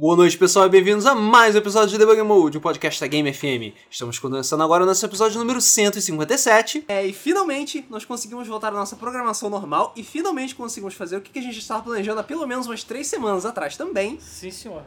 Boa noite, pessoal, e bem-vindos a mais um episódio de Debug Mode, o podcast da Game FM. Estamos começando agora o nosso episódio número 157. É, e finalmente nós conseguimos voltar à nossa programação normal e finalmente conseguimos fazer o que a gente estava planejando há pelo menos umas três semanas atrás também, Sim, senhor.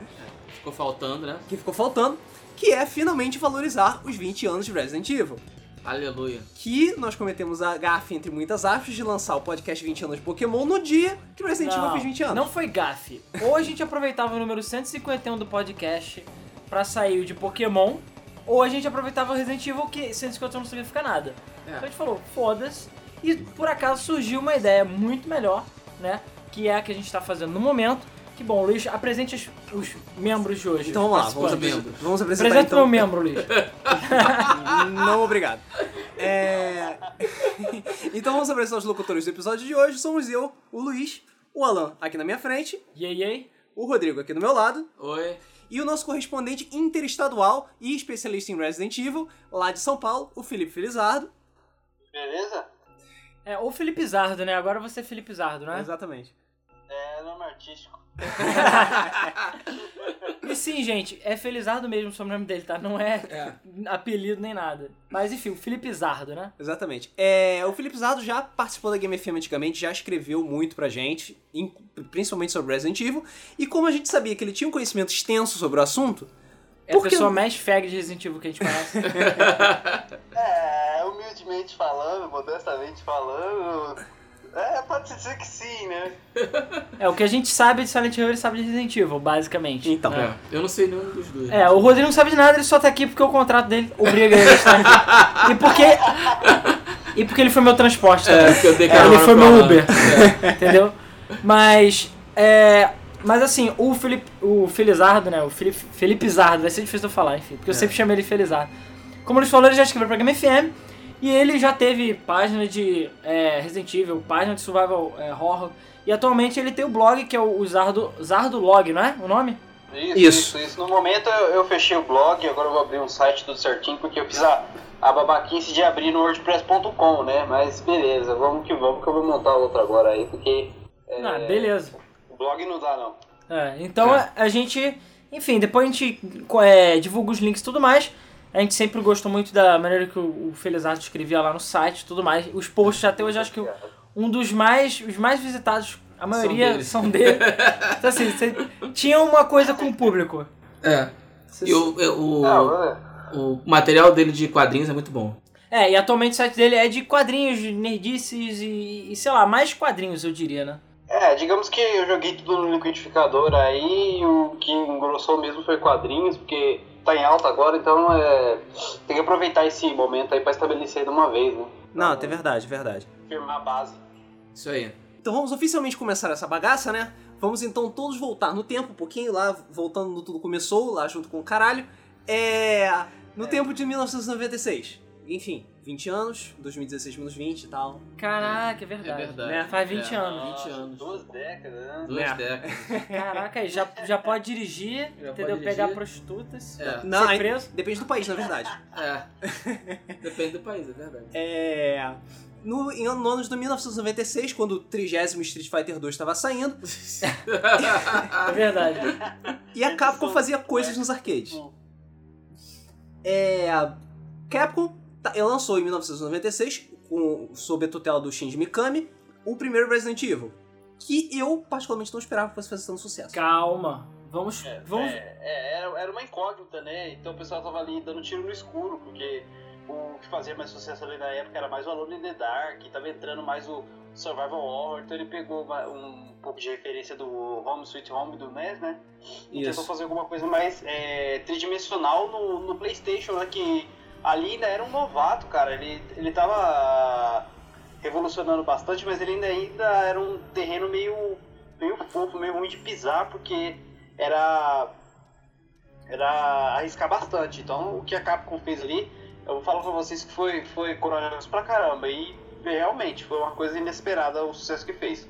Ficou faltando, né? que ficou faltando, que é finalmente valorizar os 20 anos de Resident Evil. Aleluia. Que nós cometemos a gafe, entre muitas aspas, de lançar o podcast 20 anos de Pokémon no dia que Resident Evil fez 20 anos. não foi gafe. Ou a gente aproveitava o número 151 do podcast pra sair o de Pokémon, ou a gente aproveitava o Resident Evil, que 151 não significa nada. É. Então a gente falou, foda-se. E por acaso surgiu uma ideia muito melhor, né? Que é a que a gente tá fazendo no momento. Que bom, Luiz, apresente os, os membros de hoje. Então vamos lá, vamos, apres- vamos apresentar Apresenta então. meu membro, Luiz. Não, obrigado. É... então vamos apresentar os locutores do episódio de hoje. Somos eu, o Luiz, o Alan aqui na minha frente, Yay, yay. o Rodrigo aqui do meu lado Oi. e o nosso correspondente interestadual e especialista em Resident Evil, lá de São Paulo, o Felipe Felizardo. Beleza? É, ou Felipe Zardo, né? Agora você é Felipe Zardo, né? Exatamente. É nome artístico. E sim, gente, é Felizardo mesmo o sobrenome dele, tá? Não é, apelido nem nada. Mas enfim, o Felipe Zardo, né? Exatamente. É, o Felipe Zardo já participou da Game FM antigamente, já escreveu muito pra gente, principalmente sobre Resident Evil. E como a gente sabia que ele tinha um conhecimento extenso sobre o assunto, É a pessoa mais fag de Resident Evil que a gente conhece. É, humildemente falando, modestamente falando. É, pode dizer que sim, né? é, o que a gente sabe de Silent Hill, ele sabe de Resident Evil, basicamente. Então. né? É, eu não sei nenhum dos dois. É, o Rodrigo não sabe de nada, ele só tá aqui porque o contrato dele obriga ele a estar aqui. E porque. E porque ele foi meu transporte também. É, porque eu dei É, ele foi meu. Uber. Entendeu? Mas. É. Mas assim, o Felipe, o Felizardo, né? O Felipe, Felipe Zardo, vai ser difícil de eu falar, enfim, porque eu É. sempre chamei ele Felizardo. Como eles falaram, ele já escreveu pra Game FM e ele já teve página de é, Resident Evil, página de Survival é, Horror. E atualmente ele tem o blog que é o Zardo, Zardo Log, não é? O nome? Isso, Isso. isso, isso. No momento eu, eu fechei o blog, agora eu vou abrir um site tudo certinho, porque eu fiz a, a babaquice de abrir no WordPress.com, né? Mas beleza, vamos que vamos, que eu vou montar outro agora aí, porque é, Ah, beleza. o blog não dá não. É, então É. A, a gente, enfim, depois a gente é, divulga os links e tudo mais. A gente sempre gostou muito da maneira que o, Felizardo escrevia lá no site e tudo mais. Os posts até hoje acho que um dos mais, os mais visitados, a maioria deles. são dele. então assim, você tinha uma coisa com o público. É. E o, é, o, Ah, o material dele de quadrinhos é muito bom. É, e atualmente o site dele é de quadrinhos, de nerdices e, e sei lá, mais quadrinhos eu diria, né? É, digamos que eu joguei tudo no liquidificador aí, e o que engrossou mesmo foi quadrinhos, porque tá em alta agora, então é, tem que aproveitar esse momento aí pra estabelecer de uma vez, né? Não, é verdade, verdade. Firmar a base. Isso aí. Então vamos oficialmente começar essa bagaça, né? Vamos então todos voltar no tempo, um pouquinho lá, voltando no Tudo Começou, lá junto com o caralho. É. No tempo de 1996. Enfim, 20 anos, 2016 menos 20 e tal. Caraca, é verdade. É verdade. Né? Faz 20 É. anos. 20 anos. Duas décadas, né? Duas É. décadas. Caraca, aí já, já pode dirigir, Já entendeu? pode Pegar dirigir. prostitutas. É. Não, Ser aí- preso. depende do país, na verdade. É. Depende do país, é verdade. É. No, em no ano de 1996, quando o 30 Street Fighter 2 estava saindo, É verdade. e a Capcom fazia coisas nos arcades. É. A Capcom tá- ela lançou em 1996, com, sob a tutela do Shinji Mikami, o primeiro Resident Evil. Que eu, particularmente, não esperava que fosse fazer tanto sucesso. Calma. Vamos. vamos... É, é, era, era uma incógnita, né? Então o pessoal tava ali dando tiro no escuro, porque o que fazia mais sucesso ali na época era mais o Alone in the Dark, tava entrando mais o Survival Horror, então ele pegou uma- um pouco de referência do Home Sweet Home do NES, né? E tentou Isso. fazer alguma coisa mais é, tridimensional no, no Playstation, né? Que ali ainda era um novato, cara. Ele, ele tava revolucionando bastante, mas ele ainda, ainda era um terreno meio, meio fofo, meio ruim de pisar, porque era era arriscar bastante. Então, o que a Capcom fez ali, eu vou falar pra vocês que foi, foi corajoso pra caramba. E realmente foi uma coisa inesperada o sucesso que fez.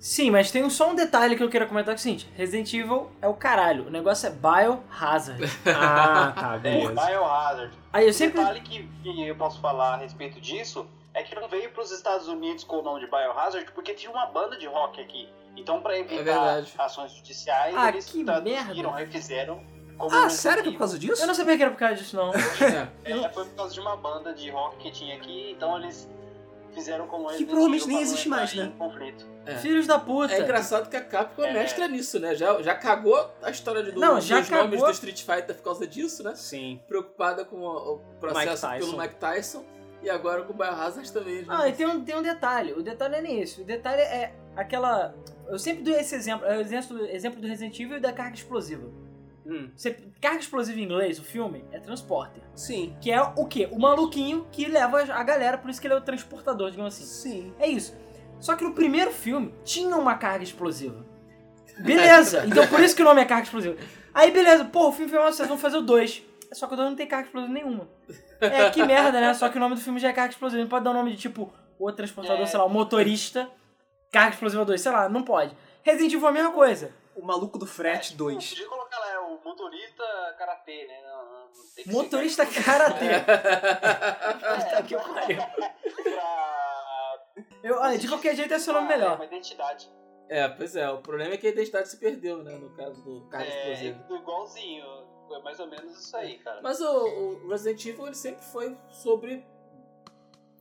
Sim, mas tem só um detalhe que eu queria comentar que é o seguinte: Resident Evil é o caralho. O negócio é Biohazard. Ah, tá, É, beleza. Biohazard. Aí eu sempre. detalhe que, que eu posso falar a respeito disso é que não veio pros Estados Unidos com o nome de Biohazard porque tinha uma banda de rock aqui. Então, pra É evitar verdade. ações judiciais, Ah, eles que traduziram, merda. refizeram. Como Ah, sério que é por causa disso? Eu não sabia que era por causa disso, não. É. É, foi por causa de uma banda de rock que tinha aqui, então eles fizeram como Que Resident provavelmente nem existe mais, né? conflito. É. Filhos da puta. É engraçado que a Capcom é É. mestra nisso, né? Já, já cagou a história de, do, Não, já dos nomes cagou. do Street Fighter por causa disso, né? Sim. Preocupada com o, o processo Mike pelo Mike Tyson. E agora com o Biohazard também. né? Ah, e tem um, tem um detalhe. O detalhe não é nem esse. O detalhe é aquela. Eu sempre dou esse exemplo. É o exemplo, exemplo do Resident Evil e da carga explosiva. Hum, Você, carga explosiva em inglês, o filme, é transporter. sim. Que é o quê? O maluquinho que leva a galera, por isso que ele é o transportador, digamos assim. Sim. É isso. Só que no primeiro filme tinha uma carga explosiva. Beleza, então por isso que o nome é carga explosiva. Aí beleza, pô, o filme foi uma vocês vão fazer o 2. Só que o 2 não tem carga explosiva nenhuma. É, que merda, né? Só que o nome do filme já é carga explosiva. Não pode dar o nome de tipo, o transportador, É. sei lá, o motorista, carga explosiva 2, sei lá, não pode. Resident Evil é a mesma coisa. O maluco do frete 2. Podia colocar lá, é o motorista karatê, né? Não, não, que ser Motorista karatê. É. Puta que pariu. pra... Eu, olha, de qualquer jeito esse é o nome melhor. Uma identidade. É, pois é. O problema é que a identidade se perdeu, né? No caso do carro É, explosivo. igualzinho. É mais ou menos isso aí, cara. Mas o, o Resident Evil ele sempre foi sobre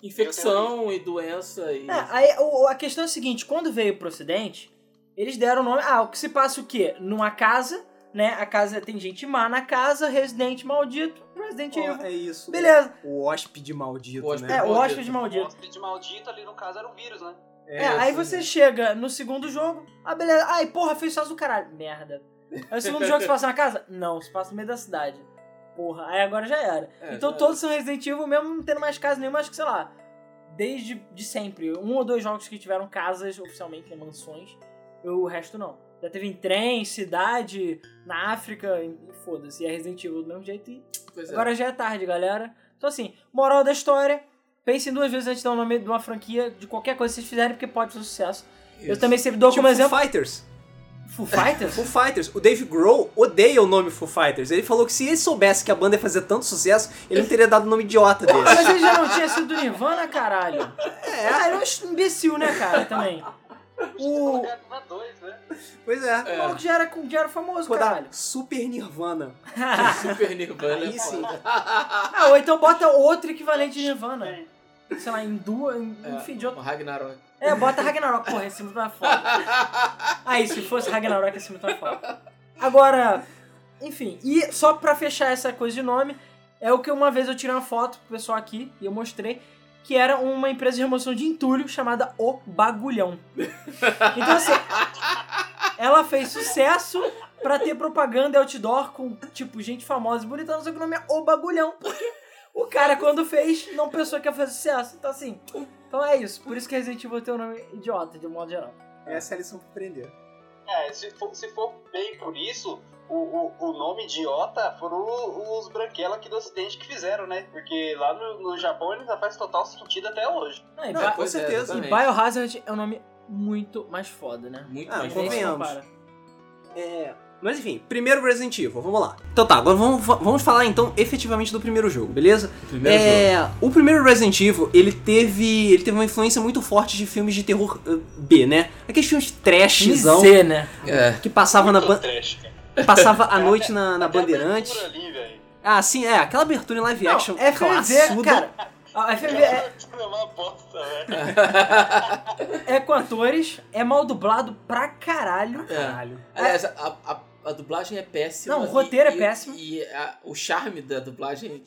infecção e doença e. É, aí o- a questão é a seguinte, quando veio pro ocidente, eles deram o nome. Ah, o que se passa o quê? Numa casa, né? A casa tem gente má na casa, residente maldito, Resident Ó, Evil. é isso. Beleza. O hóspede maldito, O hóspede É, né? o maldito. hóspede O maldito. hóspede maldito ali no caso era o vírus, né? É, aí sim. você chega no segundo jogo, ah, beleza. Ai, porra, fez só do caralho. Merda. Aí o segundo jogo se passa na casa? Não, se passa no meio da cidade. Porra, aí agora já era. É, então já todos são Resident Evil, mesmo não tendo mais casa nenhuma, acho que, sei lá, desde de sempre. Um ou dois jogos que tiveram casas oficialmente, né, mansões, e o resto não. Já teve em trem, cidade, na África, e foda-se. E é Resident Evil do mesmo jeito e Pois é. Agora já é tarde, galera. Então assim, moral da história, pensem duas vezes antes de dar o nome de uma franquia, de qualquer coisa que vocês fizerem, porque pode ser sucesso. Eu Isso. também sempre dou Tipo como Foo exemplo... Fighters. Foo Fighters? Foo Fighters. O Dave Grohl odeia o nome Foo Fighters. Ele falou que se ele soubesse que a banda ia fazer tanto sucesso, ele não teria dado o nome idiota dele. mas ele já não tinha sido do Nirvana, caralho. É, ah, ele é um imbecil, né, cara, também. O- colocado na 2, né? Pois é. O maluco já era, já era famoso, Pô, caralho. da Super Nirvana. Super Nirvana. Aí é sim. foda. Ah, ou então bota outro equivalente de Nirvana. Sei lá, em duas, É, enfim, de outro. o Ragnarok. É, bota Ragnarok, porra, esse muito mais foda. Aí, se fosse Ragnarok, esse muito mais foda. Agora, enfim, e só pra fechar essa coisa de nome, é o que uma vez eu tirei uma foto pro pessoal aqui e eu mostrei, que era uma empresa de remoção de entulho chamada O Bagulhão. Então, assim, ela fez sucesso pra ter propaganda outdoor com, tipo, gente famosa e bonita, não sei que o nome é O Bagulhão, porque o cara, quando fez, não pensou que ia fazer sucesso. Então, assim, então é isso. Por isso que Resident Evil tem um nome idiota, de um modo geral. Essa é a lição pra aprender. É, se for, se for bem por isso, o, o, o nome idiota foram os branquelos aqui do ocidente que fizeram, né? Porque lá no, no Japão ele ainda faz total sentido até hoje. Não, e, com é, certeza. e exatamente. Biohazard é um nome muito mais foda, né? Muito Ah, mais convenhamos. É. Mas enfim, primeiro Resident Evil, vamos lá. Então tá, agora vamos, vamos falar então efetivamente do primeiro jogo, beleza? Primeiro jogo. é, o primeiro Resident Evil, ele teve, ele teve uma influência muito forte de filmes de terror uh, B, né? Aqueles filmes trashzão MZ, né? É. que passava na Muito ban- trash, cara. Passava à noite na, na a ali, velho. Ah, sim, é, aquela abertura em live Não, action FMV, classuda. cara, a FMV é, É é com atores, é mal dublado pra caralho. É. Caralho. Aliás, a, a, a dublagem é péssima. Não, o e- roteiro é e- péssimo. E a- o charme da dublagem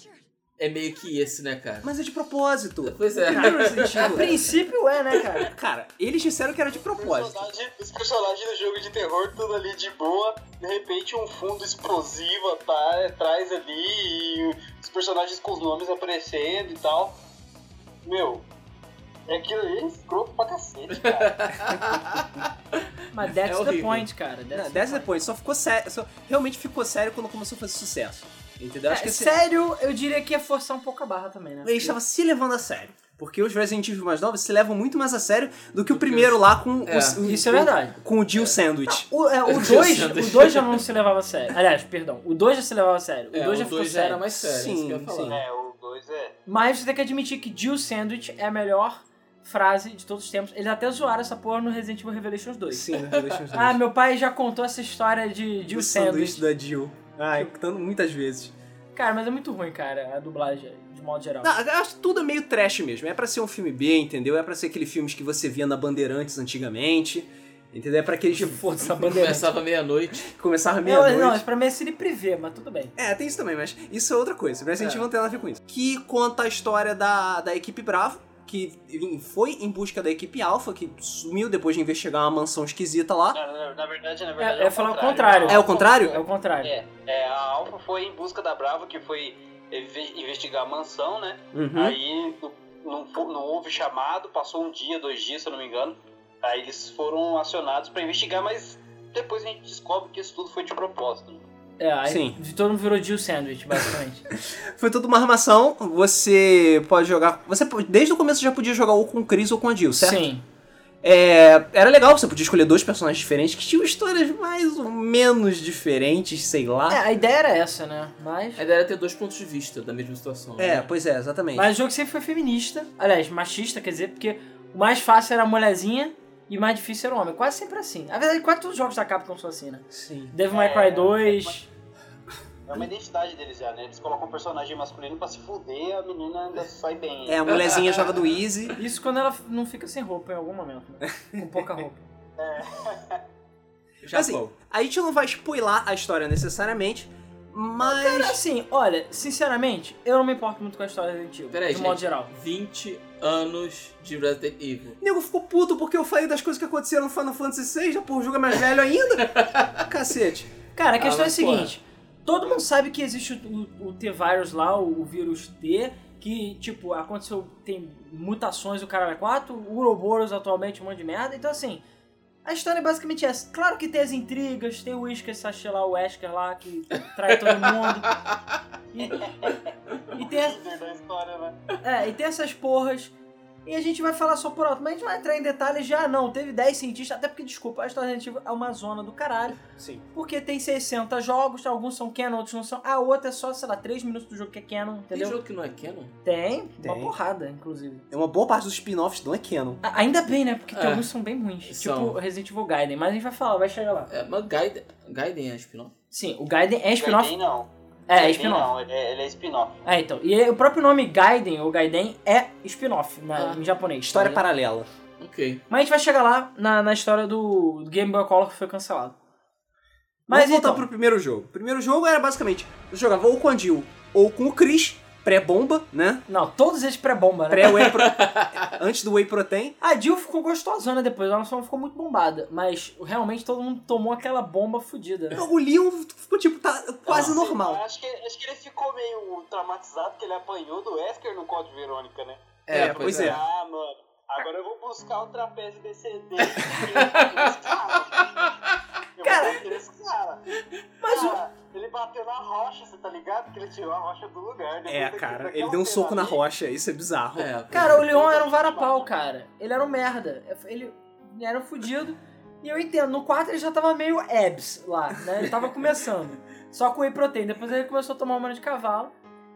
é meio que esse, né, cara? Mas é de propósito. Pois é. Primeiro Resident A princípio é, né, cara? Cara, eles disseram que era de Os propósito. personagens, os personagens do jogo de terror, tudo ali de boa, de repente um fundo explosivo tá, atrás ali, e os personagens com os nomes aparecendo e tal. Meu, é aquilo ali é escroto pra cacete, cara. Mas that's É the point, cara. Não, That's the Dessa point. depois, só ficou sério. Só, realmente ficou sério quando começou a fazer sucesso. Entendeu? Acho É, que esse- sério, eu diria que é forçar um pouco a barra também, né? ele estava se levando a sério. Porque os Resident Evil mais novos se levam muito mais a sério do que o primeiro lá com, É, o, isso é o- verdade. com o Jill Sandwich. O 2 é, o dois, o dois já não se levava a sério. Aliás, perdão, o 2 já se levava a sério. O É, 2 já o ficou dois já sério. era mais sério, Sim, isso que eu ia falar. sim. É, o 2 é. Mas você tem que admitir que Jill Sandwich é a melhor frase de todos os tempos. Eles até zoaram essa porra no Resident Evil Revelations 2. Sim, Revelations 2. Ah, meu pai já contou essa história de, de o o sanduíche. sanduíche da Jill. Ai, tanto, muitas vezes. Cara, mas é muito ruim, cara, a dublagem, de modo geral. Não, eu acho que tudo é meio trash mesmo. É pra ser um filme B, entendeu? É pra ser aqueles filmes que você via na Bandeirantes antigamente. Entendeu? É pra aqueles Que foda essa bandeira. Começava meia-noite. começava Não, meia-noite. não, isso pra mim é cine privê, mas tudo bem. É, tem isso também, mas isso é outra coisa. Resident É. Evil não tem nada a ver com isso. Que conta a história da, da equipe Bravo, que foi em busca da equipe Alpha, que sumiu depois de investigar uma mansão esquisita lá. Na, na- na verdade, na É, verdade. eu ia falar o contrário. É o contrário? É o contrário. É, é, a Alpha foi em busca da Bravo, que foi inve- investigar a mansão, né? Uhum. Aí não, não houve chamado, passou um dia, dois dias, se eu não me engano. Aí eles foram acionados pra investigar, mas depois a gente descobre que isso tudo foi de propósito. É, aí Sim. todo mundo virou Jill Sandwich, basicamente. Foi tudo uma armação. Você pode jogar. Você desde o começo já podia jogar ou com o Chris ou com a Jill, certo? Sim. É, era legal, você podia escolher dois personagens diferentes que tinham histórias mais ou menos diferentes, sei lá. É, a ideia era essa, né? Mas. A ideia era ter dois pontos de vista da mesma situação. É, né? pois é, exatamente. Mas o jogo sempre foi feminista. Aliás, machista, quer dizer, porque o mais fácil era a mulherzinha e o mais difícil era o homem. Quase sempre assim. Na verdade, quase todos os jogos da Capcom são assim, né? Sim. Devil May Cry É, 2. É uma identidade deles já, né? Eles colocam um personagem masculino pra se fuder, a menina ainda sai bem. É, a mulherzinha joga do Easy. Isso quando ela não fica sem roupa em algum momento, né? Com pouca roupa. Já Assim, a gente não vai spoiler a história necessariamente, mas. Cara, assim, olha, sinceramente, eu não me importo muito com a história do Evil, Peraí, de modo gente. geral. 20 anos de Resident Evil. O nego ficou puto porque eu falei das coisas que aconteceram no Final Fantasy VI, já por o jogo é mais velho ainda. Cacete. Cara, a questão é a seguinte: todo mundo sabe que existe o, o T-Virus lá, o, o vírus T, que, tipo, aconteceu, tem mutações, o cara é 4, o Uroboros atualmente um monte de merda, então assim. A história é basicamente essa. Claro que tem as intrigas, tem o Wesker Sachê lá, o Wesker lá, que trai todo mundo. E, e tem, né? é, e tem essas porras. E a gente vai falar só por alto, mas a gente vai entrar em detalhes já não. Teve 10 cientistas, até porque, desculpa, a história Resident Evil é uma zona do caralho. Sim. Porque tem 60 jogos, alguns são canon, outros não são. A outra é só, sei lá, 3 minutos do jogo que é canon, Tem entendeu? jogo que não é canon? Tem, uma Tem. porrada, inclusive. É uma boa parte dos spin-offs não é canon. A- Ainda bem, né? Porque tem É. alguns são bem ruins. São. Tipo Resident Evil Gaiden. Mas a gente vai falar, vai chegar lá. É, mas Gaiden, Gaiden é spin-off? Sim, o Gaiden é spin-off. Gaiden não. É, é spin-off. Ele é, ele é spin-off. É, então. E o próprio nome Gaiden, ou Gaiden, é spin-off na- Ah. em japonês. História tá? paralela. Ok. Mas a gente vai chegar lá na, na história do Game Boy Color que foi cancelado. Mas Vamos voltar então, pro primeiro jogo. O primeiro jogo era basicamente, você jogava ou com a Jill ou com o Chris, pré-bomba, né? não, todos eles pré-bomba, né? Pré-whey pro... Antes do whey protein. A Jill ficou gostosona depois, ela só não ficou muito bombada. Mas realmente todo mundo tomou aquela bomba fodida. né? O Leon ficou tipo, tá quase Eu normal. Acho que, acho que ele ficou meio traumatizado porque ele apanhou do Wesker no Código Verônica, né? É, pois é. Ah, mano, agora eu vou buscar o trapézio BCD. cara, eu Cara, vou esse cara. Mas o- Cara, ele bateu na rocha, você tá ligado? Porque ele tirou a rocha do lugar. Depois É, cara, ele deu um soco na rocha, isso é bizarro. É, Cara, o Leon era um varapau, cara. Ele era um merda. Ele era um fudido. E eu entendo, no quarto ele já tava meio abs lá, né? Ele tava começando. Só com whey protein. Depois ele começou a tomar uma de cavalo.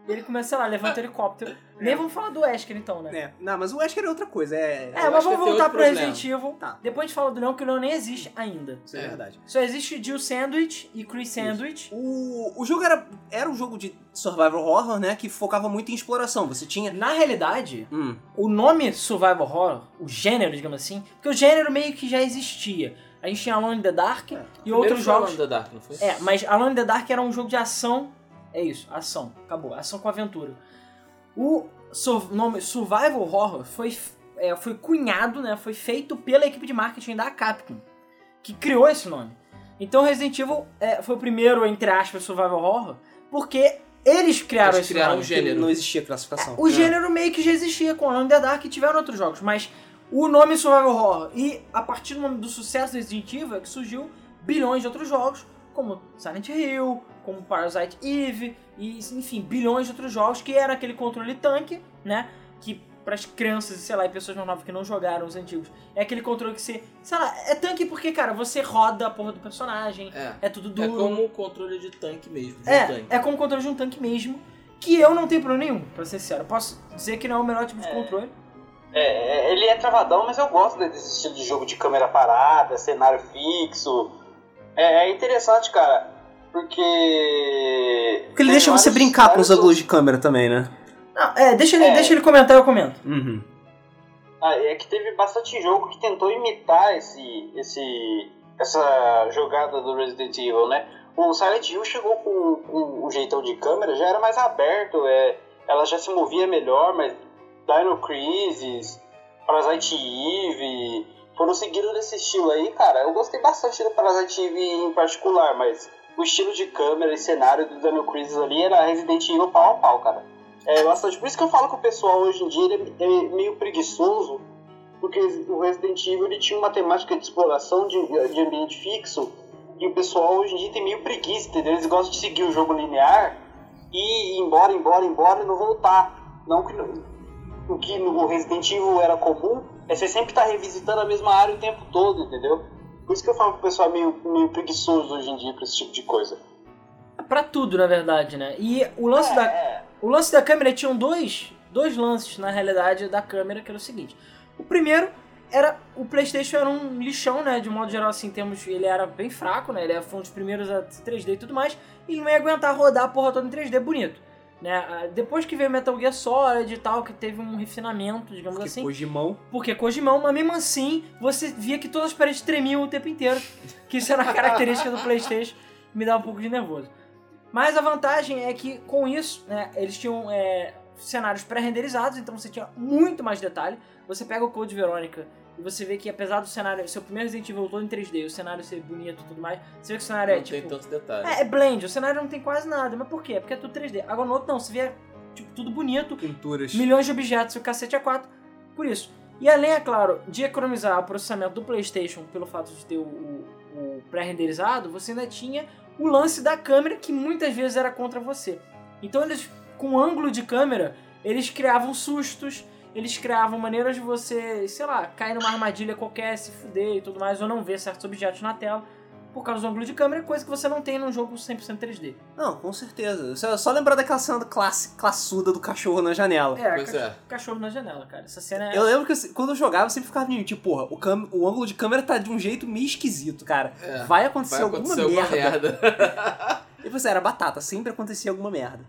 E ele começou, sei lá, levanta o helicóptero. Nem vamos falar do Wesker então, né? É, não, mas o Wesker é outra coisa, é... É, mas vamos voltar pro. Resident Evil. Tá. Depois a gente fala do Leon, que o Leon nem existe ainda. Isso é, É. verdade. Só existe Jill Sandwich e Chris Sandwich. O, o jogo era, era um jogo de survival horror, né, que focava muito em exploração. Você tinha... Na realidade, Hum, o nome Survival Horror, o gênero, digamos assim, porque o gênero meio que já existia. A gente tinha Alone in the Dark e outros jogos. da Dark, não foi? É, mas Alone in the Dark era um jogo de ação. É isso, ação. Acabou. Ação com aventura. O sur- nome Survival Horror foi, é, foi cunhado, né? Foi feito pela equipe de marketing da Capcom, que criou esse nome. Então Resident Evil é, foi o primeiro, entre aspas, Survival Horror, porque eles criaram Eles esse criaram nome. o gênero. não existia classificação. O gênero meio que já existia com Alone in the Dark e tiveram outros jogos, mas o nome Survival Horror e a partir do, nome do sucesso do Resident Evil é que surgiu bilhões de outros jogos, como Silent Hill, como Parasite Eve, e enfim, bilhões de outros jogos que era aquele controle tanque, né? Que para as crianças, sei lá, e pessoas mais novas que não jogaram os antigos, é aquele controle que você, sei lá, é tanque porque, cara, você roda a porra do personagem, É. é tudo É duro. como o controle de tanque mesmo. de um É, tanque. é como o controle de um tanque mesmo. Que eu não tenho problema nenhum, pra ser sincero. Eu posso dizer que não é o melhor tipo de É. controle. É, é, ele é travadão, mas eu gosto desse estilo de jogo de câmera parada, cenário fixo. É, é interessante, cara, porque. Porque ele deixa você brincar com os ângulos de câmera também, né? Não, é, deixa ele, É. deixa ele comentar eu comento. Uhum. Ah, é que teve bastante jogo que tentou imitar esse, esse, essa jogada do Resident Evil, né? O Silent Hill chegou com, com o jeitão de câmera, já era mais aberto, é, ela já se movia melhor, mas Dino Crisis, Parasite Eve foram seguindo nesse estilo aí, cara. Eu gostei bastante do Parasite Eve em particular, mas o estilo de câmera e cenário do Dino Crisis ali era Resident Evil pau a pau, cara. É bastante. Por isso que eu falo que o pessoal hoje em dia é é meio preguiçoso, porque o Resident Evil ele tinha uma temática de exploração de, de ambiente fixo, e o pessoal hoje em dia tem meio preguiça, entendeu? Eles gostam de seguir o jogo linear e ir embora, embora, embora e não voltar. Não que o que no Resident Evil era comum é você sempre estar revisitando a mesma área o tempo todo, entendeu? Por isso que eu falo que o pessoal é meio, meio preguiçoso hoje em dia pra esse tipo de coisa. Pra tudo, na verdade, né? E o lance É, da. é. O lance da câmera tinham dois, dois lances na realidade da câmera, que era o seguinte. O primeiro era o PlayStation era um lixão, né? De modo geral, assim, temos, ele era bem fraco, né? Ele era- foi um dos primeiros a 3D e tudo mais. E não ia aguentar rodar a porra toda em 3D bonito. Né? Ah, Depois que veio Metal Gear Solid e tal, que teve um refinamento, digamos Porque assim. Kojimão. Porque Kojimão, mas mesmo assim, você via que todas as paredes tremiam o tempo inteiro. Que isso era uma característica do Playstation, me dava um pouco de nervoso. Mas a vantagem é que com isso, né, eles tinham é, cenários pré-renderizados, então você tinha muito mais detalhe. Você pega o Code Verônica e você vê que apesar do cenário, seu primeiro Resident Evil todo em 3D, o cenário ser bonito e tudo mais, você vê que o cenário é não tem tipo... tantos detalhes. É, é blend, o cenário não tem quase nada, mas por quê? Porque é tudo 3D. Agora no outro não, você vê tipo, tudo bonito, Pinturas. milhões de objetos e o cacete é 4. Por isso. E além, é claro, de economizar o processamento do PlayStation pelo fato de ter o, o- o pré-renderizado, você ainda tinha o lance da câmera que muitas vezes era contra você. Então eles, com o ângulo de câmera, eles criavam sustos, eles criavam maneiras de você, sei lá, cair numa armadilha qualquer, se fuder e tudo mais, ou não ver certos objetos na tela. Por causa do ângulo de câmera, coisa que você não tem num jogo 100% 3D. Não, com certeza. Só, só lembrar daquela cena classe, classuda do cachorro na janela. É, Pois ca- é. cachorro na janela, cara. Essa cena é. Eu lembro que assim, quando eu jogava, eu sempre ficava meio tipo, porra, o, cam- o ângulo de câmera tá de um jeito meio esquisito, cara. É, Vai acontecer, Vai alguma, acontecer alguma merda. merda. E você era batata, sempre acontecia alguma merda.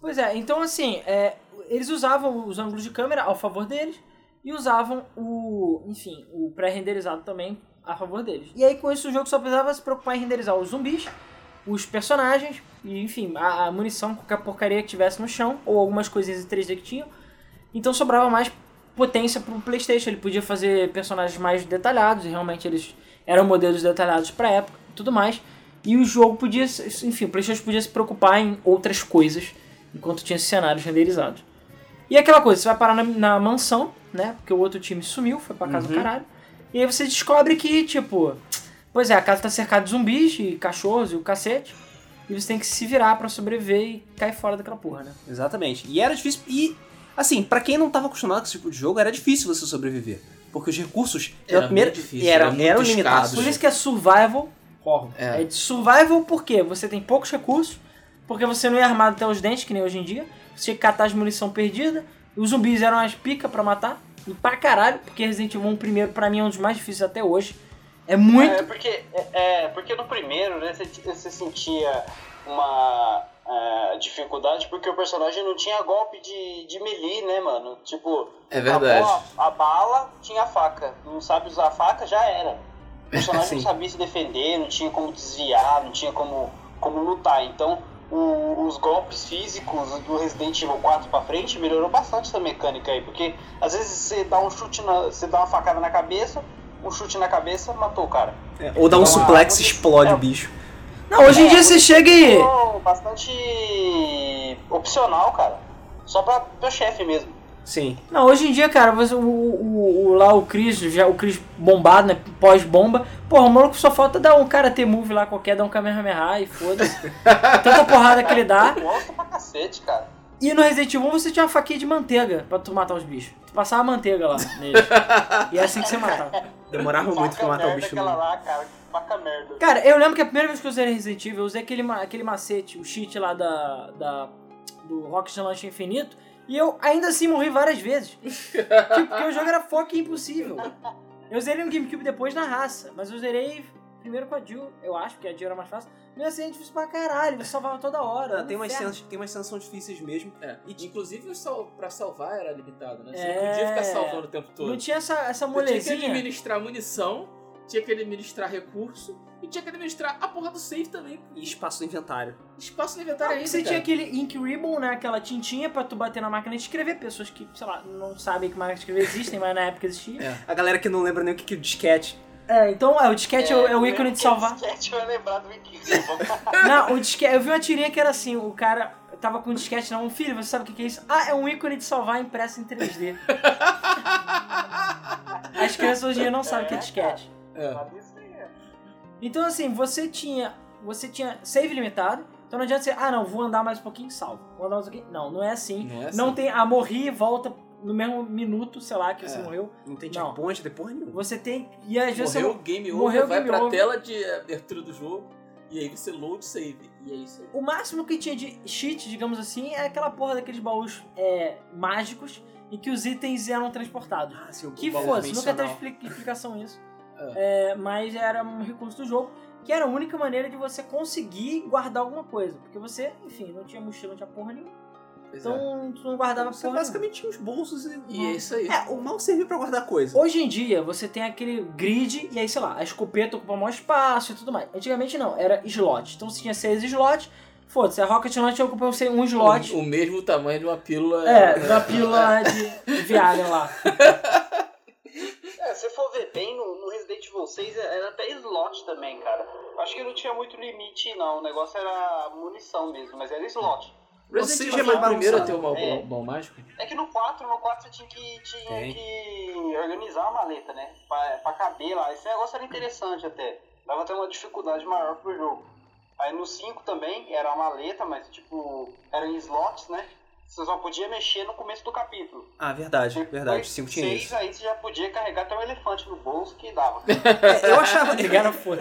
Pois é, então assim, é, eles usavam os ângulos de câmera ao favor deles e usavam o, enfim, o pré-renderizado também a favor deles. E aí com isso o jogo só precisava se preocupar em renderizar os zumbis, os personagens e enfim, a, a munição, qualquer porcaria que tivesse no chão ou algumas coisinhas em 3D que tinham. Então sobrava mais potência pro PlayStation, ele podia fazer personagens mais detalhados e realmente eles eram modelos detalhados pra época e tudo mais. E o jogo podia, enfim, o PlayStation podia se preocupar em outras coisas enquanto tinha cenários renderizados. E aquela coisa, você vai parar na, na mansão, né? Porque o outro time sumiu, foi pra casa do caralho. E aí você descobre que, tipo, pois é, a casa tá cercada de zumbis e cachorros e o cacete. E você tem que se virar pra sobreviver e cair fora daquela porra, né? Exatamente. E era difícil. E, assim, pra quem não tava acostumado com esse tipo de jogo, era difícil você sobreviver. Porque os recursos, Era primeira, muito difícil, eram, era eram escasso. limitados. Por isso que é survival horror. É. É de survival porque você tem poucos recursos, porque você não é armado até os dentes, que nem hoje em dia. Você tinha que catar as munição perdida. Os zumbis eram as pica pra matar. E pra caralho, porque Resident Evil 1 primeiro, pra mim, é um dos mais difíceis até hoje. É muito. É porque, é, é, porque no primeiro, né, você, você sentia uma é, dificuldade porque o personagem não tinha golpe de, de melee, né, mano? Tipo, É verdade. A, a bala tinha a faca. Não sabe usar a faca, já era. O personagem não sabia se defender, não tinha como desviar, não tinha como, como lutar. Então, o- os golpes físicos do Resident Evil 4 pra frente melhorou bastante essa mecânica aí, porque às vezes você dá um chute na, você dá uma facada na cabeça, um chute na cabeça, matou o cara. É, ou dá um Então, suplex e explode é. o bicho. Não, hoje em É, dia você chega e. Bastante opcional, cara. Só pra teu chefe mesmo. Sim. Não, hoje em dia, cara, você, o, o, o- lá o Chris, já o Chris bombado, né? Pós-bomba. Porra, o maluco só falta dar um karate move lá qualquer, dar um Kamehameha e foda-se. Tanta porrada que ele dá. Gosto pra cacete, cara. E no Resident Evil 1 você tinha uma faquinha de manteiga pra tu matar os bichos. Tu passava manteiga lá neles. e é assim que você matava. Demorava muito pra Faca matar o bicho. aquela lá, cara. Faca merda. Cara, eu lembro que a primeira vez que eu usei Resident Evil, eu usei aquele, aquele macete, o cheat lá da, da, do Rocket Launch Infinito, E eu ainda assim morri várias vezes. tipo, porque o jogo era fucking impossível. Eu zerei no GameCube depois na raça, mas eu zerei primeiro com a Jill, eu acho, porque a Jill era mais fácil. Mesmo assim é difícil pra caralho, você salvava toda hora. Ah, tem, umas cenas, tem umas cenas que são difíceis mesmo. É. E E, inclusive, sal, pra salvar era limitado, né? Você É. não podia ficar salvando o tempo todo. Não tinha essa, essa Você tinha que molezinha. administrar munição, tinha que administrar recurso e tinha que administrar a porra do save também. E espaço no inventário. Espaço no inventário ainda, você cara. tinha aquele Ink Ribbon, né? Aquela tintinha pra tu bater na máquina de escrever. Pessoas que, sei lá, não sabem que máquina de escrever existem, mas na época existia. É. A galera que não lembra nem o que que é o disquete. É, então é, o disquete é, o- é o ícone de salvar. Sketch vai lembrar do Wiki. Não, o disquete. Eu vi uma tirinha que era assim: o cara tava com um disquete na mão. Filho, você sabe o que que é isso? Ah, é um ícone de salvar impresso em 3D. As crianças hoje em dia não sabem o que é disquete. É. Então, assim, você tinha. Você tinha save limitado. Então não adianta você, ah não, vou andar mais um pouquinho salvo. Vou andar mais um pouquinho. Não, não é assim. Não é assim. Não tem. Ah, morri e volta no mesmo minuto, sei lá, que você É. morreu. Não tem checkpoint depois nenhuma. Você tem. E às vezes Morreu você. o game over, morreu vai game pra over. tela de abertura do jogo e aí você load save. E é isso aí. O máximo que tinha de cheat, digamos assim, é aquela porra daqueles baús é, mágicos em que os itens eram transportados. Ah, sim, o Que fosse, nunca teve explicação isso. É, mas era um recurso do jogo, que era a única maneira de você conseguir guardar alguma coisa. Porque você, enfim, não tinha mochila, não tinha porra nenhuma. Pois é. Então tu não guardava Você porra basicamente tinha os bolsos e... E é isso aí. É, o mal serviu pra guardar coisa. Hoje em dia, você tem aquele grid, e aí, sei lá, a escopeta ocupa maior espaço e tudo mais. Antigamente não, era slot. Então você tinha seis slots, foda-se, a Rocket Launch ocupa um um slot. O, o mesmo tamanho de uma pílula. É, da pílula de Viagra lá. É, se for ver bem, no, no Evil 6 era até slot também, cara. Acho que não tinha muito limite, não. O negócio era munição mesmo, mas era slot. Resident Evil é o primeiro a ter um É. mágico? É que no 4, no 4 você tinha que, tinha Tem. que organizar a maleta, né? Pra, pra caber lá. Esse negócio era interessante até. Dava até uma dificuldade maior pro jogo. Aí no 5 também era a maleta, mas tipo, eram em slots, né? Você só podia mexer no começo do capítulo. Ah, verdade, Depois, verdade. Cinco tinha seis, isso. aí você já podia carregar até um elefante no bolso que dava. É, eu achava...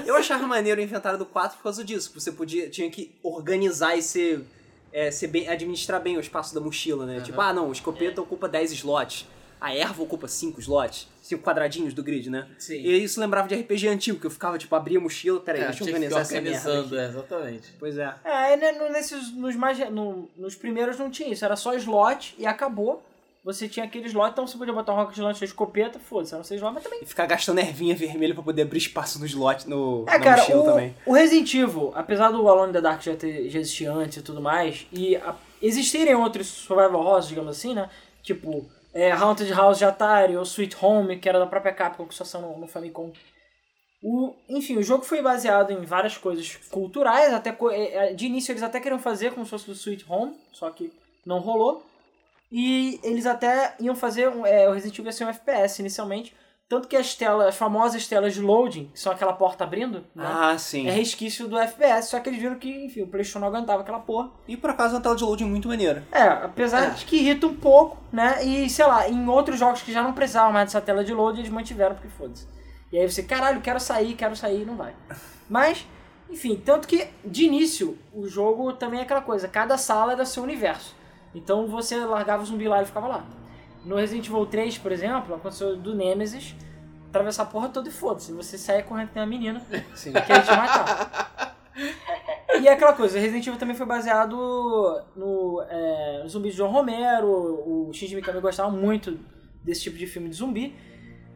Eu achava maneiro o inventário do 4 por causa disso. Você podia, tinha que organizar e ser, é, ser bem, administrar bem o espaço da mochila, né? Tipo, ah, não, o escopeta ocupa 10 slots. A erva ocupa 5 slots. 5 quadradinhos do grid, né? Sim. E isso lembrava de RPG antigo, que eu ficava, tipo, abria a mochila, peraí, É, deixa eu organizar essa merda. é, exatamente. Pois é. É, né, nesses, nos, mais, no- nos primeiros não tinha isso, era só slot e acabou. Você tinha aquele slot, então você podia botar um rocket launcher de escopeta, foda-se, eram seis slots, mas também. E ficar gastando ervinha vermelha pra poder abrir espaço no slot, no, É, na cara, mochila o, também. o Resident Evil, apesar do Alone in the Dark já, ter, já existir antes e tudo mais, e a- existirem outros survival horrors, digamos assim, né? Tipo, é, Haunted House de Atari ou Sweet Home, que era da própria Capcom, que só saiu no, no Famicom. O, enfim, o jogo foi baseado em várias coisas culturais, até é, é, de início eles até queriam fazer como se fosse o Sweet Home, só que não rolou. E eles até iam fazer um, é, o Resident Evil ia ser um FPS inicialmente, tanto que as telas, as famosas telas de loading, que são aquela porta abrindo, né? Ah, sim. É resquício do FPS, só que eles viram que, enfim, o PlayStation não aguentava aquela porra. E por acaso uma tela de loading muito maneira. É, apesar É. de que irrita um pouco, né? E, sei lá, em outros jogos que já não precisavam mais dessa tela de load, eles mantiveram, porque foda-se. E aí você, caralho, quero sair, quero sair, e não vai. Mas, enfim, tanto que, de início, o jogo também é aquela coisa, cada sala era seu universo. Então você largava o zumbi lá e ficava lá. No Resident Evil 3, por exemplo, aconteceu do Nemesis atravessar a porra toda e foda-se. Você saia correndo tem uma menina Sim. que ele te matar. E é aquela coisa, Resident Evil também foi baseado no é, zumbi de John Romero, o Shinji Mikami gostava muito desse tipo de filme de zumbi.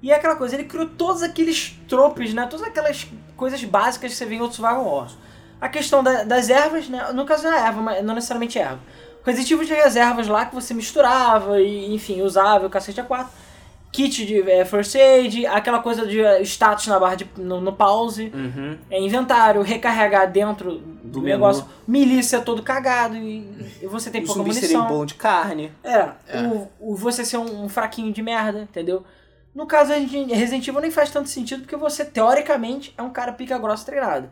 E é aquela coisa, ele criou todos aqueles tropes, né? Todas aquelas coisas básicas que você vê em outros survival horrors. A questão da- das ervas, né? No caso não é erva, mas não necessariamente erva. O Resident Evil tinha as ervas lá que você misturava e, enfim, usava o cacete a quatro. Kit de é, first aid, aquela coisa de é, status na barra de, no, no pause, Uhum. é, inventário, recarregar dentro do, Do negócio, menu. milícia todo cagado e, e você tem O pouca munição. bom de carne. É, É. O, o você ser um, um fraquinho de merda, entendeu? No caso, a gente- Resident Evil nem faz tanto sentido porque você, teoricamente, é um cara pica grossa treinado.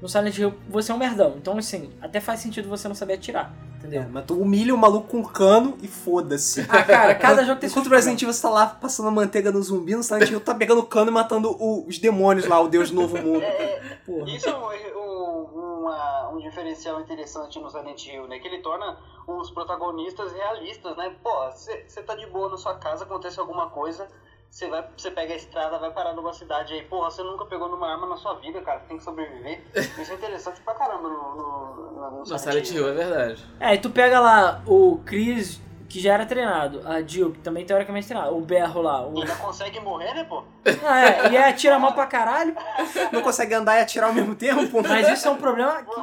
No Silent Hill, você é um merdão. Então, assim, até faz sentido você não saber atirar, entendeu? É, mas tu humilha o maluco com um cano e foda-se. Ah, cara, cada jogo tem Enquanto o Resident Evil você tá lá passando a manteiga no zumbi, no Silent Hill tá pegando cano e matando o- os demônios lá, o deus do novo mundo. Porra. Isso é um, um- uma- um diferencial interessante no Silent Hill, né? Que ele torna os protagonistas realistas, né? Pô, você tá de boa na sua casa, acontece alguma coisa, você vai, você pega a estrada, vai parar numa cidade aí, porra, você nunca pegou numa arma na sua vida, cara, você tem que sobreviver. Isso é interessante pra caramba no, no, no, no No Silent Hill, é verdade. É, e tu pega lá o Chris, que já era treinado, a Jill, que também teoricamente treinado, o Berro lá, o... Ainda consegue morrer, né, pô? Ah, é, e é atira mal pra caralho, Não consegue andar e atirar ao mesmo tempo? mas isso é um problema que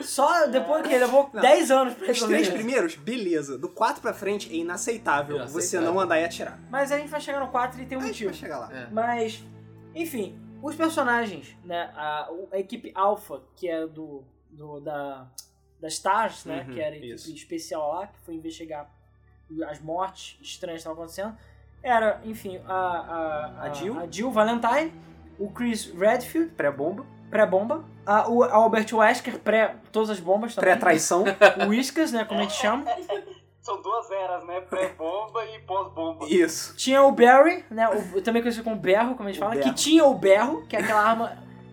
só depois que ele levou Não. 10 anos pra Os resolver três isso. primeiros, beleza. Do 4 pra frente é inaceitável, você não andar e atirar. Mas a gente vai chegar no 4 e tem um A gente motivo. vai chegar lá. É. Mas, enfim, os personagens, né? A, a equipe Alpha, que é do, do da, da Stars, né? Uhum, que era a equipe isso. especial lá, que foi investigar as mortes estranhas que estavam acontecendo. Era, enfim, a, a, A Jill. a Jill Valentine, o Chris Redfield, Pré-bomba, pré-bomba, a- o Albert Wesker, pré todas as bombas também. pré-traição. O Whiskas, né? Como a gente chama. São duas eras, né? Pré-bomba e pós-bomba. Isso. Tinha o Barry, né? O, também conhecido como Berro, como a gente O fala, Berro. que tinha o Berro, que é aquela arma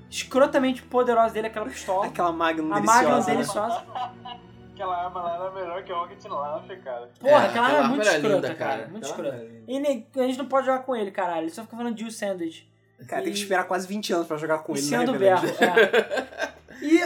escrotamente poderosa dele, aquela pistola. Aquela Magnum a Magnum deliciosa. né? deliciosa. Aquela arma lá era melhor que o Rocket Launcher, cara. Porra, aquela arma é muito escrota, linda, cara. Muito Aquela escrota. E a gente não pode jogar com ele, caralho. Ele só fica falando Jill Sandwich. Cara, tem que esperar quase 20 anos pra jogar com E ele. né, sendo berro. É. E,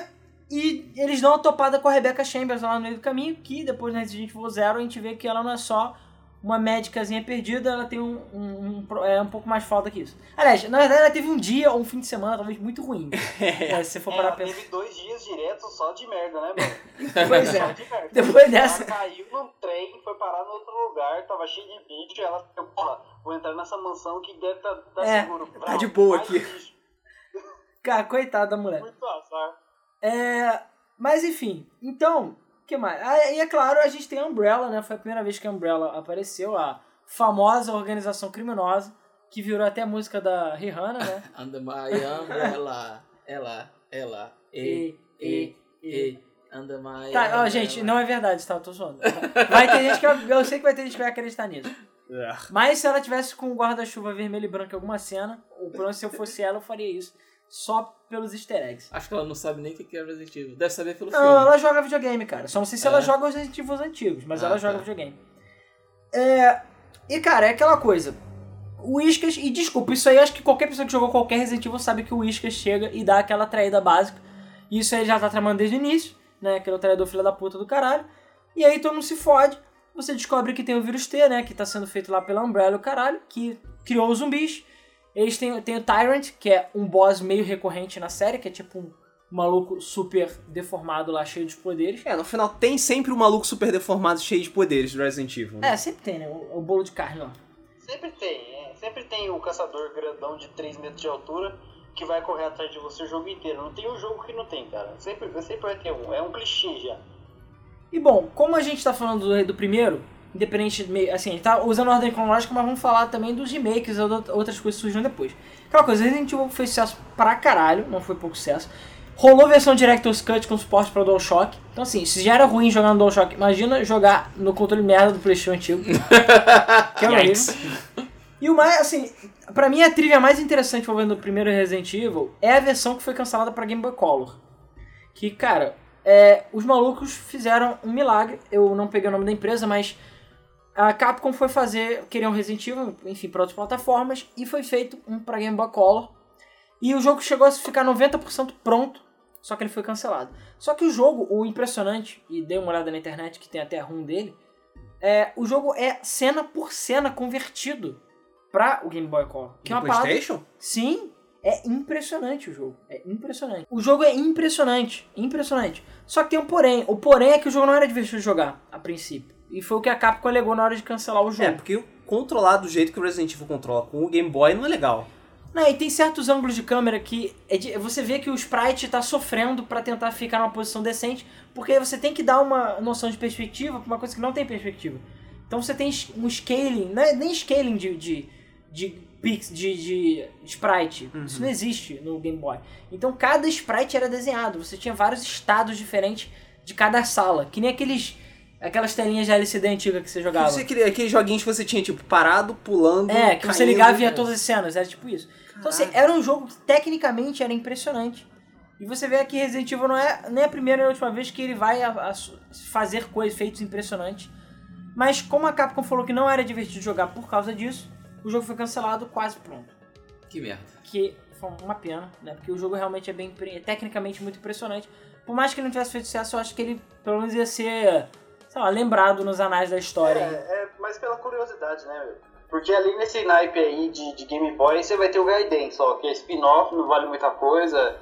e eles dão uma topada com a Rebecca Chambers lá no meio do caminho, que depois na Resident Evil Zero a gente vê que ela não é só uma médicazinha perdida, ela tem um, um, um é um pouco mais foda que isso. Aliás, na verdade ela teve um dia ou um fim de semana talvez muito ruim. É, se você for É, parar ela pensar. teve dois dias diretos só de merda, né, mano? Pois é. de. Depois dessa. Ela caiu num trem, foi parar no outro lugar, tava cheio de bicho, ela ficou, porra, vou entrar nessa mansão que deve tá, tá É, seguro. tá de boa aqui. bicho, Cara, coitada da mulher. Muito azar. É, mas enfim, então, o que mais? Ah, e é claro, a gente tem a Umbrella, né? Foi a primeira vez que a Umbrella apareceu, a famosa organização criminosa, que virou até a música da Rihanna, né? Under my umbrella. Ela, ela, e, E, e. Under my Tá, ó, gente, não é verdade, tá? Eu tô zoando. Vai ter gente que vai, eu sei que vai ter gente que vai acreditar nisso. É. Mas se ela tivesse com um guarda-chuva vermelho e branco em alguma cena, o problema se eu fosse ela, eu faria isso. Só pelos easter eggs. Acho que ela não sabe nem o que é Resident Evil. Deve saber pelo Não, filme. ela joga videogame, cara. Só não sei se ela É? joga os Resident Evil antigos, mas Ah, ela joga tá. videogame. É, e, cara, é aquela coisa. O Whiskas, e desculpa, isso aí acho que qualquer pessoa que jogou qualquer Resident Evil sabe que o Whiskas chega e dá aquela traída básica. E isso aí já tá tramando desde o início, né? Aquele traidor filho da puta do caralho. E aí todo mundo se fode. Você descobre que tem o vírus T, né? Que tá sendo feito lá pela Umbrella, o caralho, que criou os zumbis. Eles têm, têm o Tyrant, que é um boss meio recorrente na série, que é tipo um maluco super deformado lá, cheio de poderes. É, no final tem sempre um maluco super deformado cheio de poderes do Resident Evil. Né? É, sempre tem, né? O, o bolo de carne lá. Sempre tem, é. Sempre tem o caçador grandão de 3 metros de altura que vai correr atrás de você o jogo inteiro. Não tem um jogo que não tem, cara. Sempre, sempre vai ter um. É um clichê já. E bom, como a gente tá falando do, do primeiro, independente, de- assim, a gente tá usando a ordem cronológica, mas vamos falar também dos remakes e ou- outras coisas que surgiram depois. Aquela coisa, Resident Evil fez sucesso pra caralho, não foi pouco sucesso. Rolou versão Director's Cut com suporte pra DualShock. Então assim, se já era ruim jogar no DualShock, imagina jogar no controle merda do Playstation antigo. que é horrível. E o mais, assim, pra mim a trilha mais interessante envolvendo o primeiro Resident Evil é a versão que foi cancelada pra Game Boy Color. Que, cara, é, os malucos fizeram um milagre. Eu não peguei o nome da empresa, mas a Capcom foi fazer, queriam Resident Evil, enfim, para outras plataformas, e foi feito um pra Game Boy Color. E o jogo chegou a ficar 90% pronto, só que ele foi cancelado. Só que o jogo, o impressionante, e dei uma olhada na internet que tem até a ROM dele, é, o jogo é cena por cena convertido pra o Game Boy Color. Que é uma parada PlayStation? Sim, é impressionante o jogo. É impressionante. O jogo é impressionante, impressionante. Só que tem um porém. O porém é que o jogo não era divertido de jogar, a princípio. E foi o que a Capcom alegou na hora de cancelar o jogo. É, porque controlar do jeito que o Resident Evil controla com o Game Boy não é legal. Não, e tem certos ângulos de câmera que é de- você vê que o sprite tá sofrendo pra tentar ficar numa posição decente, porque você tem que dar uma noção de perspectiva pra uma coisa que não tem perspectiva. Então você tem um scaling, não é nem scaling de, de, de, pix, de, de sprite. Isso não existe no Game Boy. Então cada sprite era desenhado, você tinha vários estados diferentes de cada sala, que nem aqueles aquelas telinhas de LCD antiga que você jogava. Você queria aqueles joguinhos que você tinha, tipo, parado, pulando. É, que você caindo. ligava e via todas as cenas, era tipo isso. Então, assim, era um jogo que tecnicamente era impressionante. E você vê que Resident Evil não é nem a primeira nem a última vez que ele vai a- a fazer coisas, feitos impressionantes. Mas como a Capcom falou que não era divertido jogar por causa disso, o jogo foi cancelado quase pronto. Que merda. Que foi uma pena, né? Porque o jogo realmente é bem é tecnicamente muito impressionante. Por mais que ele não tivesse feito sucesso, eu acho que ele pelo menos ia ser, sei lá, lembrado nos anais da história. É, é mais pela curiosidade, né, meu? Porque ali nesse naipe aí de, de Game Boy, você vai ter o Gaiden só, que é spin-off, não vale muita coisa.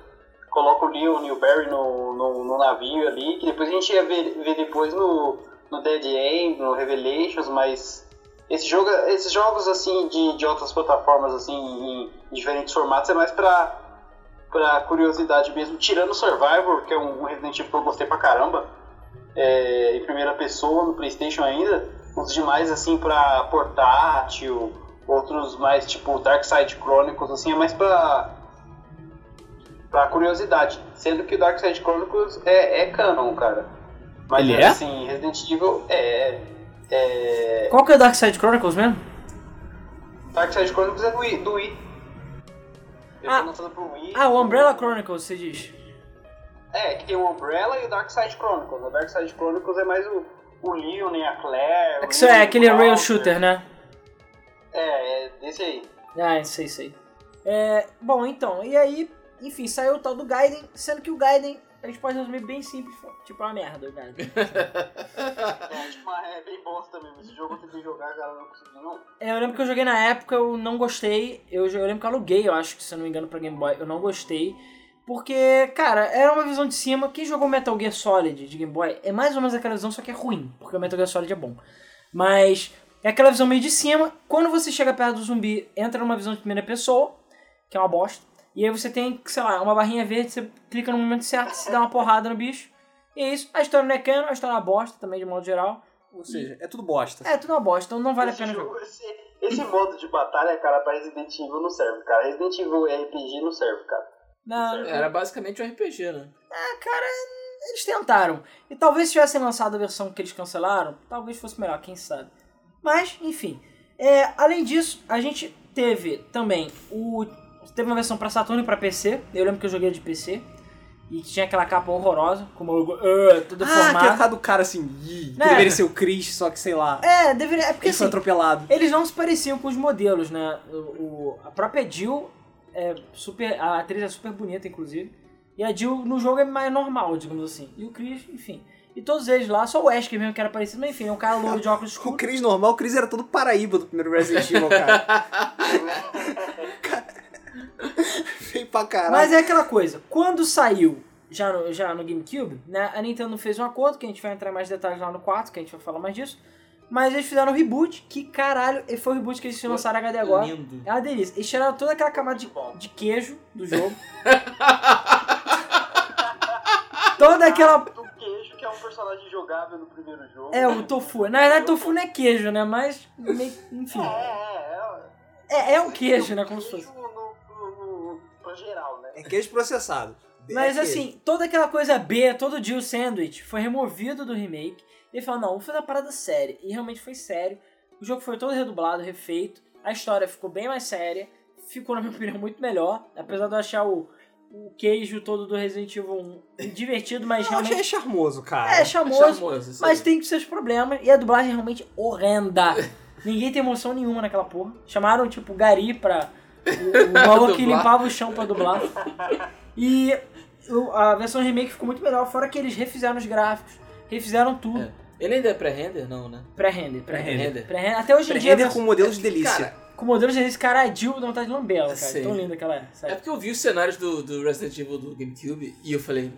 Coloca o Leon e o Barry no, no, no navio ali, que depois a gente ia ver, ver depois no, no Dead End, no Revelations, mas esse jogo, esses jogos assim de, de outras plataformas assim em, em diferentes formatos é mais pra, pra curiosidade mesmo, tirando o Survivor, que é um Resident Evil que eu gostei pra caramba, é, em primeira pessoa no Playstation ainda, os demais assim pra portátil, outros mais tipo Dark Side Chronicles, assim, é mais pra, pra curiosidade, sendo que o Dark Side Chronicles é, é canon, cara. Mas Ele é? assim, Resident Evil é. É Qual que é o Dark Side Chronicles mesmo? Dark Side Chronicles é do Wii. Do Wii. Ah. Wii. Ah, o Umbrella Chronicles, você diz. É, que tem o Umbrella e o Dark Side Chronicles. O Dark Side Chronicles é mais o, o Leon e a Claire. É que isso é aquele o rail Walter. shooter, né? É, é desse aí. Ah, sei, sei. É, bom, então, e aí, enfim, saiu o tal do Gaiden, sendo que o Gaiden, a gente pode resumir bem simples, tipo, é uma merda Gaiden. É, tipo, é bem bosta mesmo. Esse jogo eu tentei jogar, cara, não consegui não. É, eu lembro que eu joguei na época, eu não gostei, eu, eu lembro que eu aluguei, eu acho que, se eu não me engano, pra Game Boy, eu não gostei, porque, cara, era uma visão de cima, quem jogou Metal Gear Solid de Game Boy é mais ou menos aquela visão, só que é ruim, porque o Metal Gear Solid é bom. Mas é aquela visão meio de cima, quando você chega perto do zumbi, entra numa visão de primeira pessoa, que é uma bosta, e aí você tem, sei lá, uma barrinha verde, você clica no momento certo, se dá uma porrada no bicho, e é isso. A história não é canon, a história é uma bosta também, de modo geral. Ou seja, é tudo bosta. É, tudo uma bosta, então não vale a esse pena jogo, jogar. esse, esse modo de batalha, cara, pra Resident Evil não serve, cara. Resident Evil RPG não serve, cara. Não, Era basicamente um RPG, né? eles tentaram. E talvez se tivessem lançado a versão que eles cancelaram, talvez fosse melhor, quem sabe. Mas, enfim. É, além disso, a gente teve também o. Teve uma versão pra Saturno e pra PC. Eu lembro que eu joguei de PC. E tinha aquela capa horrorosa, como eu, uh, tudo Ah, que é deformado. a cara do cara assim, "Ih", que Né? deveria ser o Chris, só que sei lá. É, deveria. É porque Ele foi assim, atropelado. eles não se pareciam com os modelos, né? O, o- a própria Jill é super. A atriz é super bonita, inclusive. E a Jill no jogo é mais normal, digamos assim. E o Chris, enfim. E todos eles lá, só o Wesker mesmo que era parecido, mas enfim, é um cara louro de óculos O escuros. Chris normal, o Chris era todo Paraíba do primeiro Resident Evil, cara. Feio pra caralho. Mas é aquela coisa, quando saiu já no, já no GameCube, né, a Nintendo fez um acordo, que a gente vai entrar em mais detalhes lá no 4, que a gente vai falar mais disso. Mas eles fizeram um reboot, que caralho, e foi o reboot que eles lançaram HD agora. Lindo. É uma delícia. Eles tiraram toda aquela camada de, de queijo do jogo. toda aquela. Do queijo, que é um personagem jogável no primeiro jogo. É, o tofu. Na verdade, tofu não é queijo, né? Mas, meio- enfim. É, é, É, é um é. queijo, né? Como se fosse. No geral, né? É queijo processado. Mas É queijo. assim, toda aquela coisa B, todo Jill Sandwich foi removido do remake. E ele falou, não, vamos fazer uma parada séria. E realmente foi sério. O jogo foi todo redublado, refeito. A história ficou bem mais séria. Ficou, na minha opinião, muito melhor. Apesar de eu achar o, o queijo todo do Resident Evil 1 divertido, mas Eu achei realmente... charmoso, cara. É, charmoso. Charmoso, isso Mas aí. tem seus problemas. E a dublagem é realmente horrenda. Ninguém tem emoção nenhuma naquela porra. Chamaram, tipo, Gari pra... O, o maluco que limpava o chão pra dublar. E a versão remake ficou muito melhor. Fora que eles refizeram os gráficos. Refizeram tudo. É. Ele ainda é pré-render? Não, né? Pré-render, pré-render. Pré-render. Pré-render. Até hoje em dia, Pré-render com modelos de delícia. Cara, com modelos desse cara, a Jill dá vontade de lambela, cara. Sei. Tão linda que ela é. é Sério. porque eu vi os cenários do, do Resident Evil do GameCube e eu falei,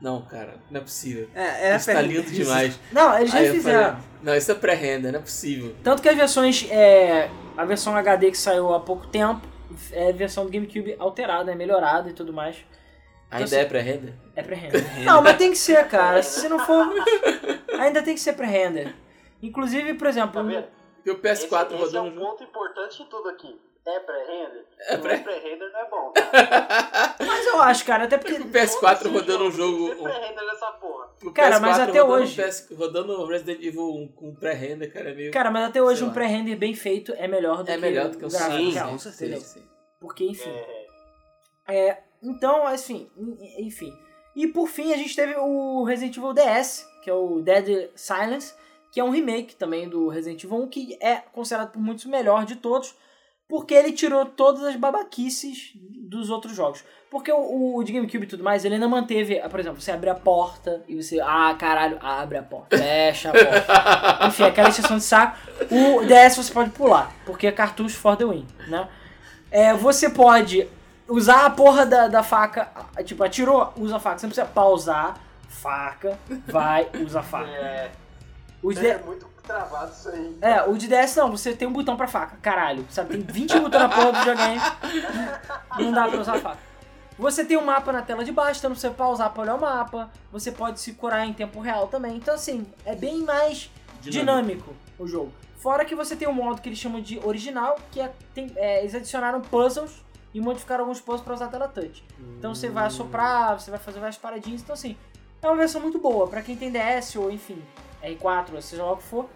não, cara, não é possível. É, é Isso tá lindo demais. Não, eles Aí eu refizeram. falei, não, isso é pré-render, não é possível. Tanto que as versões. É, a versão HD que saiu há pouco tempo é a versão do GameCube alterada, é melhorada e tudo mais. Ainda assim- é pré-render? É pré-render. Não, mas tem que ser, cara. Se não for. Ainda tem que ser pré-render. Inclusive, por exemplo. Tá vendo? O PS4 esse, esse é rodando um ponto importante de tudo aqui. É pré-render? É pré- não é pré-render, não é bom. Mas eu acho, cara, até porque. O PS4 Todos os rodando um jogo. tem pré-render nessa porra. o Cara, PS4 mas até rodando hoje- PS rodando Resident Evil 1 com pré-render, cara, é meio. Cara, mas até hoje Sei um pré-render bem feito é melhor do É que melhor do que o gráfico sim, real, com certeza. Porque, enfim. É, É, então, assim, en- enfim. E por fim, a gente teve o Resident Evil DS, que é o Dead Silence, que é um remake também do Resident Evil 1, que é considerado por muitos o melhor de todos, porque ele tirou todas as babaquices dos outros jogos. Porque o, o de GameCube e tudo mais, ele ainda manteve, por exemplo, você abre a porta e você, ah, caralho, abre a porta, fecha a porta. Enfim, aquela exceção de saco. O DS você pode pular, porque é cartucho for the win, né? É, você pode usar a porra da, da faca, ah, tipo, atirou, usa a faca. Você não precisa pausar, faca, vai, usa a faca. É, O de, é muito travado isso aí. é, o de DS não, você tem um botão pra faca, caralho. Sabe, tem 20 botões na porra do videogame. Não dá pra usar a faca. Você tem um mapa na tela de baixo, então você pausar pra olhar o mapa. Você pode se curar em tempo real também. Então, assim, é bem mais dinâmico, o jogo. Fora que você tem um modo que eles chamam de original, que é, tem- é, eles adicionaram puzzles e modificaram alguns puzzles pra usar a tela touch. Então você vai assoprar, você vai fazer várias paradinhas. Então, assim, é uma versão muito boa. Pra quem tem DS ou, enfim, R4, ou seja lá o que for.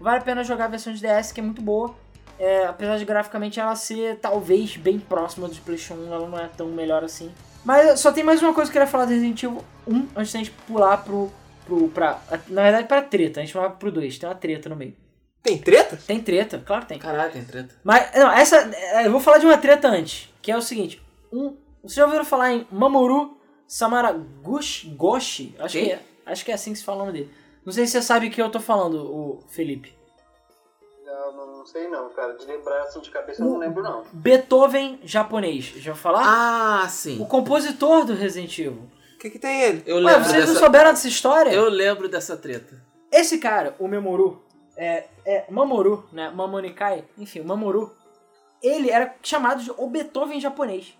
Vale a pena jogar a versão de DS, que é muito boa. É, apesar de graficamente ela ser talvez bem próxima do PlayStation 1, ela não é tão melhor assim. Mas só tem mais uma coisa que eu queria falar do Resident Evil 1 antes da gente pular pro. pro pra, na verdade, pra treta. A gente vai pro 2, tem uma treta no meio. Tem treta? Tem treta, claro que tem. Caralho, tem treta. Mas, não, essa. é, Eu vou falar de uma treta antes, que é o seguinte: um, vocês já ouviram falar em Mamoru Samaraguchi? Goshi? Acho que, é, acho que é assim que se fala o nome dele. Não sei se você sabe o que eu tô falando, o Felipe. Não, não, não sei não, cara. De lembrar assim de cabeça eu não lembro não. Beethoven japonês. Já ouviu falar? Ah, O sim. compositor do Resident Evil. O que, que tem ele? Eu Ué, lembro vocês não dessa. souberam dessa história? Eu lembro dessa treta. Esse cara, o Memoru, é, é Mamoru, né? Mamonikai, enfim, o Mamoru, ele era chamado de o Beethoven japonês.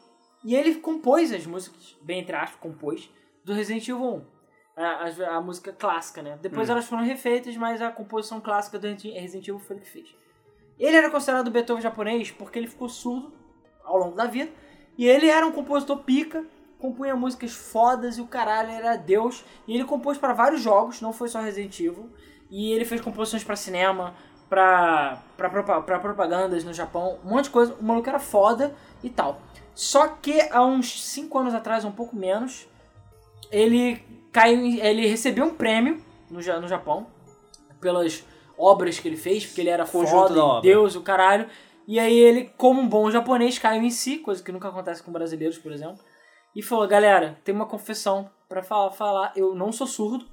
E ele compôs as músicas, bem entre aspas, compôs, do Resident Evil 1. A, a- a música clássica, né? Depois elas foram refeitas, mas a composição clássica do Resident Evil foi ele que fez. Ele era considerado o Beethoven japonês porque ele ficou surdo ao longo da vida. E ele era um compositor pica, compunha músicas fodas e o caralho era Deus. E ele compôs para vários jogos, não foi só Resident Evil. E ele fez composições para cinema, pra, pra, propa- pra propagandas no Japão, um monte de coisa. O maluco era foda e tal. Só que há uns 5 anos atrás, um pouco menos, ele caiu, em- ele recebeu um prêmio no, no Japão pelas obras que ele fez, porque ele era Conjunto foda. Deus, o caralho. E aí ele, como um bom japonês, caiu em si, coisa que nunca acontece com brasileiros, por exemplo. E falou, galera, tem uma confissão pra falar, falar, eu não sou surdo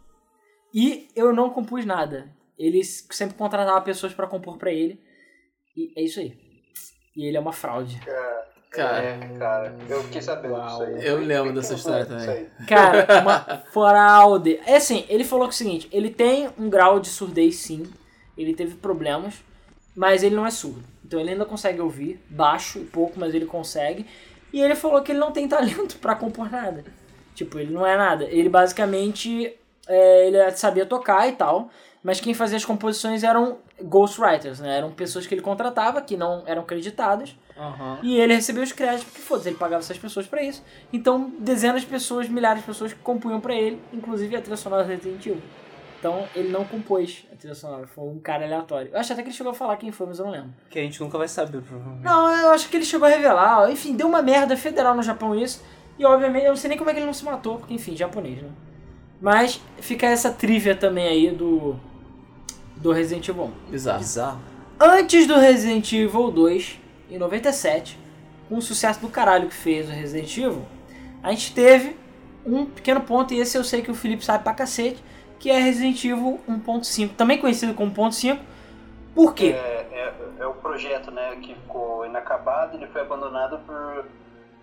e eu não compus nada. Ele sempre contratava pessoas pra compor pra ele. E é isso aí. E ele é uma fraude. Cara, É, cara, eu fiquei sabendo disso aí. eu lembro dessa história também. Cara, uma fraude. É assim, ele falou que é o seguinte, ele tem um grau de surdez sim, ele teve problemas, mas ele não é surdo. Então ele ainda consegue ouvir, baixo e pouco, mas ele consegue. E ele falou que ele não tem talento pra compor nada. Tipo, ele não é nada. Ele basicamente é, ele sabia tocar e tal, mas quem fazia as composições eram ghostwriters, né? Eram pessoas que ele contratava, que não eram creditadas. E ele recebeu os créditos, porque foda-se, ele pagava essas pessoas pra isso. Então, dezenas de pessoas, milhares de pessoas compunham pra ele, inclusive a trilha sonora do Resident Evil. Então, ele não compôs a trilha sonora, foi um cara aleatório. Eu acho até que ele chegou a falar quem foi, mas eu não lembro. Que a gente nunca vai saber, provavelmente. Não, eu acho que ele chegou a revelar. Enfim, deu uma merda federal no Japão isso. E, obviamente, eu não sei nem como é que ele não se matou, porque, enfim, japonês, né? Mas fica essa trivia também aí do, do Resident Evil 1. Bizarro. Bizarro. Antes do Resident Evil 2, em 97, com o sucesso do caralho que fez o Resident Evil, a gente teve um pequeno ponto, e esse eu sei que o Felipe sabe pra cacete, que é Resident Evil 1.5, também conhecido como 1.5. Por quê? É, é, é o projeto, né, que ficou inacabado, ele foi abandonado por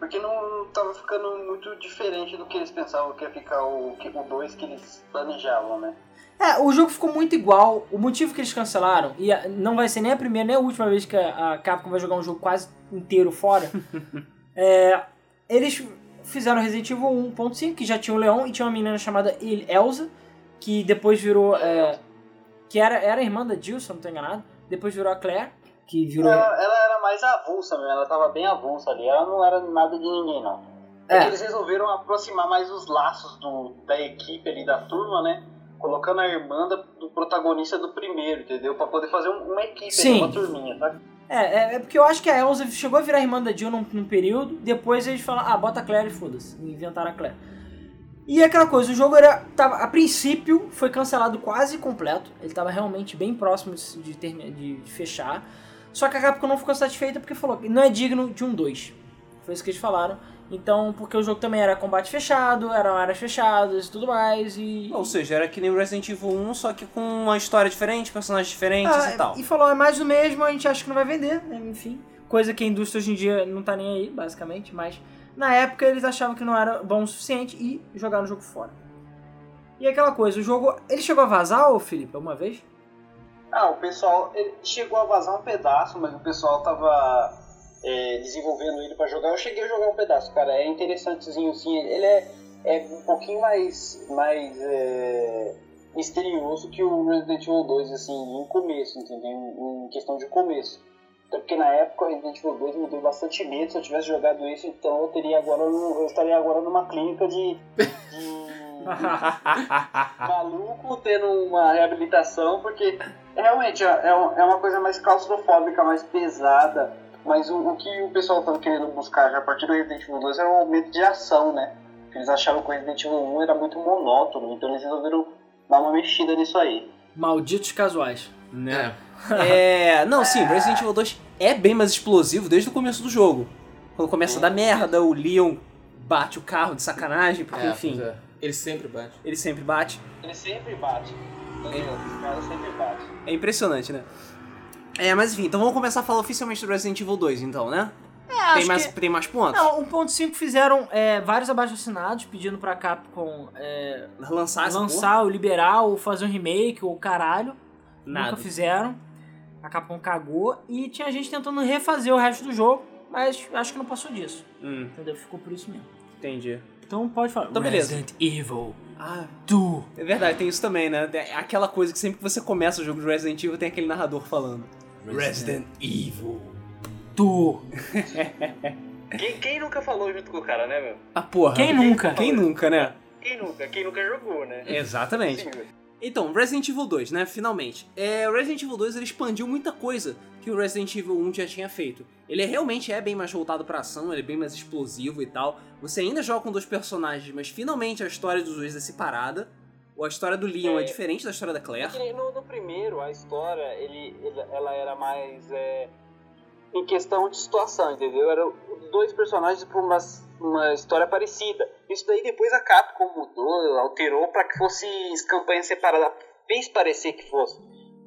porque não tava ficando muito diferente do que eles pensavam que ia ficar o 2 o dois que eles planejavam, né? É, o jogo ficou muito igual. O motivo que eles cancelaram, e não vai ser nem a primeira nem a última vez que a Capcom vai jogar um jogo quase inteiro fora, é, eles fizeram Resident Evil 1.5, que já tinha o Leon e tinha uma menina chamada El- Elsa, que depois virou. é, que era, era a irmã da Jill, se eu não tô enganado. Depois virou a Claire, que virou. Ela, ela era mais avulsa mesmo, ela tava bem avulsa ali, ela não era nada de ninguém, não. É, É. que eles resolveram aproximar mais os laços do, da equipe ali, da turma, né? Colocando a irmã do protagonista do primeiro, entendeu? Pra poder fazer um- uma equipe, Sim. uma turminha, tá? É, é, é porque eu acho que a Elsa chegou a virar irmã da Jill num, num período, depois eles falaram, ah, bota a Claire e foda-se. Inventaram a Claire. E aquela coisa, o jogo era. Tava, a princípio foi cancelado quase completo. Ele tava realmente bem próximo de, de- de fechar. Só que a Capcom não ficou satisfeita porque falou que não é digno de um 2. Foi isso que eles falaram. Então, porque o jogo também era combate fechado, eram áreas fechadas e tudo mais. E. Ou seja, era que nem Resident Evil 1, só que com uma história diferente, personagens diferentes Ah, e tal. E falou, é mais do mesmo, a gente acha que não vai vender, né? enfim. Coisa que a indústria hoje em dia não tá nem aí, basicamente, mas na época eles achavam que não era bom o suficiente e jogaram o jogo fora. E aquela coisa, o jogo. Ele chegou a vazar, ô Felipe, alguma vez? Ah, o pessoal ele chegou a vazar um pedaço, mas o pessoal tava é, desenvolvendo ele pra jogar. Eu cheguei a jogar um pedaço, cara. É interessantezinho, sim. Ele é, é um pouquinho mais, mais é, misterioso que o Resident Evil 2, assim, em começo, entendeu? Em, questão de começo. Até porque na época o Resident Evil 2 me deu bastante medo. Se eu tivesse jogado isso, então eu teria agora eu estaria agora numa clínica de- de maluco tendo uma reabilitação, porque realmente é, é é uma coisa mais claustrofóbica, mais pesada. Mas o, o que o pessoal tá querendo buscar já a partir do Resident Evil 2 era um aumento de ação, né? Porque Eles achavam que o Resident Evil 1 era muito monótono, então eles resolveram dar uma mexida nisso aí. Malditos casuais. Né? É. Não, sim, Resident Evil 2 é bem mais explosivo desde o começo do jogo. Quando começa a dar merda, o Leon bate o carro de sacanagem, porque É, enfim, é. Ele sempre bate. ele sempre bate. Ele sempre bate. Cara sempre bate. É impressionante, né? É, mas enfim, então vamos começar a falar oficialmente do Resident Evil 2, então, né? É, tem, mais, tem mais pontos? Não, 1.5 fizeram é, vários abaixo-assinados pedindo pra Capcom é, Lançar lançar, ou liberar, ou fazer um remake, ou caralho. Nada. Nunca fizeram. A Capcom cagou. E tinha gente tentando refazer o resto do jogo, mas acho que não passou disso. Hum, Entendeu? Ficou por isso mesmo. entendi. Então pode falar. Então, beleza. Resident Evil Ah, 2. é verdade, tem isso também, né? É aquela coisa que sempre que você começa o jogo de Resident Evil tem aquele narrador falando. Resident Evil. 2. Quem, quem nunca falou junto com o cara, né, meu? Ah, porra. Quem nunca? Quem nunca, né? Quem nunca? Quem nunca jogou, né? Exatamente. Sim, Então, Resident Evil 2, né? Finalmente. É, o Resident Evil 2 ele expandiu muita coisa que o Resident Evil 1 já tinha feito. Ele realmente é bem mais voltado pra ação, ele é bem mais explosivo e tal. Você ainda joga com dois personagens, mas finalmente a história dos dois é separada. Ou a história do Leon é, É. diferente da história da Claire. Porque no, no primeiro, a história, ele, ele- ela era mais é, em questão de situação, entendeu? Eram dois personagens por uma, uma história parecida. Isso daí depois a Capcom mudou, alterou para que fosse campanha separada. Fez parecer que fosse.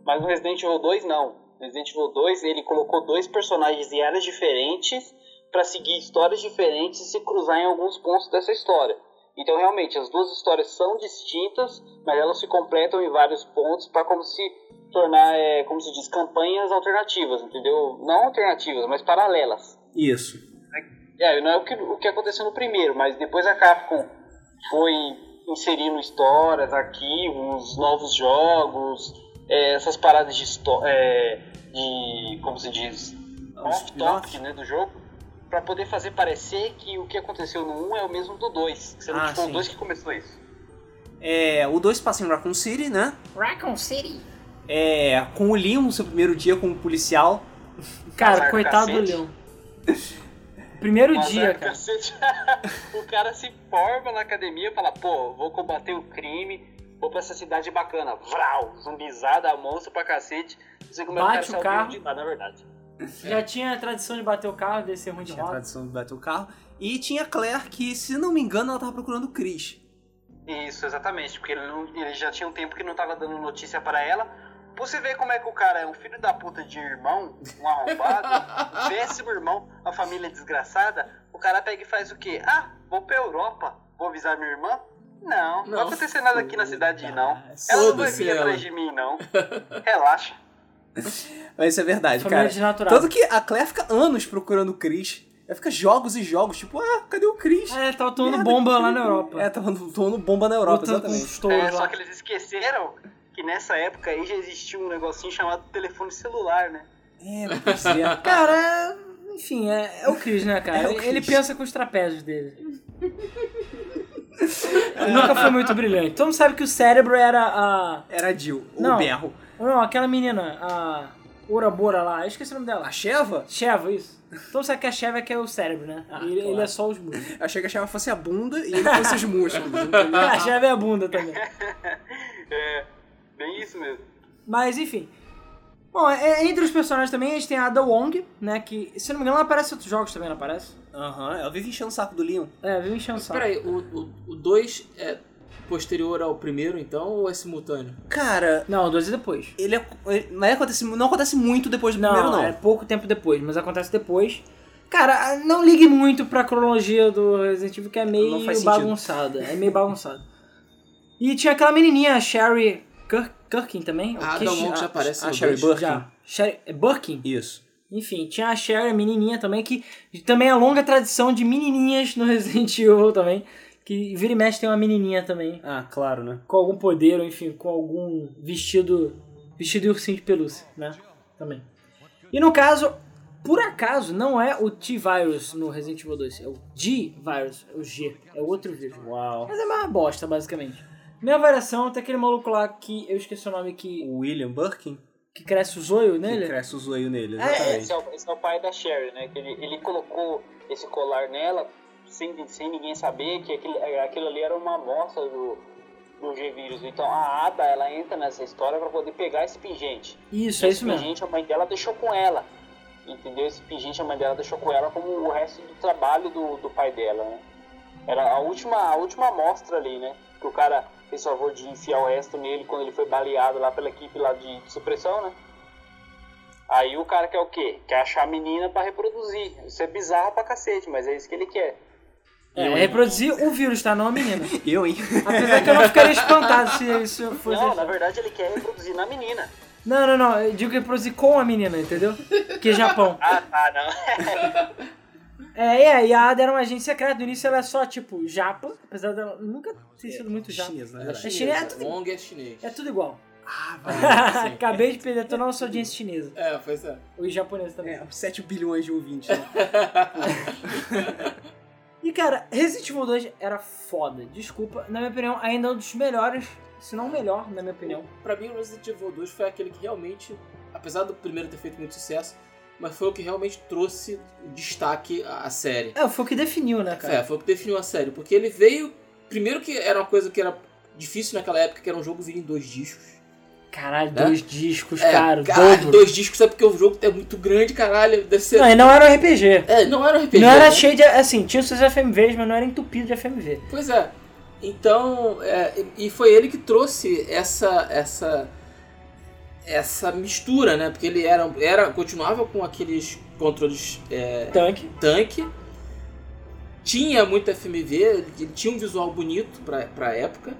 Mas no Resident Evil 2, não. No Resident Evil 2, ele colocou dois personagens em áreas diferentes para seguir histórias diferentes e se cruzar em alguns pontos dessa história. Então, realmente, as duas histórias são distintas, mas elas se completam em vários pontos para como se tornar, é, como se diz, campanhas alternativas, entendeu? Não alternativas, mas paralelas. Isso. É, não é o que, o que aconteceu no primeiro, mas depois a Capcom foi inserindo histórias, arquivos, novos jogos, é, essas paradas de, é, de como se diz, off-topic né, do jogo, para poder fazer parecer que o que aconteceu no 1 é o mesmo do 2, sendo Ah, que foi sim. o 2 que começou isso. É, o 2 passa em Raccoon City, né? Raccoon City. É, com o Leon, seu primeiro dia como policial. Cara, Azar do coitado do cacete. Leão. Primeiro Mas, dia, cara. o cara se forma na academia e fala, pô, vou combater o crime, vou pra essa cidade bacana. Vral, zumbizada, monstro pra cacete. Você como é Bate o o cara carro. saiu de lá, na verdade. Já tinha a tradição de bater o carro, descer ruim de Tinha a roda. tradição de bater o carro. E tinha a Claire, que, se não me engano, ela tava procurando o Chris. Isso, exatamente, porque ele, não- ele já tinha um tempo que não tava dando notícia pra ela. Pra você ver como é que o cara é um filho da puta de irmão, um arrombado, péssimo irmão, uma família desgraçada, o cara pega e faz o quê? Ah, vou pra Europa, vou avisar minha irmã? Não, não, vai acontecer nada aqui na cidade, não. Ela não vai Foda-se vir ela. atrás de mim, não. Relaxa. Mas isso é verdade, Família cara. desnaturada. Tanto que a Claire fica anos procurando o Chris. Ela fica jogos e jogos, tipo, ah, cadê o Chris? É, tava tomando Merda, bomba lá na. Europa. É, tava tomando bomba na Europa, Lutando exatamente. É, só que eles esqueceram que nessa época aí já existia um negocinho chamado telefone celular, né? É, não pode ser. Cara, enfim, é, é o Chris, né, cara? É o Ele- Chris. pensa com os trapézios dele. Ele nunca foi muito brilhante. Todo mundo sabe que o cérebro era a. Era a Jill, o berro. Não, aquela menina, a. Ouroboros lá, eu esqueci o nome dela. A Sheva? Sheva, isso. Então sabe que a Sheva é que é o cérebro, né? Ah, ele, claro. ele é só os músculos. Achei que a Sheva fosse a bunda e ele fosse os músculos. entendeu? a Sheva é a bunda também. É, bem isso mesmo. Mas enfim. Bom, é- entre os personagens também a gente tem a Ada Wong, né? Que, se eu não me engano, ela aparece em outros jogos também, não aparece? Aham, ela vive enchendo o saco do Leon. É, viu enchendo o saco. Peraí, o 2 é posterior ao primeiro, então, ou é simultâneo? Cara, Não, dois e depois. ele, é, ele não, é acontece, não acontece muito depois do Não, primeiro, não. é pouco tempo depois, mas acontece depois. Cara, não ligue muito pra cronologia do Resident Evil, que é meio Não bagunçada. É meio bagunçado. E tinha aquela menininha, a Sherry Kirk, Kirkin também. Ah, que- da Monk já aparece a no Sherry. Burke. Já. Sherry, é Birkin? Isso. Enfim, tinha a Sherry, a menininha também, que também é longa tradição de menininhas no Resident Evil também. Que vira e mexe tem uma menininha também. Ah, claro, né? Com algum poder, ou enfim, com algum vestido. Vestido de ursinho de pelúcia, né? Também. E no caso, por acaso, não é o T-Virus no Resident Evil 2, é o G-Virus, é o G, é o outro vírus. Uau. Mas é uma bosta, basicamente. Minha variação tem aquele maluco lá que eu esqueci o nome que, O William Birkin, que cresce o zoio que nele. cresce o zoio nele, É, exatamente. Esse é, o, esse é o pai da Sherry, né? Que ele, ele colocou esse colar nela sem, sem ninguém saber que aquilo, aquilo ali era uma amostra do, do G-Vírus. Então a Ada, ela entra nessa história pra poder pegar esse pingente. Isso, é esse isso mesmo. pingente a mãe dela deixou com ela. Entendeu? Esse pingente a mãe dela deixou com ela como o resto do trabalho do, do pai dela, né? Era a última, a última amostra ali, né? Que o cara fez favor de enfiar o resto nele quando ele foi baleado lá pela equipe lá de supressão, né? Aí o cara quer o quê? Quer achar a menina pra reproduzir. Isso é bizarro pra cacete, mas é isso que ele quer. É, reproduzir o vírus, tá? Não a menina. Eu, hein? Apesar que eu não ficaria espantado se isso fosse. Não, na verdade ele quer reproduzir na menina. Não, não, não. Eu digo que reproduzir com a menina, entendeu? Que é Japão. Ah, tá, não. É, é, e a Ada era uma agente secreta. No início ela é só, tipo, japa. Apesar dela nunca ter sido muito japa. Chinesa, na É chinês, é chinês. tudo- Wong é chinês. É tudo igual. Ah, vai. Acabei de perder toda a nossa audiência chinesa. É, pois é. Os japoneses também. É, 7 bilhões de ouvintes. Né? E cara, Resident Evil 2 era foda. Desculpa, na minha opinião, ainda é um dos melhores, se não o melhor, na minha opinião. Pra mim, o Resident Evil 2 foi aquele que realmente, apesar do primeiro ter feito muito sucesso, mas foi o que realmente trouxe destaque à à série. É, foi o que definiu, né, cara? É, foi o que definiu a série, porque ele veio. Primeiro que era uma coisa que era difícil naquela época, que era um jogo vir em dois discos. Caralho, Né? dois discos, É, cara, caralho, dobro. dois discos é porque o jogo é muito grande, caralho. Deve ser. Não, e não era um RPG. É, não era um RPG. não era né? cheio de. Assim, tinha os seus FMVs, mas não era entupido de FMV. Pois é. Então, é, e foi ele que trouxe essa essa essa mistura, né? Porque ele era, era continuava com aqueles controles é, Tanque. tanque, tinha muito FMV, ele, tinha um visual bonito pra época.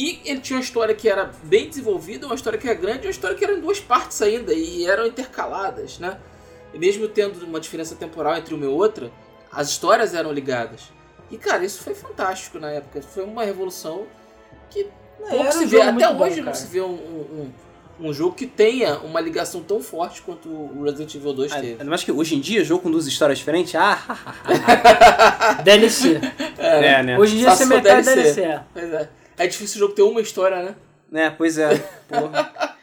E ele tinha uma história que era bem desenvolvida, uma história que era grande, uma história que era em duas partes ainda e eram intercaladas, né? E mesmo tendo uma diferença temporal entre uma e outra, as histórias eram ligadas. E cara, isso foi fantástico na época. Foi uma revolução que pouco era se um vê. jogo Até bom, hoje não se vê um, um, um- um jogo que tenha uma ligação tão forte quanto o Resident Evil 2 teve. Ainda mais que hoje em dia, jogo com duas histórias diferentes, ah, DLC. é, né? Hoje em dia Só você metade DLC. DLC. é. Pois é. É difícil o jogo ter uma história, né? É, pois é. Porra.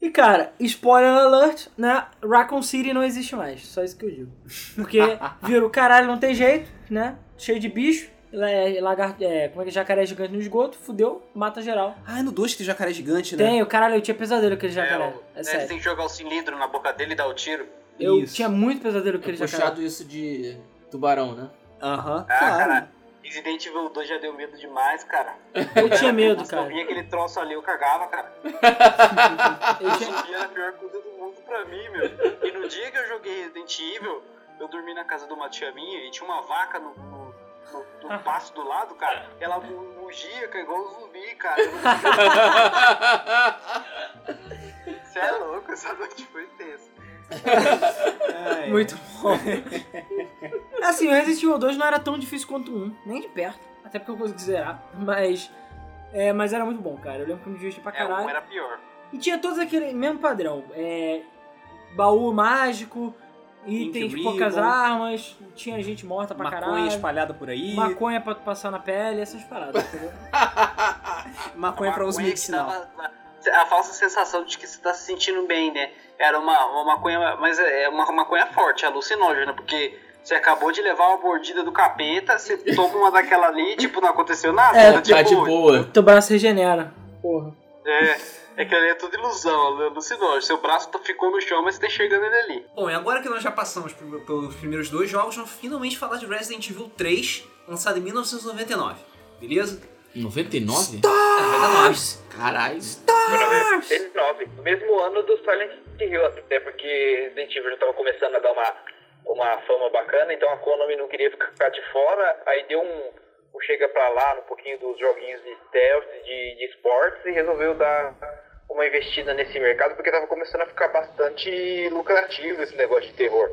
E cara, spoiler alert, né? Raccoon City não existe mais. Só isso que eu digo. Porque viram, caralho, não tem jeito, né? Cheio de bicho. É, lagar, é, como é que é? Jacaré gigante no esgoto, fudeu, mata geral. Ah, é no 2 que tem jacaré gigante, né? Tem, o caralho, eu tinha pesadelo com aquele jacaré. É, Ele sério. tem que jogar o cilindro na boca dele e dar o tiro. Eu Isso. tinha muito pesadelo com É aquele jacaré. puxado isso de tubarão, né? Aham, Ah, claro. cara. Resident Evil 2 já deu medo demais, cara. Eu tinha medo, Nossa, cara. Eu via aquele troço ali, eu cagava, cara. Eu tinha... era a pior coisa do mundo pra mim, meu. E no dia que eu joguei Resident Evil, eu dormi na casa de uma tia minha e tinha uma vaca no, no, no- no pasto do lado, cara. Ela mu- mugia, cara, igual um zumbi, cara. Eu não Você é louco, essa noite foi tensa. É, é. Muito bom. Assim, o Resident Evil 2 não era tão difícil quanto o 1, nem de perto. Até porque eu consegui zerar. Mas. É, mas era muito bom, cara. Eu lembro que eu me diverti pra É, um caralho. era pior. E tinha todos aquele mesmo padrão. É, baú mágico, itens, Ink poucas armas, tinha gente morta pra Maconha caralho. espalhada por aí. Maconha pra tu passar na pele, essas paradas, entendeu? Maconha pra uso Maconha medicinal. a falsa sensação de que você tá se sentindo bem, né? Era uma, uma maconha, mas é uma maconha forte, alucinógena, porque você acabou de levar uma mordida do capeta, você toma uma daquela ali, tipo, não aconteceu nada. É, né? Tá de tipo, boa. Teu braço regenera. Porra. É, é que ali é tudo ilusão, alucinógeno. Seu braço tá- ficou no chão, mas você tá enxergando ele ali. Bom, e agora que nós já passamos pelos primeiros dois jogos, vamos finalmente falar de Resident Evil 3, lançado em 1999. Beleza? 99? É, 99. Caralho. 99, no mesmo ano do Silent Hill, até porque Resident Evil já tava começando a dar uma, uma fama bacana, então a Konami não queria ficar de fora, aí deu um, um chega pra lá, um pouquinho dos joguinhos de stealth, de, de esportes, e resolveu dar uma investida nesse mercado, porque tava começando a ficar bastante lucrativo esse negócio de terror.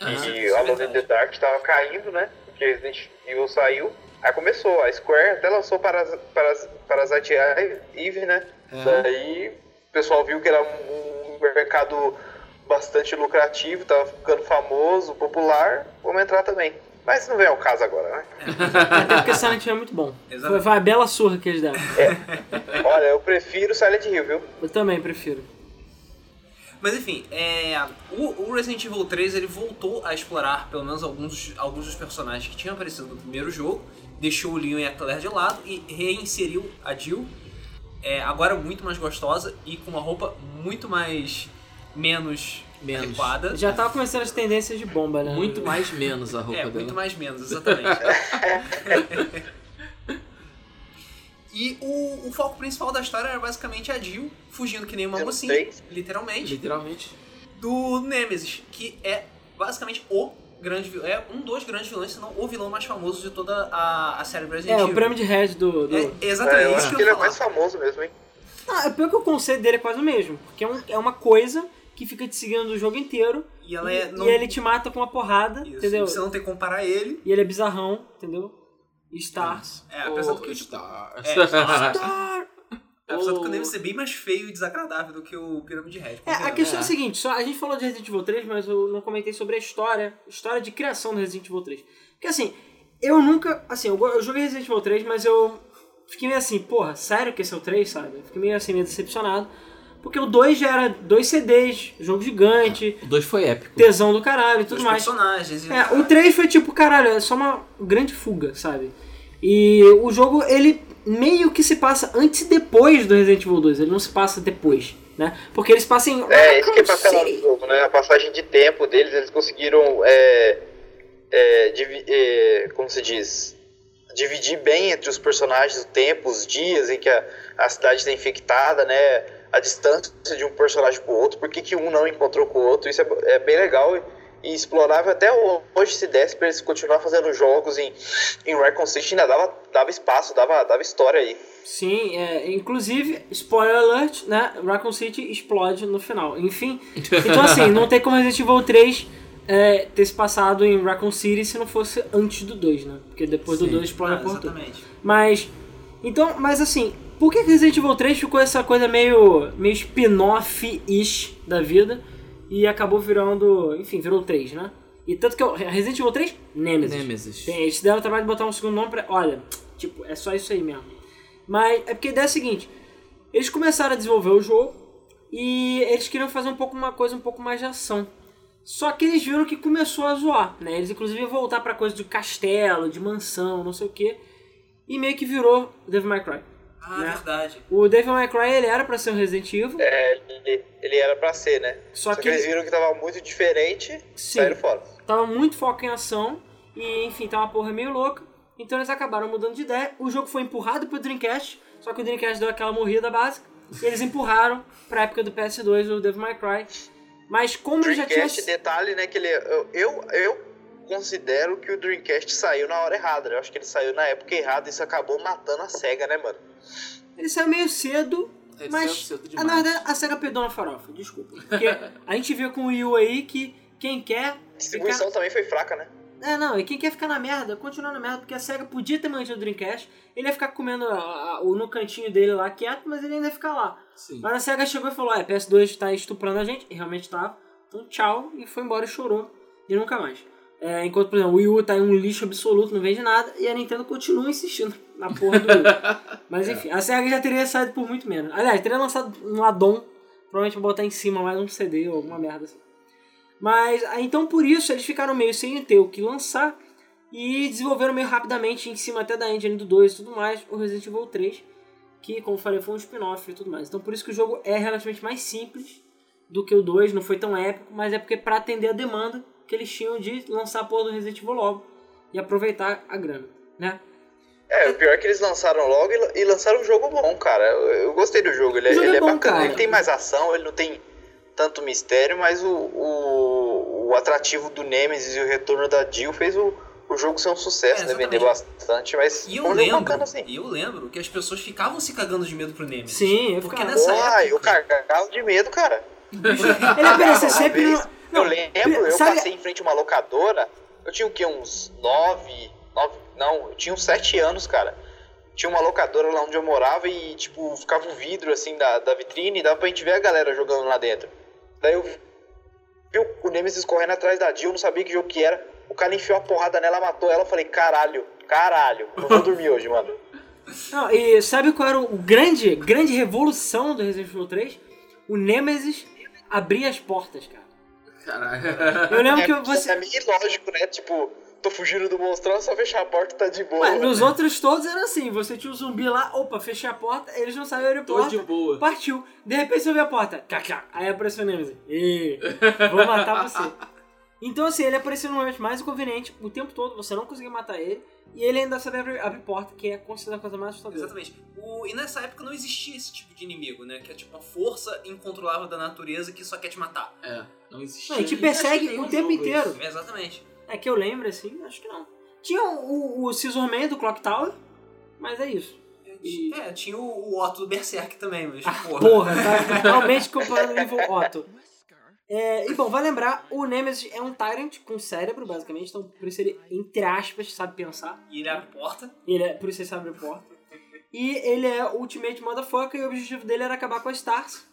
Ah, e Alone in the Dark tava caindo, né? Porque Resident Evil saiu. Aí começou, a Square até lançou para para Parasite Eve, né? Daí o pessoal viu que era um mercado bastante lucrativo, tava ficando famoso, popular, vamos entrar também. Mas não vem ao caso agora, né? Até porque Silent Hill é muito bom. Foi, Exatamente. foi a bela surra que eles deram. Olha, eu prefiro Silent Hill, viu? Eu também prefiro. Mas enfim, é, o, o Resident Evil 3 ele voltou a explorar pelo menos alguns, alguns dos personagens que tinham aparecido no primeiro jogo, deixou o Leon e a Claire de lado e reinseriu a Jill, é, agora muito mais gostosa e com uma roupa muito mais menos, Menos. adequada. Já tava começando as tendências de bomba, né? Muito mais menos a roupa É, dela. muito mais menos, exatamente. e o, o foco principal da história era basicamente a Jill fugindo que nem uma mocinha, literalmente, Literalmente. do Nemesis, que é basicamente o grande é um dos grandes vilões, se não o vilão mais famoso de toda a, a série Resident É, o prêmio de Red do. do... É, exatamente, É, eu acho que que ele é falar. mais famoso mesmo, hein? Ah, é pior que o conceito dele é quase o mesmo. Porque é, um- é uma coisa que fica te seguindo o jogo inteiro. E ela é. e não- ele te mata com uma porrada, isso, entendeu? Você não tem que comparar ele. E ele é bizarrão, entendeu? E Stars. É, apesar do que. O Star. É, Star. Star! apesar do que Nemesis é bem mais feio e desagradável do que o Pirâmide Red. É, a questão é a É. seguinte, só, a gente falou de Resident Evil 3, mas eu não comentei sobre a história, história de criação do Resident Evil 3. Porque assim, eu nunca, assim, eu, eu joguei Resident Evil 3, mas eu fiquei meio assim, porra, sério que esse é o 3, sabe? Eu fiquei meio assim, meio decepcionado. Porque o 2 já era dois CDs, jogo gigante, O 2 foi épico. tesão do caralho e tudo Dos mais. personagens. É, o 3 foi tipo, caralho, é só uma grande fuga, sabe? E o jogo, ele meio que se passa antes e depois do Resident Evil 2, ele não se passa depois, né? Porque eles passam em É, isso que é City. no jogo, né? A passagem de tempo deles, eles conseguiram, é, é, é, como se diz, dividir bem entre os personagens o tempo, os dias em que a, a cidade está infectada, né? A distância de um personagem pro outro, por que, que um não encontrou com o outro, isso é, é bem legal e, e explorável até hoje, se desse pra eles continuar fazendo jogos em, em Raccoon City, ainda dava, dava espaço, dava, dava história aí. Sim, é, inclusive, spoiler alert, né? Raccoon City explode no final. Enfim, então assim, não tem como Resident Evil 3 é, ter se passado em Raccoon City se não fosse antes do 2, né? Porque depois do Sim. 2 explode Ah, a exatamente. Mas, então, mas assim, por que Resident Evil 3 ficou essa coisa meio, meio spin-off-ish da vida e acabou virando, enfim, virou 3, né? E tanto que o Resident Evil 3, Nemesis. Nemesis. Tem, eles deram o trabalho de botar um segundo nome pra. Olha, tipo, é só isso aí mesmo. Mas é porque a ideia é a seguinte: eles começaram a desenvolver o jogo e eles queriam fazer um pouco uma coisa um pouco mais de ação. Só que eles viram que começou a zoar, né? Eles inclusive iam voltar pra coisa de castelo, de mansão, não sei o que. E meio que virou Devil May Cry. Ah, Né? verdade. O Devil May Cry ele era pra ser um Resident Evil, É, ele, ele era pra ser, né? só Só que que eles ele viram que tava muito diferente, Sim. saíram fora. tava muito foco em ação e enfim, tá uma porra meio louca. Então eles acabaram mudando de ideia. O jogo foi empurrado pro Dreamcast, só que o Dreamcast deu aquela morrida básica. E eles empurraram pra época do PS2 o Devil May Cry. Mas como ele já tinha. Dreamcast, detalhe, né, que ele... Eu, eu, eu considero que o Dreamcast saiu na hora errada, né? Eu acho que ele saiu na época errada e isso acabou matando a SEGA, né, mano? Ele saiu meio cedo, Ele mas saiu cedo ah, demais. na verdade a SEGA perdeu na farofa, desculpa. Porque a gente viu com o Wii U aí que quem quer. A distribuição também foi fraca, né? É, não, e quem quer ficar na merda, continua na merda, porque a SEGA podia ter mantido o Dreamcast, ele ia ficar comendo a- a- o no cantinho dele lá quieto, mas ele ainda ia ficar lá. Sim. Mas a SEGA chegou e falou: é, PS2 tá estuprando a gente, e realmente tava. Então tchau, e foi embora e chorou, e nunca mais. É, enquanto, por exemplo, o Wii U tá em um lixo absoluto, não vende nada, e a Nintendo continua insistindo na porra do. Mas enfim, a SEGA já teria saído por muito menos. Aliás, teria lançado um addon, provavelmente botar em cima mais um CD ou alguma merda assim. Mas aí, então por isso eles ficaram meio sem ter o que lançar e desenvolveram meio rapidamente em cima até da engine do 2 e tudo mais o Resident Evil 3, que como falei foi um spin-off e tudo mais. Então por isso que o jogo é relativamente mais simples do que o 2, não foi tão épico, mas é porque para atender a demanda que eles tinham de lançar a porra do Resident Evil logo e aproveitar a grana, né? É, o pior é que eles lançaram logo e, lançaram um jogo bom, cara. Eu, eu gostei do jogo. Ele, O jogo ele é é, bom, bacana. cara. Ele tem mais ação, ele não tem tanto mistério, mas o, o, o atrativo do Nemesis e o retorno da Jill fez o, o jogo ser um sucesso, É, né? Vender bastante, mas E eu um lembro, bacana, assim. eu lembro que as pessoas ficavam se cagando de medo pro Nemesis. Sim, eu Porque ficava. nessa eu época... cagava de medo, cara. Ele aparecia sempre vez, no... Eu lembro, eu sabe- passei em frente a uma locadora, eu tinha o quê? Uns nove, nove, não, eu tinha uns sete anos, cara. Tinha uma locadora lá onde eu morava e, tipo, ficava o vidro, assim, da, da vitrine e dava pra gente ver a galera jogando lá dentro. Daí eu vi o- o Nemesis correndo atrás da Jill, não sabia que jogo que era. O cara enfiou a porrada nela, matou ela, eu falei, caralho, caralho, não vou dormir hoje, mano. Não, e sabe qual era o grande, grande revolução do Resident Evil 3? O Nemesis abria as portas, cara. Caralho. Eu lembro É, que você... é meio ilógico, né? Tipo, tô fugindo do monstrão, só fechar a porta e tá de boa. Ué, nos outros todos era assim, você tinha o zumbi lá, opa, fechei a porta, eles não sabiam abrir a Tô porta, de boa. partiu. De repente você ouve a porta, cacá, aí apareceu o Nemesis, Ih, vou matar você. Então assim, ele apareceu no momento mais inconveniente, o tempo todo você não conseguia matar ele, e ele ainda sabia abrir, abrir porta, que é considerada a coisa mais assustadora. Exatamente. O, e nessa época não existia esse tipo de inimigo, né? Que é tipo uma força incontrolável da natureza que só quer te matar. É, não existia. Não, e te persegue o tempo inteiro. isso. Exatamente. É que eu lembro, assim, acho que não. Tinha o, o Scissor Man do Clock Tower, mas é isso. E- É, tinha o, o Otto do Berserk também, mas Ah, porra. porra, tá totalmente comparando o Evil Otto. É, e bom, vai lembrar, o Nemesis é um Tyrant com cérebro, basicamente, então por isso ele, entre aspas, sabe pensar. E ele abre porta. Ele é, por isso ele sabe abrir porta. E ele é o Ultimate Motherfucker e o objetivo dele era acabar com as Stars.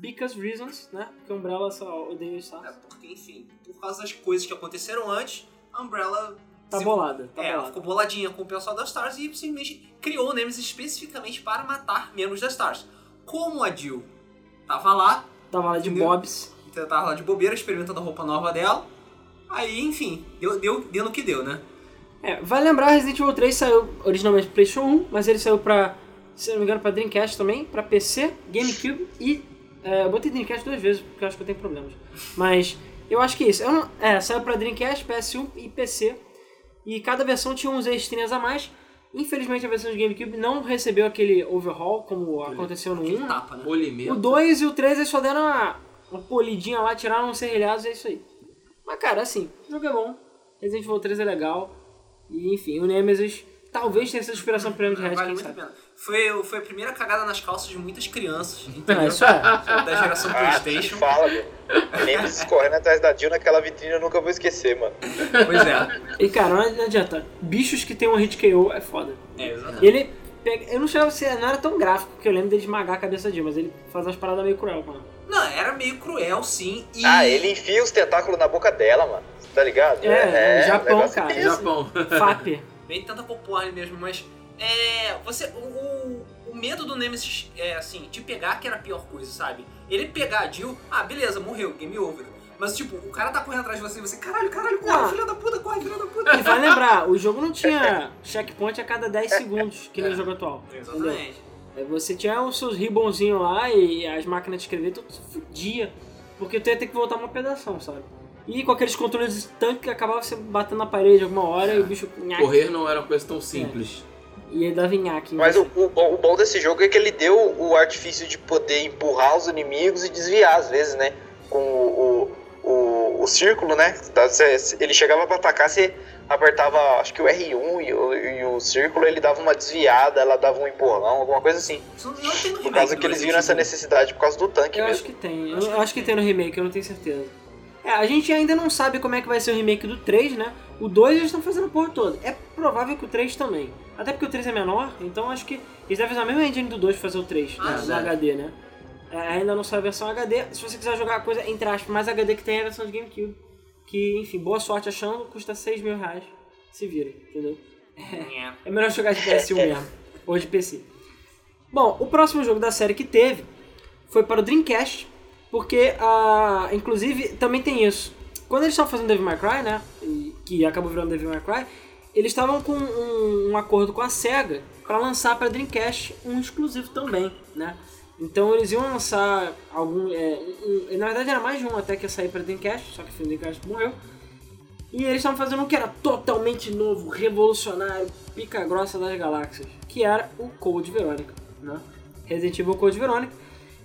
Because reasons, né? Porque Umbrella só odeia as É, Stars. porque, enfim, por causa das coisas que aconteceram antes, a Umbrella Tá se- bolada, tá é, ela bolada. ficou boladinha com o pessoal das Stars e simplesmente criou o Nemesis especificamente para matar membros das Stars. Como a Jill tava lá, Tava lá de Entendeu? Bobs. Então tava lá de bobeira, experimentando a roupa nova dela, aí, enfim, deu, deu, deu no que deu, né? É, vai lembrar, Resident Evil 3 saiu originalmente pro PlayStation 1, mas ele saiu pra, se não me engano, pra Dreamcast também, pra PC, GameCube e. É, eu botei Dreamcast duas vezes porque eu acho que eu tenho problemas. Mas eu acho que é isso. Eu não, é, saiu pra Dreamcast, PS1 e PC. E cada versão tinha uns extrinhas a mais. Infelizmente a versão de GameCube não recebeu aquele overhaul como aconteceu no 1. Aquele né? tapa, né? O 2 e o 3 eles só deram uma, uma polidinha lá, tiraram uns serrilhados e é isso aí. Mas cara, assim, o jogo é bom. Resident Evil 3 é legal. E enfim, o Nemesis talvez tenha sido inspiração pro Nemesis Red, Vale quem muito a sabe. pena. Foi, foi a primeira cagada nas calças de muitas crianças, É, entendeu? isso é. Da geração Ah, Playstation. fala. Nemesis correndo atrás da Jill naquela vitrine eu nunca vou esquecer, mano. Pois é. E cara, não não adianta. Bichos que tem um hit KO é foda. É, exatamente. Ele pega. Eu não chegava a ser. Não era tão gráfico que eu lembro dele esmagar a cabeça de mas ele faz umas paradas meio cruel, mano. Não, era meio cruel, sim. E Ah, ele enfia os tentáculos na boca dela, mano. Tá ligado? É, Japão, o negócio cara. é. Japão. FAP. Bem tanta popular mesmo, mas é. Você. O, o, o medo do Nemesis é assim, te pegar que era a pior coisa, sabe? Ele pegar a Jill, ah, beleza, morreu, game over. Mas tipo, o cara tá correndo atrás de você e você, caralho, caralho, corre, filha da puta, corre, filha da puta. E vai lembrar, o jogo não tinha checkpoint a cada 10 segundos, que nem o jogo atual. entendeu? Exatamente. Aí Você tinha os seus ribbonzinhos lá e as máquinas de escrever, tudo se fudia. Porque tu ia ter que voltar uma pedação, sabe? E com aqueles controles de tanque que acabava você batendo na parede alguma hora e o bicho. nhaque, Correr não era uma coisa tão simples. E aí dava nhaque. Mas você. o, o bom, o bom desse jogo é que ele deu o artifício de poder empurrar os inimigos e desviar às vezes, né? Com o, o, o, o círculo, né? Ele chegava pra atacar, você apertava acho que o R1 e o, e o círculo, ele dava uma desviada, ela dava um empurrão, alguma coisa assim. Isso não tem no Por causa que eles Resident viram essa Evil. necessidade, por causa do tanque Eu mesmo. acho que tem. Eu, eu acho que tem no remake, eu não tenho certeza. É, a gente ainda não sabe como é que vai ser o remake do 3, né? O 2 eles estão fazendo a porra toda. É provável que o 3 também. Até porque o 3 é menor, então acho que eles devem usar a mesma engine do 2 pra fazer o 3, Ah, né, no certo. HD, né? É, ainda não sai a versão HD. Se você quiser jogar a coisa, entre aspas, mais HD que tem é a versão de GameCube. Que, enfim, boa sorte achando, custa 6 mil reais. Se vira, entendeu? É melhor jogar de PS1 mesmo, ou de PC. Bom, o próximo jogo da série que teve foi para o Dreamcast, porque, ah, inclusive, também tem isso. Quando eles estavam fazendo Devil May Cry, né, e- que acabou virando Devil May Cry, eles estavam com um, um acordo com a SEGA para lançar para Dreamcast um exclusivo também, né. Então eles iam lançar algum... é, um- um- na verdade era mais de um até que ia sair para Dreamcast, só que o Dreamcast morreu. E eles estavam fazendo um que era totalmente novo, revolucionário, pica grossa das galáxias, que era o Code Verônica, né? Resident Evil Code Verônica,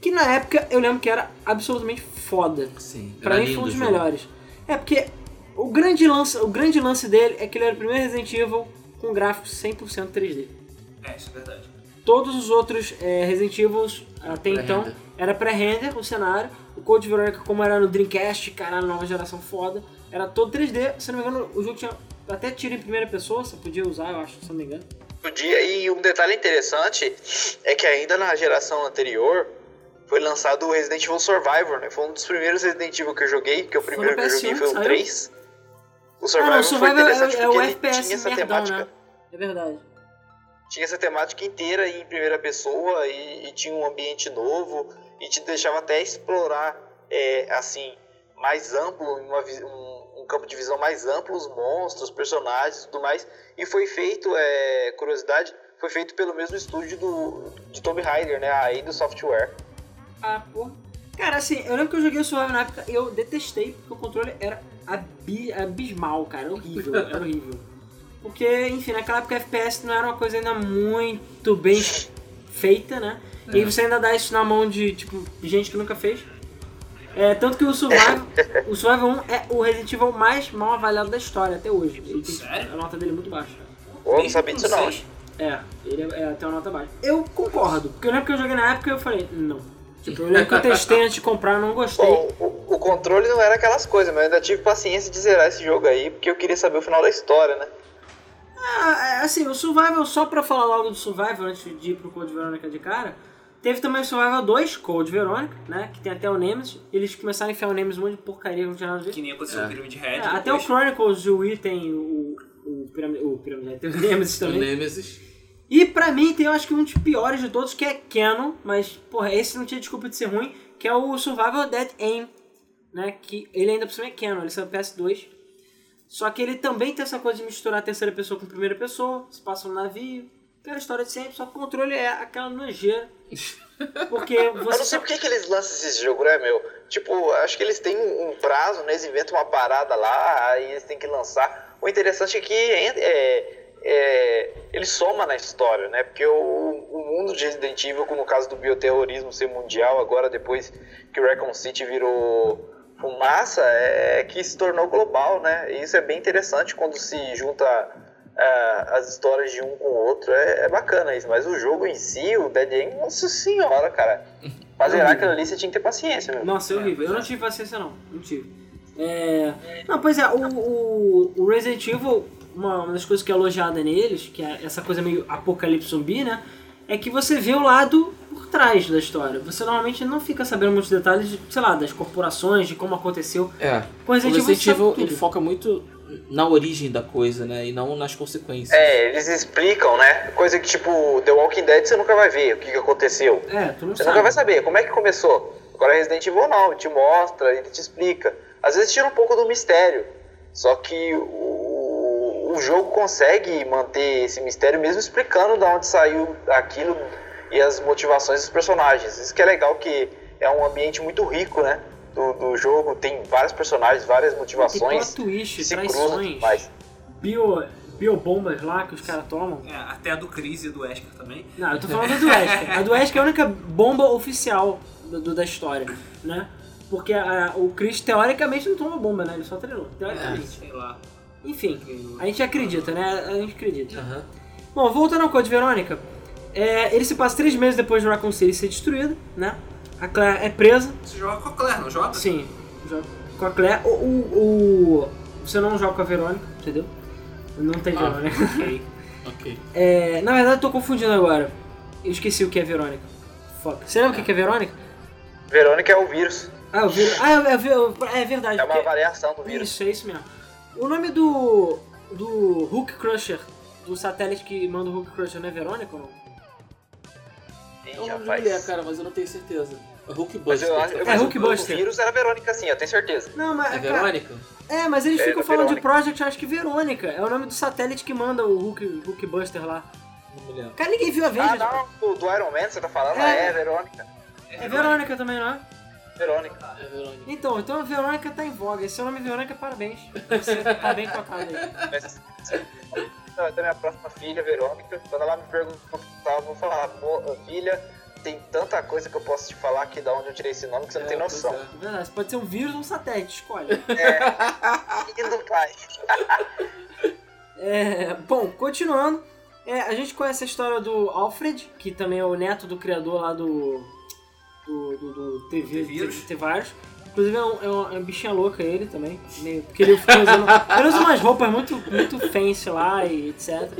que na época eu lembro que era absolutamente foda. Sim. Pra mim foi um dos jogo. melhores. É porque o grande lance, o grande lance dele é que ele era o primeiro Resident Evil com gráficos 100% 3D. É, isso é verdade. Todos os outros é, Resident Evil até então era pré-render o cenário. O Code Veronica, como era no Dreamcast, caralho, nova geração foda, era todo 3D. Se não me engano, o jogo tinha até tiro em primeira pessoa, você podia usar, eu acho, se não me engano. Podia, e um detalhe interessante é que ainda na geração anterior foi lançado o Resident Evil Survivor, né? Foi um dos primeiros Resident Evil que eu joguei, que o primeiro que eu joguei PS1, foi o saiu? 3. O Ah, Survivor, não, o foi Survivor interessante é, é porque ele FPS tinha essa merdão, temática. né? É verdade. Tinha essa temática inteira em primeira pessoa e, e tinha um ambiente novo e te deixava até explorar, é, assim, mais amplo, uma um, um campo de visão mais amplo, os monstros, personagens e tudo mais. E foi feito, é, curiosidade, foi feito pelo mesmo estúdio do, de Tomb Raider, né? A Eidos Software. Ah, pô. Cara, assim, eu lembro que eu joguei o Survivor na época e eu detestei, porque o controle era abi- abismal, cara. Horrível, era horrível. Porque, enfim, naquela época FPS não era uma coisa ainda muito bem feita, né? E aí você ainda dá isso na mão de, tipo, gente que nunca fez. É, tanto que o Survivor, o Survivor 1 é o Resident Evil mais mal avaliado da história até hoje. Ele tem, Sério? A nota dele é muito baixa. Eu não sabia disso não. É, ele é, é até uma nota baixa. Eu concordo, porque eu lembro que eu joguei na época e eu falei, não. Tipo, eu lembro que eu testei antes de comprar, não gostei. Bom, o, o controle não era aquelas coisas, mas eu ainda tive paciência de zerar esse jogo aí, porque eu queria saber o final da história, né? Ah, é, assim, o Survival, só pra falar logo do Survival antes de ir pro Code Verônica de cara, teve também o Survival 2, Code Verônica, né? Que tem até o Nemesis. Eles começaram a enfiar o Nemesis um monte de porcaria, não tinha nada a ver. Que nem aconteceu no Pyramid Head. É, até o. Chronicles do Wii tem o, o, Pyramid, o Pyramid, tem o Nemesis O também. Nemesis. E pra mim tem, eu acho que um dos piores de todos, que é Canon, mas, porra, esse não tinha desculpa de ser ruim, que é o Survival Dead Aim, né? Que ele ainda por cima é Canon, ele saiu no PS2. Só que ele também tem essa coisa de misturar a terceira pessoa com a primeira pessoa, se passa no navio, aquela história de sempre, só que o controle é aquela nojeira. Porque Eu não você sei por que, que eles lançam esse jogo, né, meu? Tipo, acho que eles têm um prazo, né? Eles inventam uma parada lá, aí eles têm que lançar. O interessante é que é, é, ele soma na história, né? Porque o, o mundo de Resident Evil, como no caso do bioterrorismo ser mundial, agora depois que o Recon City virou fumaça, é que se tornou global, né? E isso é bem interessante quando se junta é, as histórias de um com o outro. É, é bacana isso, mas o jogo em si, o Dead End, nossa senhora, cara. Pra zerar aquilo ali, você tinha que ter paciência, meu. Nossa, é horrível. Eu não tive paciência não, não tive. É... Não, pois é, o, o, o Resident Evil, uma, uma das coisas que é elogiada neles, que é essa coisa meio apocalipse zumbi, né? É que você vê o lado por trás da história. Você normalmente não fica sabendo muitos detalhes, de, sei lá, das corporações, de como aconteceu. É. Com O Resident Evil, Resident Evil ele foca muito na origem da coisa, né? E não nas consequências. É, eles explicam, né? Coisa que, tipo, The Walking Dead você nunca vai ver o que, que aconteceu. É, tu não Você sabe. nunca vai saber como é que começou. Agora Resident Evil não, ele te mostra, ele te explica. Às vezes tira um pouco do mistério. Só que o, o jogo consegue manter esse mistério mesmo explicando de onde saiu aquilo e as motivações dos personagens. Isso que é legal que é um ambiente muito rico, né? Do, do jogo, tem vários personagens, várias Tem motivações. plot twist, cruzam traições, demais. bio, biobombas lá que os caras tomam. É, até a do Chris e do Wesker também. Não, eu tô falando da do Wesker. A do Wesker é a única bomba oficial do, do- da história, né? Porque a- o Chris, teoricamente, não toma bomba, né? Ele só treinou, teoricamente. Sei lá. Enfim, a gente acredita, né? A gente acredita. Aham. Bom, voltando ao Code Verônica, é, ele se passa três meses depois de Raccoon City ser destruído, né? A Claire é presa, Você joga com a Claire, não joga? sim, joga com a Claire. O, o- o- você não joga com a Verônica, entendeu? Não tem Ah. Verônica. Ok. Ok. É, na verdade, eu tô confundindo agora. Eu esqueci o que é Verônica. Fuck. Você lembra o que é Verônica? Verônica é o vírus. Ah, eu vi. Ah, eu vi- eu- é verdade. É uma variação do vírus. Isso, é isso mesmo. O nome do. do Hulk Crusher do satélite que manda o Hulk Crusher, não é Verônica ou não? É um de rapaz. mulher, cara, mas eu não tenho certeza. É Hulk Mas eu acho Buster. mas o- Hulkbuster. O vírus era Verônica, sim, eu tenho certeza. Não, mas. É cara, Verônica? é, mas eles É, ficam é falando de Verônica. Project, eu acho que Verônica. É o nome do satélite que manda o Hulk, Hulk Buster lá. Não me lembro. Cara, ninguém viu a Ah, Avengers. não, do, do Iron Man você tá falando? É. É, Verônica. é Verônica também, não é? Verônica. É Verônica. Então, então a Verônica tá em voga. Esse é o nome Verônica, parabéns. Você tá bem cotado aí. Da da minha próxima filha, Verônica, quando ela me perguntar, eu vou falar, pô, filha, tem tanta coisa que eu posso te falar aqui da onde eu tirei esse nome que você não É, tem pois noção. é. É verdade, pode ser um vírus ou um satélite, escolhe. Lindo, pai. É, bom, continuando, é, a gente conhece a história do Alfred, que também é o neto do criador lá do. do, do, do TV, T-Vírus. T-Virus. Inclusive é, um, é uma, é uma bichinha louca ele também. meio- Porque ele fica usando. ele usa umas roupas muito, muito fancy lá e etc.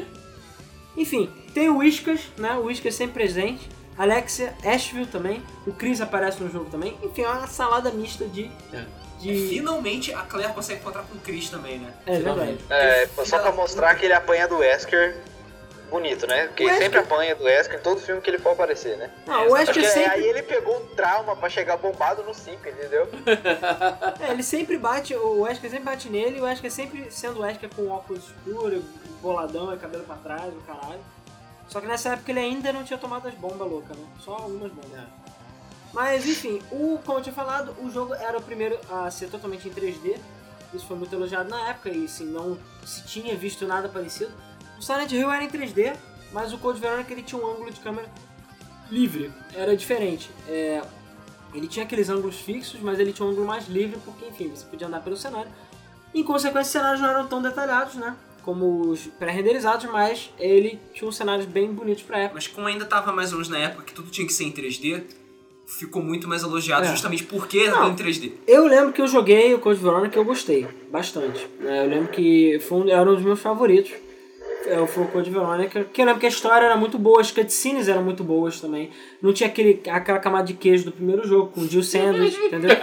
Enfim, tem o Whiskas, né? O Whiskas sempre presente. Alexia, Asheville também. O Chris aparece no jogo também. Enfim, é uma salada mista de. É. de... Finalmente a Claire consegue encontrar com o Chris também, né? É verdade. Finalmente. É, só pra mostrar que ele apanha do Wesker bonito, né? Porque Wesker- sempre apanha do Wesker em todo filme que ele for aparecer, né? Não, o Wesker que sempre. aí ele pegou um trauma pra chegar bombado no 5, entendeu? É, ele sempre bate, o Wesker sempre bate nele, e o Wesker sempre sendo o Wesker com óculos escuros, boladão e cabelo pra trás, o caralho. Só que nessa época ele ainda não tinha tomado as bombas loucas, né? Só algumas bombas. Mas enfim, o, como eu tinha falado, o jogo era o primeiro a ser totalmente em 3D. Isso foi muito elogiado na época e assim, não se tinha visto nada parecido. O Silent Hill era em 3D, mas o Code Veronica ele tinha um ângulo de câmera livre, era diferente. É, ele tinha aqueles ângulos fixos, mas ele tinha um ângulo mais livre, porque enfim, você podia andar pelo cenário. Em consequência, os cenários não eram tão detalhados, né? Como os pré-renderizados, mas ele tinha uns cenários bem bonitos pra época. Mas como ainda tava mais ou menos na época que tudo tinha que ser em 3D, ficou muito mais elogiado É. justamente porque Não. em 3D. Eu lembro que eu joguei o Code Veronica e eu gostei bastante. né? Eu lembro que foi um, era um dos meus favoritos. É, o Code Veronica. Que eu lembro que a história era muito boa, as cutscenes eram muito boas também. Não tinha aquele, aquela camada de queijo do primeiro jogo, com o Jill Sandwich, entendeu?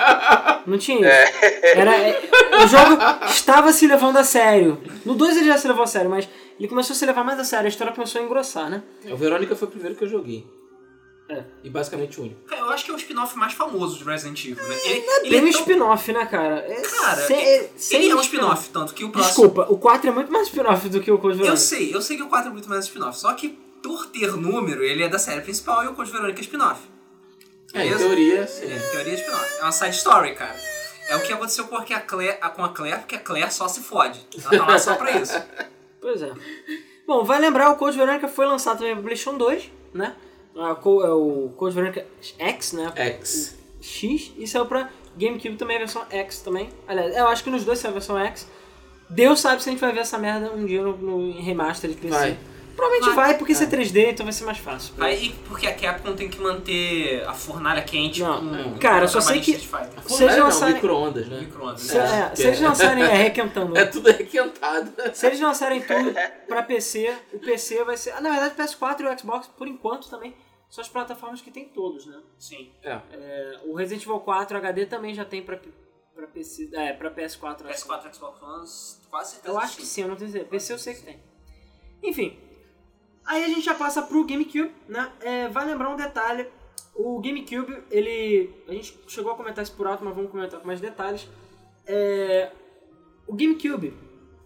Não tinha isso. Era, é, o jogo estava se levando a sério. No 2 ele já se levou a sério, mas ele começou a se levar mais a sério. A história começou a engrossar, né? O Verônica foi o primeiro que eu joguei. É. E basicamente o único. Cara, eu acho que é o spin-off mais famoso de Resident Evil, né? Ele, É ele bem um tão- spin-off, né, cara? É, Cara, sem- ele, sem ele é um spin-off, tanto que o próximo... Desculpa, o 4 é muito mais spin-off do que o Code Eu Veronica. sei, eu sei que o 4 é muito mais spin-off, só que por ter número, ele é da série principal e o Code Verônica é spin-off. É, em teoria, sim. É, teoria de spin-off. É uma side story, cara. É o que aconteceu com a Claire, com a Claire, porque a Claire só se fode. Ela tá lá só pra isso. Pois é. Bom, vai lembrar, o Code Veronica foi lançado também para PlayStation 2, né? A é o Code Veronica X, né? X. X, e saiu pra GameCube também a versão X também. Aliás, eu acho que nos dois saiu a versão X. Deus sabe se a gente vai ver essa merda um dia no, no em remaster de PC. Vai. Provavelmente Vai. vai, porque isso é 3D, então vai ser mais fácil. Aí, porque a Capcom tem que manter a fornalha quente Não, com... cara, com só sei que-. Se eles não, lançarem- micro-ondas, né? Micro-ondas. Se, né? é, se eles lançarem. É, requentando. É tudo requentado. Se eles lançarem tudo pra PC, o PC vai ser. Ah, na verdade, o PS4 e o Xbox, por enquanto, também são as plataformas que tem todos, né? Sim. É. É, o Resident Evil 4 HD também já tem pra, pra, PC, é, pra PS4. eu acho. PS4 Xbox One, quase certeza. Eu acho que sim, eu não tenho certeza. PC eu sei que tem. Enfim. Aí a gente já passa pro GameCube, né? É, vai lembrar um detalhe. O GameCube, ele. A gente chegou a comentar isso por alto, mas vamos comentar com mais detalhes. É, o GameCube.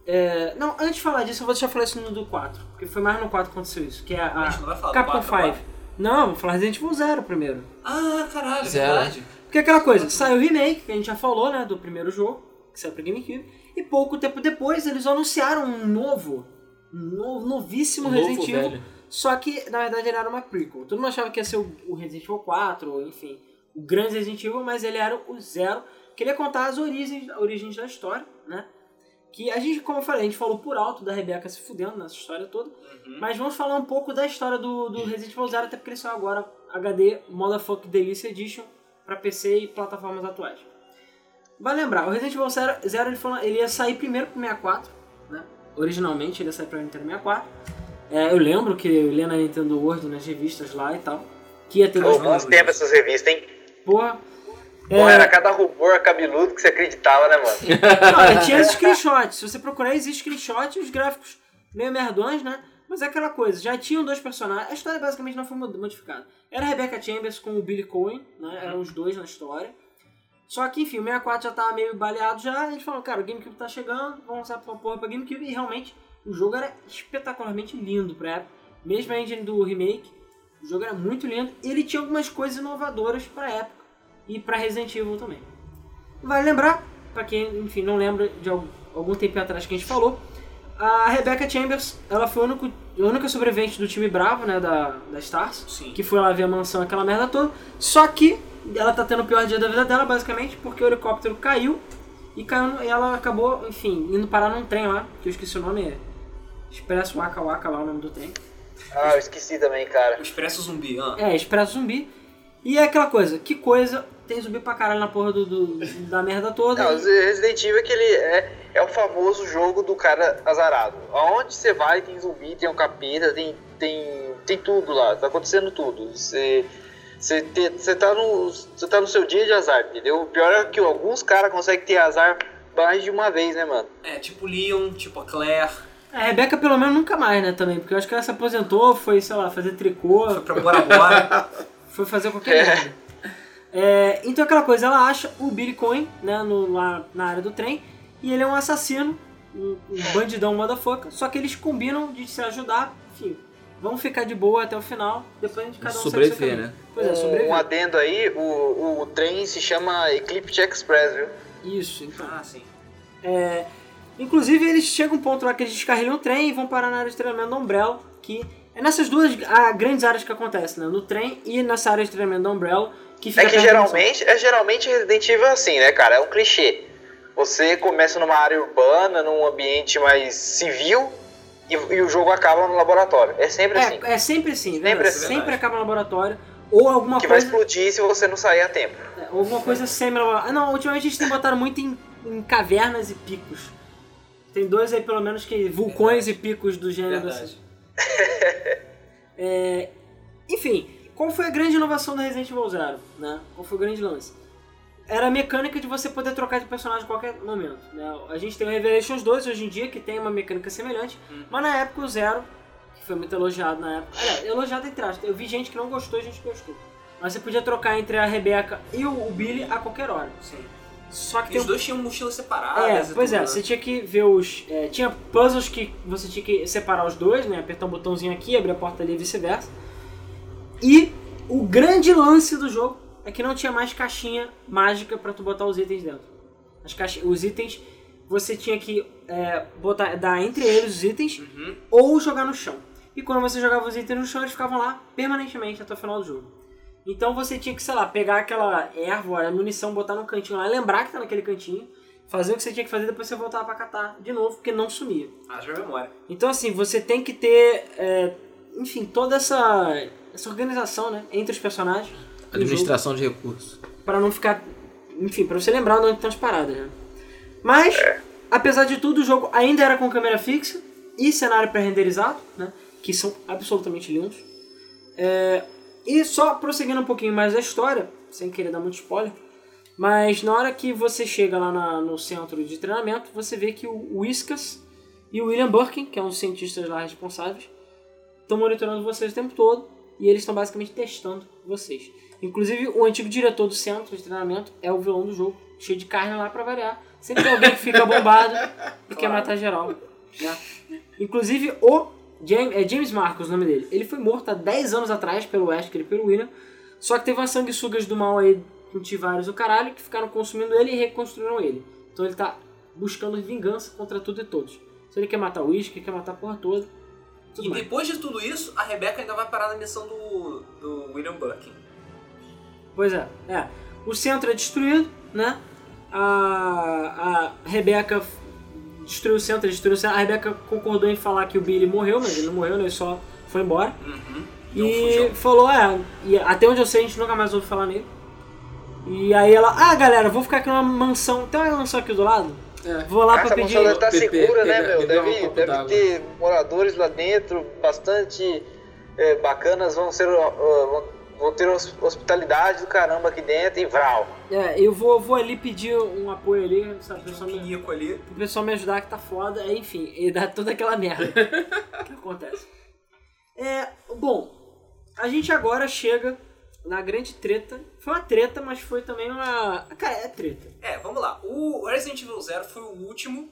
é, não, antes de falar disso, eu vou deixar falar isso no do 4. Porque foi mais no 4 que aconteceu isso. Que é a, A gente não vai falar do Capcom 4 agora? 5. Não, vou falar Resident Evil 0 primeiro. Ah, caralho, é Zero. verdade. Porque é aquela coisa, saiu o remake, que a gente já falou, né, do primeiro jogo, que saiu pra GameCube, e pouco tempo depois eles anunciaram um novo, novo novíssimo Novo, Resident Evil, velho. só que na verdade ele era uma prequel. Todo mundo achava que ia ser o, o Resident Evil 4, ou enfim, o grande Resident Evil, mas ele era o zero, que ele ia contar as origens, origens da história, né, que a gente, como eu falei, a gente falou por alto da Rebeca se fudendo nessa história toda, mas vamos falar um pouco da história do, do Resident Evil Zero, até porque ele saiu agora HD Motherfuck Delicious Edition para PC e plataformas atuais. Vai lembrar, o Resident Evil Zero, Zero ele, falou, ele ia sair primeiro pro 64, né? Originalmente ele ia sair pra Nintendo 64. É, eu lembro que eu lia na Nintendo World, nas revistas lá e tal, que ia ter dois bons tempos essas revistas, hein? Porra. Pô, É, era cada rubor cabeludo que você acreditava, né, mano? Não, tinha os screenshots. Se você procurar, existe screenshot e os gráficos meio merdões, né? Mas é aquela coisa, já tinham dois personagens, a história basicamente não foi mod- modificada. Era a Rebecca Chambers com o Billy Cohen, né? Eram os dois na história. Só que, enfim, o 64 já tava meio baleado já, eles falaram, cara, o GameCube tá chegando, vamos lançar pra porra pra GameCube, e realmente o jogo era espetacularmente lindo pra época. Mesmo a engine do remake, o jogo era muito lindo, e ele tinha algumas coisas inovadoras pra época, e pra Resident Evil também. Vale lembrar, pra quem, enfim, não lembra de algum, algum tempo atrás que a gente falou, a Rebecca Chambers, ela foi a única, a única sobrevivente do time Bravo, né, da, da Stars, Sim. que foi lá ver a mansão, aquela merda toda. Só que ela tá tendo o pior dia da vida dela, basicamente, porque o helicóptero caiu e caiu, e ela acabou, enfim, indo parar num trem lá, que eu esqueci o nome, é Expresso Waka Waka lá o nome do trem. Ah, eu esqueci também, cara. Expresso Zumbi, ah. É, Expresso Zumbi. E é aquela coisa, que coisa, tem zumbi pra caralho na porra do, do- da merda toda. Não, e- o Resident Evil é aquele é, é o famoso jogo do cara azarado. Aonde você vai tem zumbi, tem um capeta, tem, tem, tem tudo lá, tá acontecendo tudo. Você, você, te- você, tá no, você tá no seu dia de azar, entendeu? O pior é que alguns caras conseguem ter azar mais de uma vez, né, mano? É, tipo Leon, tipo a Claire, A Rebeca pelo menos nunca mais, né, também, porque eu acho que ela se aposentou, foi, sei lá, fazer tricô, foi pra Bora Bora. foi fazer qualquer merda. É, então aquela coisa, ela acha o Billy Cohen, né, no, lá na área do trem, e ele é um assassino, um, um bandidão motherfucker, só que eles combinam de se ajudar, enfim, vamos ficar de boa até o final, depois a gente cada um Sobreviver, né? Pois é, Um sobreviver. adendo aí, o, o trem se chama Eclipse Express, viu? Isso, então. ah, sim. É, inclusive, eles chegam a um ponto lá que eles descarrilham o trem e vão parar na área de treinamento da Umbrella, que é nessas duas ah, grandes áreas que acontece, né? No trem e nessa área de treinamento da Umbrella, que fica É que geralmente, é geralmente Resident Evil é assim, né, cara? É um clichê. Você começa numa área urbana, num ambiente mais civil, e, e o jogo acaba no laboratório. É sempre assim. É, é sempre assim, Sempre verdade. assim. sempre acaba no laboratório. Ou alguma Que vai coisa. explodir se você não sair a tempo. é, alguma coisa semi-laboratório. Ah, não, ultimamente eles têm botado muito em, em cavernas e picos. Tem dois aí, pelo menos, que. vulcões e picos do gênero Verdade. assim. É, enfim, qual foi a grande inovação do Resident Evil Zero? Né? Qual foi o grande lance? Era a mecânica de você poder trocar de personagem a qualquer momento. Né? A gente tem o Revelations 2 hoje em dia, que tem uma mecânica semelhante, mas na época o Zero, que foi muito elogiado na época. Aliás, elogiado entre aspas. Eu vi gente que não gostou e gente que gostou. Mas você podia trocar entre a Rebecca e o Billy a qualquer hora. sim. Só que tem os um dois tinham mochilas separadas. é, pois é, você tinha que ver os. é, tinha puzzles que você tinha que separar os dois, né? Apertar um botãozinho aqui, abrir a porta ali e vice-versa. E o grande lance do jogo é que não tinha mais caixinha mágica pra tu botar os itens dentro. As caixi- os itens você tinha que é, botar, dar entre eles os itens Uhum. ou jogar no chão. E quando você jogava os itens no chão, eles ficavam lá permanentemente até o final do jogo. Então você tinha que, sei lá, pegar aquela erva, a munição, botar no cantinho lá, lembrar que tá naquele cantinho, fazer o que você tinha que fazer, depois você voltava pra catar de novo, porque não sumia. Haja memória. Então assim, você tem que ter, é, enfim, toda essa, essa organização, né, entre os personagens. Jogo. Administração de recursos. Pra não ficar. Enfim, pra você lembrar onde estão as paradas, né? Mas, apesar de tudo, o jogo ainda era com câmera fixa e cenário pré-renderizado, né? Que são absolutamente lindos. É, e só prosseguindo um pouquinho mais da história, sem querer dar muito spoiler, mas na hora que você chega lá na- no centro de treinamento, você vê que o Whiskas e o William Birkin, que é um dos cientistas lá responsáveis, estão monitorando vocês o tempo todo e eles estão basicamente testando vocês. Inclusive, o antigo diretor do centro de treinamento é o vilão do jogo, cheio de carne lá pra variar. Sempre tem alguém que fica bombado e quer matar geral. né? Inclusive, o James, é James Marcos o nome dele. Ele foi morto há 10 anos atrás pelo Wesker e pelo William. Só que teve umas sanguessugas do mal aí, cultivares o caralho, que ficaram consumindo ele e reconstruíram ele. Então ele tá buscando vingança contra tudo e todos. Se ele quer matar o Whisky, quer matar a porra toda. E mais. depois de tudo isso, a Rebecca ainda vai parar na missão do, do William Bucking. Pois é, é. O centro é destruído, né? A, a Rebeca destruiu o centro, destruiu o centro. A Rebeca concordou em falar que o Billy morreu, mas ele não morreu, né? Ele só foi embora. Uhum. E fugiu. falou, é, e até onde eu sei a gente nunca mais ouve falar nele. E aí ela, ah galera, vou ficar aqui numa mansão. Tem uma mansão aqui do lado? É. Vou lá pra Essa pedir. mansão deve estar Pepe- segura, né, meu? um Deve, deve ter moradores lá dentro, bastante é, bacanas, vão ser. ó, vão, vão ter hos- hospitalidade do caramba aqui dentro e vral. É, eu vou, vou ali pedir um apoio ali, sabe? O Um pessoal me, pinico ali. o pessoal me ajudar que tá foda, é, enfim, e dá toda aquela merda que acontece. É, bom, a gente agora chega na grande treta. Foi uma treta, mas foi também uma. Cara, é treta. É, vamos lá. O Resident Evil Zero foi o último.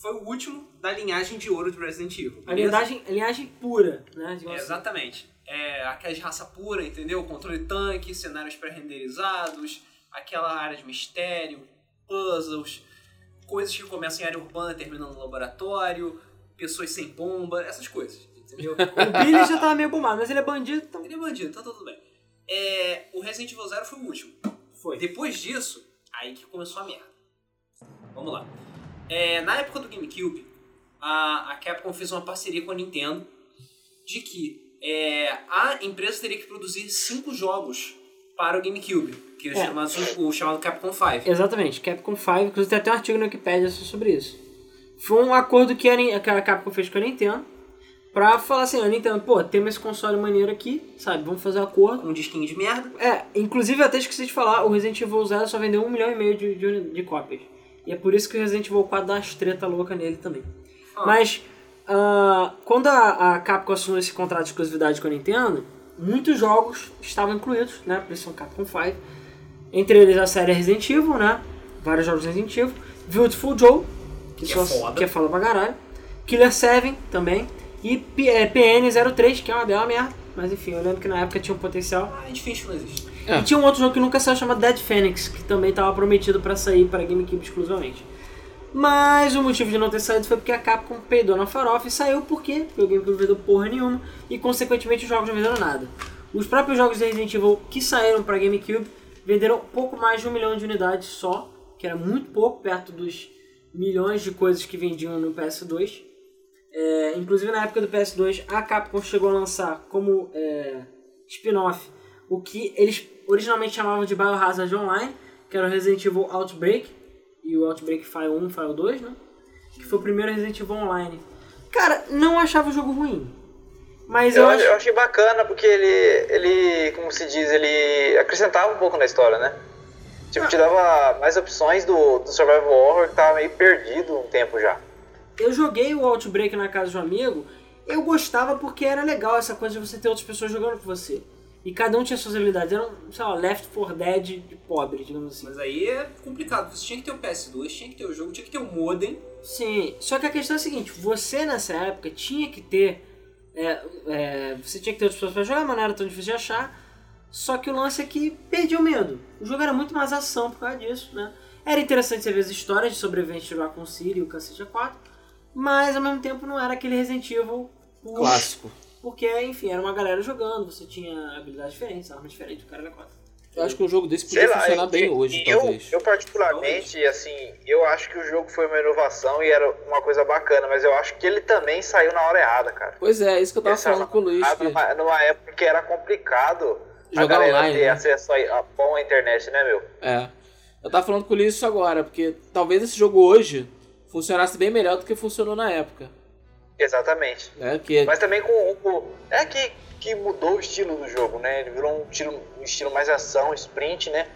Foi o último da linhagem de ouro de Resident Evil. A linhagem, a linhagem pura, né? assim. Exatamente. É, de raça pura, entendeu? Controle tanque, cenários pré-renderizados, aquela área de mistério, puzzles, coisas que começam em área urbana, terminam no laboratório, pessoas sem bomba, essas coisas, entendeu? O Billy já tava meio bombado, mas ele é bandido, então Ele é bandido, tá tudo bem. É, o Resident Evil Zero foi o último. foi. Depois disso, aí que começou a merda. Vamos lá. É, na época do GameCube, a, a Capcom fez uma parceria com a Nintendo de que é, a empresa teria que produzir cinco jogos para o GameCube, que é, É. chamado, o chamado Capcom 5. Exatamente, Capcom 5, inclusive tem até um artigo na Wikipedia sobre isso. Foi um acordo que a, Nin- que a Capcom fez com a Nintendo pra falar assim, a Nintendo, pô, temos esse console maneiro aqui, sabe, vamos fazer um acordo. Um disquinho de merda. É, inclusive eu até esqueci de falar, o Resident Evil Zero só vendeu um milhão e meio de, de, de cópias. E é por isso que o Resident Evil 4 dá umas treta louca nele também. Ah. Mas, ah, quando a, a Capcom assinou esse contrato de exclusividade com a Nintendo, muitos jogos estavam incluídos, né, por isso são Capcom 5. Entre eles a série Resident Evil, né, vários jogos Resident Evil. Beautiful Joe, que, Que é só, foda. que é foda pra caralho. Killer 7 também. E P- é, PN03, que é uma bela merda. Mas enfim, eu lembro que na época tinha um potencial. Ah, finge que não existe. É. E tinha um outro jogo que nunca saiu chamado Dead Phoenix, que também estava prometido para sair para GameCube exclusivamente. Mas o motivo de não ter saído foi porque a Capcom peidou na farofa e saiu porque o GameCube não vendeu porra nenhuma e consequentemente os jogos não venderam nada. Os próprios jogos de Resident Evil que saíram para GameCube venderam pouco mais de um milhão de unidades só, que era muito pouco perto dos milhões de coisas que vendiam no PS2. É, inclusive na época do PS2 a Capcom chegou a lançar como é, spin-off o que eles originalmente chamavam de Biohazard Online, que era o Resident Evil Outbreak e o Outbreak File 1 File 2, né? Que foi o primeiro Resident Evil Online. Cara, não achava o jogo ruim. Mas eu, Eu, acho. eu achei bacana porque ele, ele, como se diz, ele acrescentava um pouco na história, né? Tipo, te dava mais opções do, do Survival Horror que tava meio perdido um tempo já. Eu joguei o Outbreak na casa de um amigo, eu gostava porque era legal essa coisa de você ter outras pessoas jogando com você. E cada um tinha suas habilidades. Era um, sei lá, Left 4 Dead de pobre, digamos assim. Mas aí é complicado. Você tinha que ter o PS2, tinha que ter o jogo, tinha que ter o modem. Sim, só que a questão é a seguinte, você nessa época tinha que ter. é, é, você tinha que ter outras pessoas pra jogar, mas não era tão difícil de achar. Só que o lance é que perdia o medo. O jogo era muito mais ação por causa disso, né? Era interessante você ver as histórias de sobreviventes com o Siri e o Cacete 4, mas ao mesmo tempo não era aquele Resident Evil Clássico. Porque, enfim, era uma galera jogando, você tinha habilidades diferentes, armas diferentes, o cara era 4. Eu acho que um jogo desse Sei podia lá, funcionar eu- bem hoje, eu, talvez. Eu particularmente, assim, eu acho que o jogo foi uma inovação e era uma coisa bacana, mas eu acho que ele também saiu na hora errada, cara. Pois é, isso que eu tava falando com o Luiz. que- Numa, numa época que era complicado a Jogar galera online, ter né? acesso a, a bom à internet, né, meu? É. Eu tava falando com o Luiz isso agora, porque talvez esse jogo hoje funcionasse bem melhor do que funcionou na época. Exatamente. Né? Que Mas também com, com é que, que mudou o estilo do jogo, né? Ele virou um estilo, um estilo mais ação, sprint, né?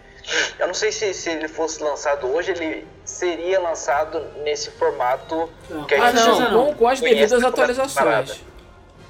Eu não sei se, se ele fosse lançado hoje, ele seria lançado nesse formato Não. que a Ah, gente certeza não, não. com, com as devidas atualizações.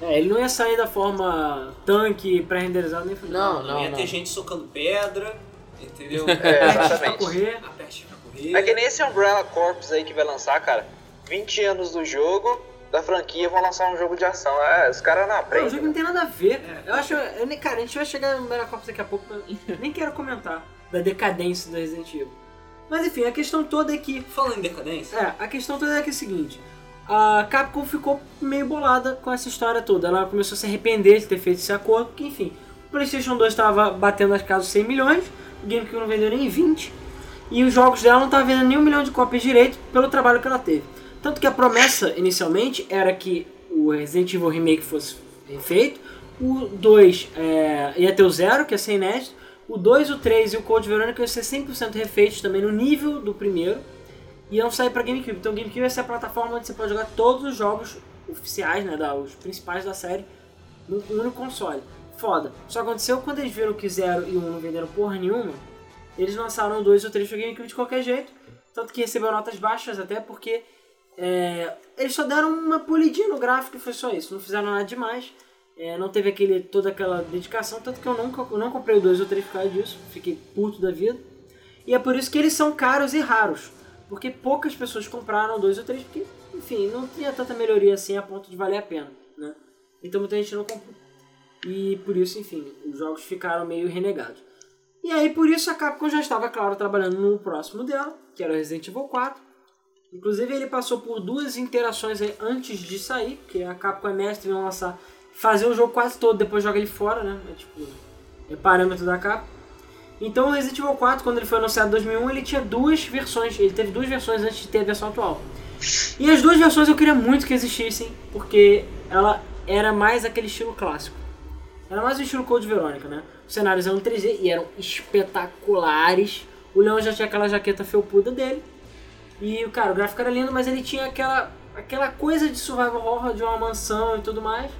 É, ele não ia sair da forma tanque, pré-renderizado nem. Não, Não, não, ia não. ter gente socando pedra, entendeu? É, exatamente. correr. Aperte pra correr. É que nem esse Umbrella Corps aí que vai lançar, cara. 20 anos do jogo, da franquia, vão lançar um jogo de ação. É, os caras não Não, o aprendem. jogo não tem nada a ver. Eu acho. Eu, nem- cara, a gente vai chegar no Meracops daqui a pouco. eu nem quero comentar da decadência do Resident Evil. Mas enfim, a questão toda é que. Falando em decadência, É, a questão toda é que é o seguinte. A Capcom ficou meio bolada com essa história toda. Ela começou a se arrepender de ter feito esse acordo, porque enfim, o PlayStation 2 estava batendo as casas 100 milhões, o GameCube não vendeu nem 20, e os jogos dela não estavam vendendo nem um milhão de cópias direito pelo trabalho que ela teve. Tanto que a promessa inicialmente era que o Resident Evil Remake fosse feito, o 2 é, ia ter o 0, que ia ser inédito, o 2, o 3 e o Code Veronica iam ser 100% refeitos também no nível do primeiro, e iam sair pra GameCube. Então o GameCube vai ser a plataforma onde você pode jogar todos os jogos oficiais, né, da, os principais da série, num único console. Foda. Só aconteceu quando eles viram que 0 e 1 um não venderam porra nenhuma, eles lançaram o 2 e o 3 pro GameCube de qualquer jeito, tanto que recebeu notas baixas até porque é, eles só deram uma polidinha no gráfico e foi só isso, não fizeram nada demais. É, não teve aquele, toda aquela dedicação, tanto que eu nunca eu não comprei o 2 ou 3 por causa disso. Fiquei puto da vida. E é por isso que eles são caros e raros. Porque poucas pessoas compraram 2 ou 3, porque, enfim, não tinha tanta melhoria assim a ponto de valer a pena, né? Então muita gente não comprou. E por isso, enfim, os jogos ficaram meio renegados. E aí, por isso, a Capcom já estava, claro, trabalhando no próximo dela, que era o Resident Evil 4. Inclusive, ele passou por duas interações antes de sair, porque a Capcom é mestre em lançar, fazer o jogo quase todo, depois joga ele fora, né? É tipo, é parâmetro da Capcom. Então, o Resident Evil 4, quando ele foi anunciado em 2001, ele tinha duas versões, ele teve duas versões antes de ter a versão atual. E as duas versões eu queria muito que existissem, porque ela era mais aquele estilo clássico. Era mais o estilo Code Verônica, né? Os cenários eram 3D e eram espetaculares. O Leão já tinha aquela jaqueta felpuda dele. E, cara, o gráfico era lindo, mas ele tinha aquela, aquela coisa de survival horror de uma mansão e tudo mais,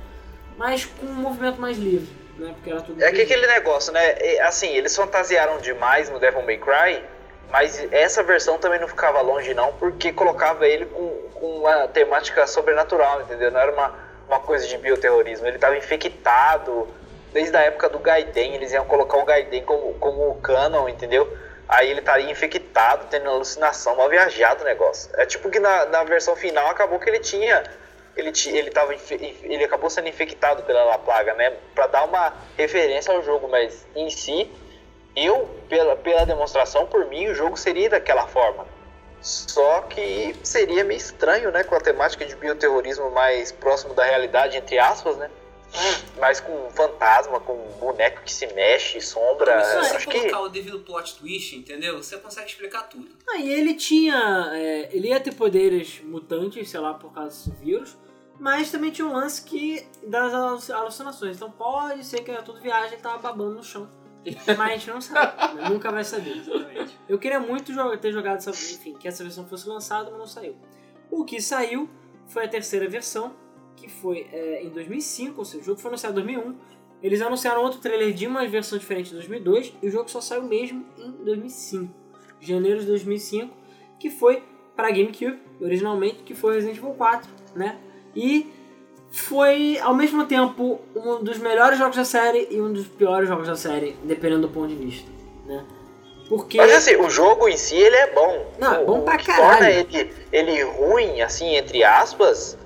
mas com um movimento mais livre, né? Porque era tudo É que 3D. aquele negócio, né? Assim, eles fantasiaram demais no Devil May Cry, mas essa versão também não ficava longe não, porque colocava ele com, com uma temática sobrenatural, entendeu? Não era uma, uma coisa de bioterrorismo. Ele estava infectado desde a época do Gaiden, eles iam colocar o Gaiden como, como canon, entendeu? Aí ele estaria infectado, tendo alucinação, mal viajado o negócio. É tipo que na, na versão final acabou que ele tinha ele, ele, tava, ele acabou sendo infectado pela La Plaga, né? Pra dar uma referência ao jogo, mas em si, eu, pela, pela demonstração, por mim, o jogo seria daquela forma. Só que seria meio estranho, né? Com a temática de bioterrorismo mais próximo da realidade, entre aspas, né? Mais com fantasma, com boneco que se mexe, sombra. Mas se você Acho que. colocar o devido plot twist, entendeu? Você consegue explicar tudo. Ah, e ele tinha. é, ele ia ter poderes mutantes, sei lá, por causa do vírus, mas também tinha um lance que das alu- alucinações. Então pode ser que era tudo viagem, ele tava babando no chão. Mas a gente não sabe, né? nunca vai saber. Eu queria muito ter jogado essa, enfim, que essa versão fosse lançada, mas não saiu. O que saiu foi a terceira versão, que foi é, em 2005, ou seja, o jogo foi anunciado em 2001. Eles anunciaram outro trailer de uma versão diferente em 2002 e o jogo só saiu mesmo em 2005, janeiro de 2005, que foi para GameCube, originalmente, que foi Resident Evil 4, né? E foi ao mesmo tempo um dos melhores jogos da série e um dos piores jogos da série, dependendo do ponto de vista, né? Porque Mas assim, o jogo em si ele é bom. Não, é O- bom o pra caralho. torna ele, ele ruim, assim, entre aspas,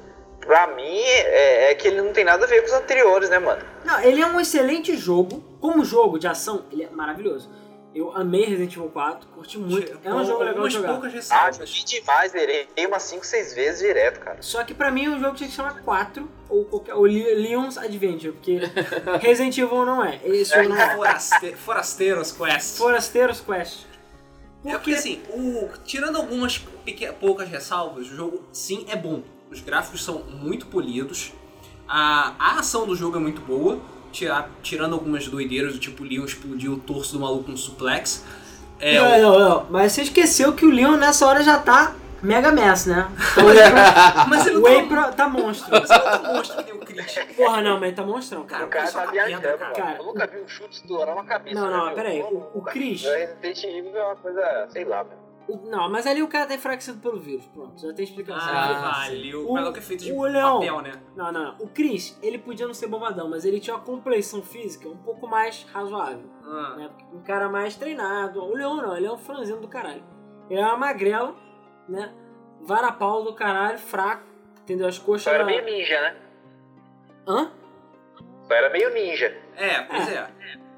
pra mim é, é que ele não tem nada a ver com os anteriores, né, mano? Não, ele é um excelente jogo. Como jogo de ação, ele é maravilhoso. Eu amei Resident Evil 4, curti muito. É um jogo legal de jogar. poucas Ah, ressalvas. joguei demais, zerei umas 5, 6 vezes direto, cara. Só que pra mim o jogo tinha que chamar 4 ou qualquer ou Le- Leon's Adventure, porque Resident Evil não é. Esse jogo não é. Foraste Forasteiros Quest. Forasteiros Quest. É porque assim, o, tirando algumas poucas ressalvas, o jogo sim é bom. Os gráficos são muito polidos, a, a ação do jogo é muito boa, tira- tirando algumas doideiras do tipo o Leon explodiu o torso do maluco com um suplex. É, não, o- não, não. Mas você esqueceu que o Leon nessa hora já tá mega mess, né? mas ele o não tá, pro- tá monstro. mas ele não tá monstro que nem o Chris. Porra, não, mas ele tá monstrão, cara. Cara, O cara só tá viajando, mano. cara. Eu nunca vi um chute estourar uma cabeça. Não, né, não, meu? pera aí. Ô, O- o cara. Chris- Resident Evil é uma coisa, sei lá, meu. Não, mas ali o cara tá enfraquecido pelo vírus. Pronto, já tem explicação. Ah, vale. O maluco é feito de o Leão. papel, né? Não, não, não. O Chris, ele podia não ser bombadão, mas ele tinha uma compleição física um pouco mais razoável. Ah. Né? Um cara mais treinado. O Leão não, ele é um franzino do caralho. Ele é uma magrela, né? Varapau do caralho, fraco. Entendeu? As coxas. Só era na- meio ninja, né? Hã? Só era meio ninja. É, pois é.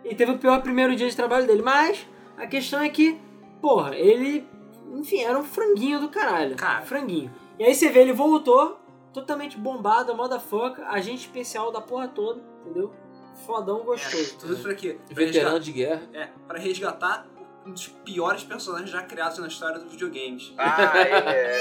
E teve o pior primeiro dia de trabalho dele. Mas a questão é que, porra, ele. Enfim, era um franguinho do caralho. Cara. Franguinho. E aí você vê, ele voltou, totalmente bombado, motherfucker, agente especial da porra toda, entendeu? Fodão gostoso. Tudo isso pra quê? Pra Veterano resgatar, de guerra. é, pra resgatar um dos piores personagens já criados na história dos videogames. Ah, é.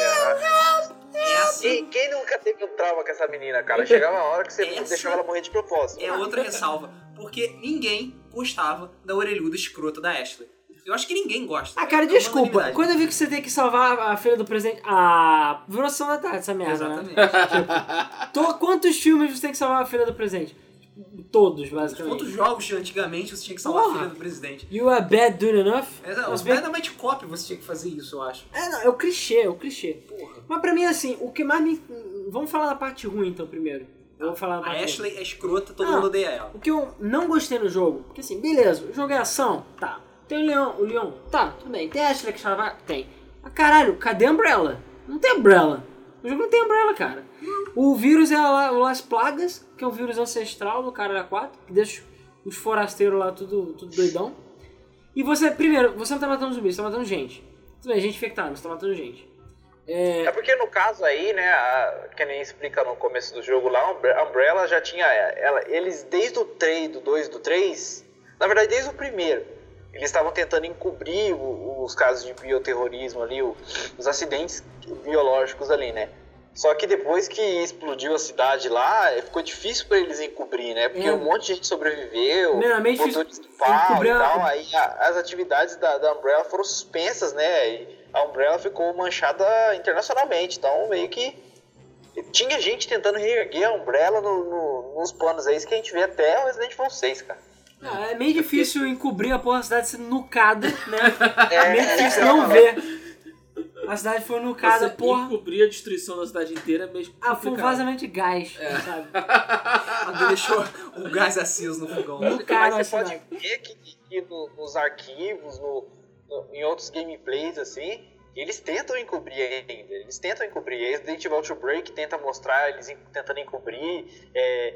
Essa Quem, quem nunca teve um trauma com essa menina, cara? Chegava uma hora que você Essa- deixava ela morrer de propósito. é outra ressalva. Porque ninguém gostava da orelhuda escrota da Ashley. Eu acho que ninguém gosta. Ah, cara, É desculpa. Quando eu vi que você tem que salvar a filha do presente. Ah, virou sessão da tarde essa merda, né? Exatamente. Tô- quantos filmes você tem que salvar a filha do presente? Todos, basicamente. Quantos jogos antigamente você tinha que salvar Porra. a filha do presidente? You are bad doing enough? Exato, Mas o bem- Dynamite Cop você tinha que fazer isso, eu acho. É, não, é o clichê, é o clichê. Mas pra mim, assim, o que mais me. Vamos falar da parte ruim então primeiro. Eu vou falar A Ashley é escrota, todo Não. mundo odeia ela. O que eu não gostei no jogo, porque assim, beleza, o jogo é ação, tá. Tem o Leão, o Leão, tá, tudo bem. Tem a Ashley que chama, tem. Mas caralho, cadê a Umbrella? Não tem Umbrella. O jogo não tem Umbrella, cara. O vírus é a- o Las Plagas, que é um vírus ancestral do cara 4, que deixa os forasteiros lá tudo, tudo doidão. E você, primeiro, você não tá matando zumbis, você tá matando gente. Tudo bem, gente infectada, você tá matando gente. É porque no caso aí, né, a- que nem explica no começo do jogo lá, a Umbrella já tinha. Ela, eles desde o 3, do 2 do 3, na verdade desde o primeiro, eles estavam tentando encobrir o- os casos de bioterrorismo ali, o- os acidentes biológicos ali, né? Só que depois que explodiu a cidade lá, ficou difícil pra eles encobrir, né? Porque É. um monte de gente sobreviveu, botou de pau e tal. Aí a- as atividades da, da Umbrella foram suspensas, né? E a Umbrella ficou manchada internacionalmente. Então, meio que tinha gente tentando reerguer a Umbrella no- no- nos planos aí, isso que a gente vê até o Resident Evil 6, cara. Ah, é meio difícil encobrir a porra da cidade sendo nucada, né? É, É meio difícil não ver. A cidade foi nucada, Você porra. encobrir a destruição da cidade inteira é mesmo Ah, foi um vazamento de gás, sabe? Alguém deixou o gás aceso no fogão. Nucaram a Mas você pode cidade. ver que, que no- nos arquivos, no, no- em outros gameplays, assim, eles tentam encobrir ainda. Eles tentam encobrir. Resident Evil Outbreak tenta mostrar eles en- tentando encobrir. É,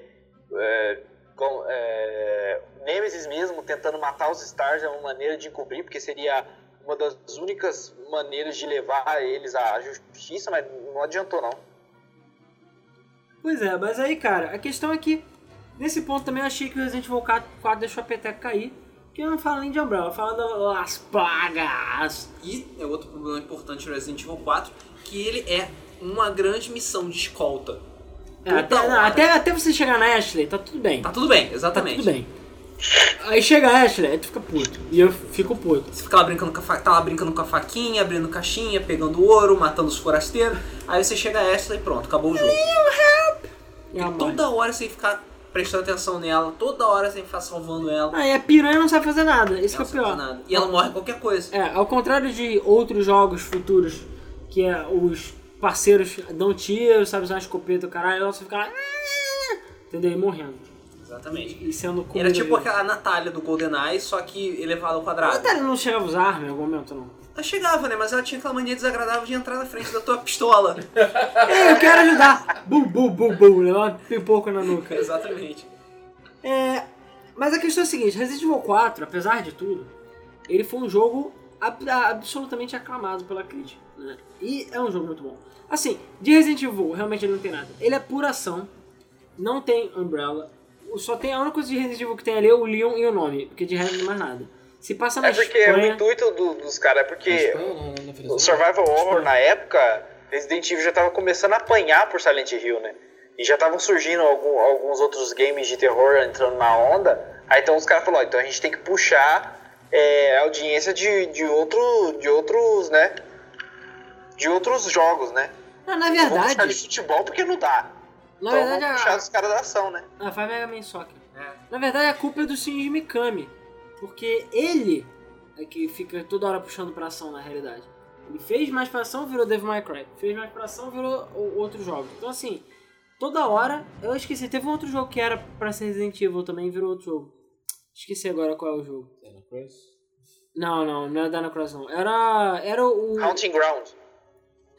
é, com, é, Nemesis mesmo tentando matar os Stars é uma maneira de encobrir, porque seria uma das únicas maneiras de levar eles à justiça, mas não adiantou não. Pois é, mas aí, cara, a questão é que nesse ponto também eu achei que o Resident Evil 4 4 deixou a peteca cair. Que eu não falo nem de Umbrella, eu falo das plagas. E é outro problema importante no Resident Evil 4, que ele é uma grande missão de escolta. É, até, até, até você chegar na Ashley, tá tudo bem. Tá tudo bem, Tá exatamente. tudo bem. Aí chega a Ashley, aí tu fica puto. E eu fico puto. Você fica lá brincando com a fa... tá lá brincando com a faquinha, abrindo caixinha, pegando ouro, matando os forasteiros. Aí você chega a essa e pronto, acabou o jogo. E ela E toda hora você ficar prestando atenção nela, toda hora que ficar salvando ela. Aí a piranha não sabe fazer nada, isso Ela que é pior. nada. E ela morre qualquer coisa. É, ao contrário de outros jogos futuros, que é os parceiros dão tiro, sabe, usar uma escopeta e o caralho, ela só fica lá. Entendeu? E morrendo. Exatamente. E sendo comida. Era tipo aquela Natália do GoldenEye, só que elevado ao A quadrado. Natália não chegava a usar arma em algum momento, não. Ela chegava, né? Mas ela tinha aquela mania desagradável de entrar na frente da tua pistola. Ei, eu quero ajudar! Bum, bum, bum, bum, levar um pipoco na nuca. Exatamente. É, mas a questão é a seguinte, Resident Evil 4, apesar de tudo, ele foi um jogo ab- absolutamente aclamado pela crítica. Né? E é um jogo muito bom. Assim, de Resident Evil, realmente ele não tem nada. Ele é pura ação, não tem Umbrella. Só tem a única coisa de Resident Evil que tem ali é o Leon e o nome, porque de resto não tem mais nada. Se passa na É porque Espanha... o intuito do- dos caras é porque não, o Survival Horror na época, Resident Evil já tava começando a apanhar por Silent Hill, né? E já estavam surgindo algum- alguns outros games de terror entrando na onda. Aí então os caras falaram, ó, então a gente tem que puxar é, a audiência de, de, outro, de outros, né? De outros jogos, né? Não, na Não vamos puxar de verdade, futebol porque não dá. na então verdade vamos puxar a, os caras da ação, né? Ah, faz Mega Man Soccer. É. Na verdade, a culpa é do Shinji Mikami. Porque ele é que fica toda hora puxando pra ação, na realidade. Ele fez mais pra ação, virou Devil May Cry. Fez mais pra ação, virou o- outro jogo. Então, assim, toda hora... Eu esqueci, teve um outro jogo que era pra ser Resident Evil também, virou outro jogo. Esqueci agora qual é o jogo. Não, não, não era Dino Cross, não. Era, era o... Haunting Ground.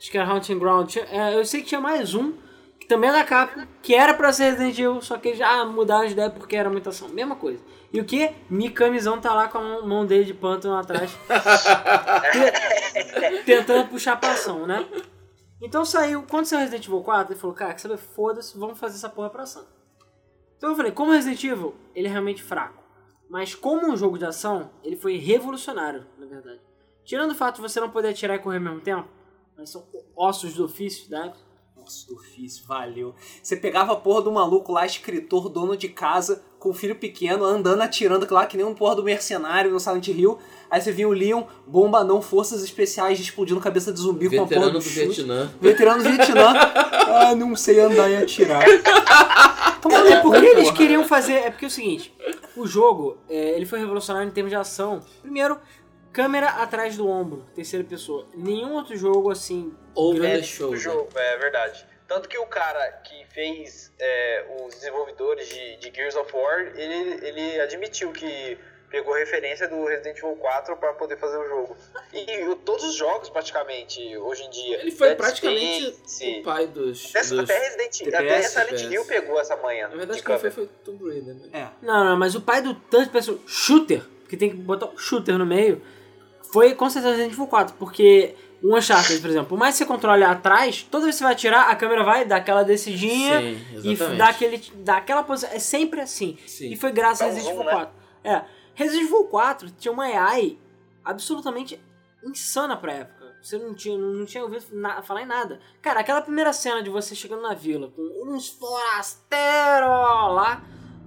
Acho que era Haunting Ground. É, eu sei que tinha mais um, que também é da Capcom, que era pra ser Resident Evil, só que já mudaram de ideia porque era muita ação. Mesma coisa. E o que? Mikamizão tá lá com a mão- dele de pântano atrás, te- tentando puxar pra ação, né? Então saiu, quando saiu Resident Evil 4, ele falou, cara, quer saber, foda-se, vamos fazer essa porra pra ação. Então eu falei, como Resident Evil, ele é realmente fraco. Mas como um jogo de ação, ele foi revolucionário, na verdade. Tirando o fato de você não poder atirar e correr ao mesmo tempo, mas são ossos do ofício da época. Nossa, do ofício, valeu. Você pegava a porra do maluco lá, escritor, dono de casa, com o filho pequeno, andando, atirando lá que nem um porra do mercenário no Silent Hill. Aí você vinha o Leon, bomba não, forças especiais, explodindo cabeça de zumbi com a porra Veterano do do chute. Vietnã. Veterano do Vietnã. ah, não sei andar e atirar. Não, é porque eles queriam fazer. É porque é o seguinte: o jogo é, ele foi revolucionário em termos de ação. Primeiro, câmera atrás do ombro, terceira pessoa. Nenhum outro jogo assim. Over the O shoulder. jogo, é verdade. Tanto que o cara que fez é, os desenvolvedores de, de Gears of War, ele, ele admitiu que pegou referência do Resident Evil 4 para poder fazer o jogo. E o- todos os jogos, praticamente, hoje em dia. Ele foi Dead praticamente Space, o pai dos. até, dos... até Resident Evil, até Silent. Hill pegou essa manhã. Na verdade, de quem foi foi Tomb Raider, né? É. Não, não, mas o pai do tanto pessoal shooter, porque tem que botar um shooter no meio, foi com certeza Resident Evil 4, porque um Uncharted, por exemplo, por mais que você controle atrás, toda vez que você vai atirar, a câmera vai dar aquela descidinha Sim, e dá, aquele, dá aquela posição. É sempre assim. Sim. E foi graças a um Resident Evil né? 4. É. Resident Evil 4 tinha uma AI absolutamente insana pra época. Você não tinha, não tinha ouvido na- falar em nada. Cara, aquela primeira cena de você chegando na vila com uns forasteiros lá.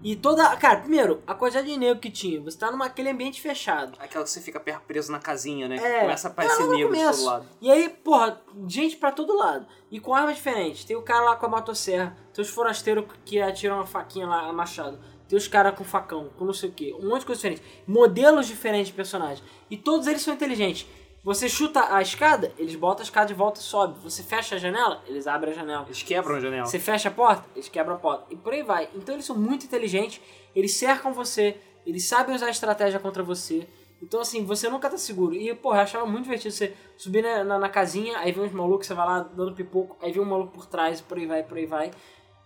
E toda. Cara, primeiro, a quantidade de negro que tinha. Você tá naquele ambiente fechado. Aquela que você fica preso na casinha, né? É, Começa a aparecer é, no negro de todo lado. E aí, porra, gente pra todo lado. E com armas diferentes. Tem o cara lá com a motosserra. Tem os forasteiros que atiram a faquinha lá, a machado. Tem os caras com facão, com não sei o que. Um monte de coisa diferente. Modelos diferentes de personagens. E todos eles são inteligentes. Você chuta a escada, eles botam a escada de volta e sobe. Você fecha a janela, eles abrem a janela. Eles quebram a janela. Você fecha a porta, eles quebram a porta. E por aí vai. Então eles são muito inteligentes, eles cercam você, eles sabem usar estratégia contra você. Então, assim, você nunca tá seguro. E, porra, eu achava muito divertido você subir na, na, na casinha, aí vem uns malucos, você vai lá dando pipoco, aí vem um maluco por trás, por aí vai, por aí vai.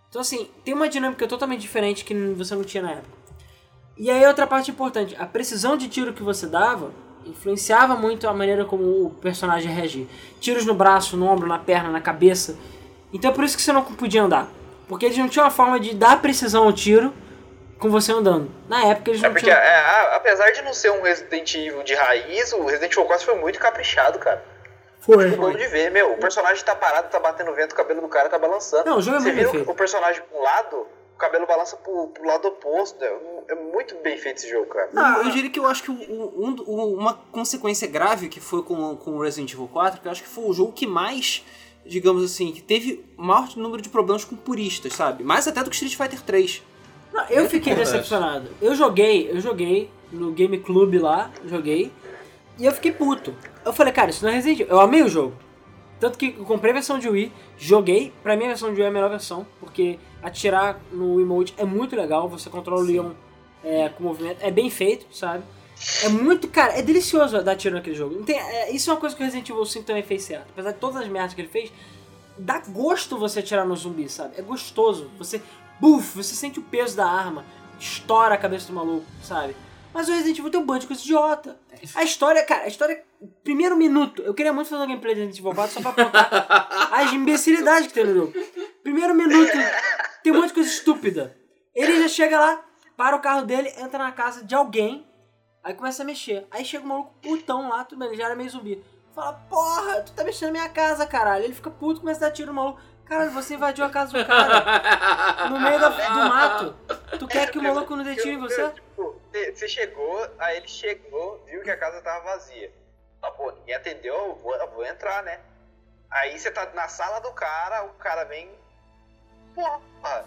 Então, assim, tem uma dinâmica totalmente diferente que você não tinha na época. E aí, outra parte importante: a precisão de tiro que você dava influenciava muito a maneira como o personagem reagia. Tiros no braço, no ombro, na perna, na cabeça. Então é por isso que você não podia andar. Porque eles não tinham uma forma de dar precisão ao tiro com você andando. Na época eles É não porque, tinham. é, apesar de não ser um Resident Evil de raiz, o Resident Evil 4 foi muito caprichado, cara. Foi. Ficou bom de ver, meu. O personagem tá parado, tá batendo vento, o cabelo do cara tá balançando. Não, o jogo é Você muito vira o, o personagem pro lado, o cabelo balança pro, pro lado oposto. É, é muito bem feito esse jogo, cara. Não, eu diria que eu acho que um- o- uma consequência grave que foi com, com o Resident Evil 4, que eu acho que foi o jogo que mais, digamos assim, que teve maior número de problemas com puristas, sabe? Mais até do que Street Fighter 3. Não, eu fiquei Verdade. decepcionado. Eu joguei, eu joguei no Game Club lá, joguei, e eu fiquei puto. Eu falei, cara, isso não é Resident Evil. Eu amei o jogo. Tanto que eu comprei a versão de Wii, joguei. Pra mim a versão de Wii é a melhor versão, porque atirar no emote é muito legal. Você controla o Leon é, com movimento, é bem feito, sabe? É muito, cara, é delicioso dar tiro naquele jogo. Tem, é, isso é uma coisa que o Resident Evil 5 também fez certo. Apesar de todas as merdas que ele fez, dá gosto você atirar no zumbi, sabe? É gostoso. Você, buf, você sente o peso da arma, estoura a cabeça do maluco, sabe? Mas o Resident Evil tem um bando de coisa idiota. A história, cara, a história, primeiro minuto, eu queria muito fazer um gameplay de Resident Evil 4 só pra apontar as imbecilidades que tem no jogo. Primeiro minuto, tem um monte de coisa estúpida. Ele já chega lá, para o carro dele, entra na casa de alguém, aí começa a mexer. Aí chega um maluco putão lá, tudo bem, ele já era meio zumbi. Fala, porra, tu tá mexendo na minha casa, caralho. Ele fica puto, começa a dar tiro no maluco. Caralho, você invadiu a casa do cara no meio da- do mato. Tu quer que o maluco não dê tiro em você? Tipo, você você chegou, aí ele chegou, viu que a casa tava vazia. Ah, pô, ninguém atendeu, eu vou, eu vou entrar, né? Aí você tá na sala do cara, o cara vem. Porra,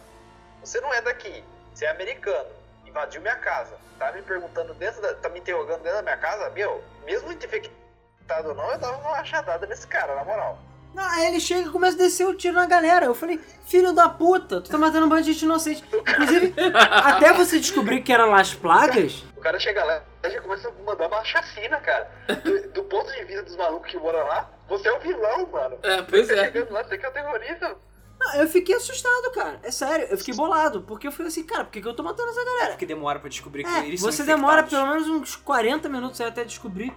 você não é daqui, você é americano, invadiu minha casa, tá me perguntando dentro da, tá me interrogando dentro da minha casa, meu, mesmo infectado ou não, eu dava uma machadada nesse cara, na moral. Não, aí ele chega e começa a descer o tiro na galera. Eu falei, filho da puta, tu tá matando um bando de gente inocente. Inclusive, até você descobrir que eram Las Plagas, cara chega lá e já começa a mandar uma chacina, cara. Do, do ponto de vista dos malucos que moram lá, você é o vilão, mano. É, pois Você é. chegando lá, você que é o terrorista. não, eu fiquei assustado, cara. É sério, eu fiquei bolado. Porque eu falei assim, cara, por que, que eu tô matando essa galera? Porque demora pra descobrir que É, eles são você demora pelo menos uns 40 minutos aí até descobrir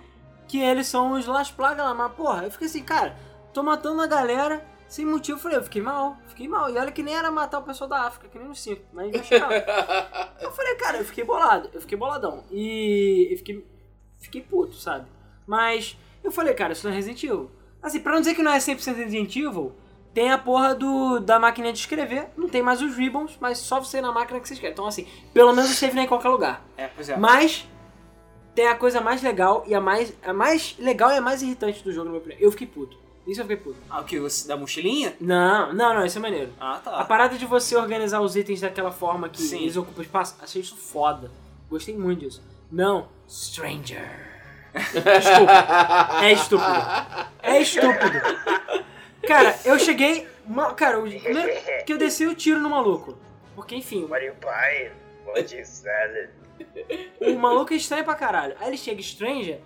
que eles são os Las Plagas lá. Mas, porra, eu fiquei assim, cara, tô matando a galera sem motivo. Eu falei, eu fiquei mal, fiquei mal. E olha que nem era matar o pessoal da África, que nem no circo, mas vai chegar. eu falei, cara, eu fiquei bolado, eu fiquei boladão. E eu fiquei, fiquei puto, sabe? Mas eu falei, cara, isso não é Resident Evil. Assim, pra não dizer que não é 100% Resident Evil, tem a porra do, da máquina de escrever, não tem mais os ribbons, mas só você na máquina que você escreve. Então, assim, pelo menos o save não é em qualquer lugar. É, pois é. Mas tem a coisa mais legal e a mais, a mais legal e a mais irritante do jogo, na minha opinião. Eu fiquei puto. Isso eu fiquei puto. Ah, o que? Você- Da mochilinha? Não, não, não, isso é maneiro. Ah, A tá. parada de você organizar os itens daquela forma que Sim. eles ocupam espaço, achei isso foda. Gostei muito disso. Não, Stranger. Estúpido. É estúpido. É estúpido. Cara, eu cheguei, Cara, o primeiro que eu desci o tiro no maluco. Porque, enfim, What are you buying? What you selling? o maluco é estranho pra caralho. Aí ele chega Stranger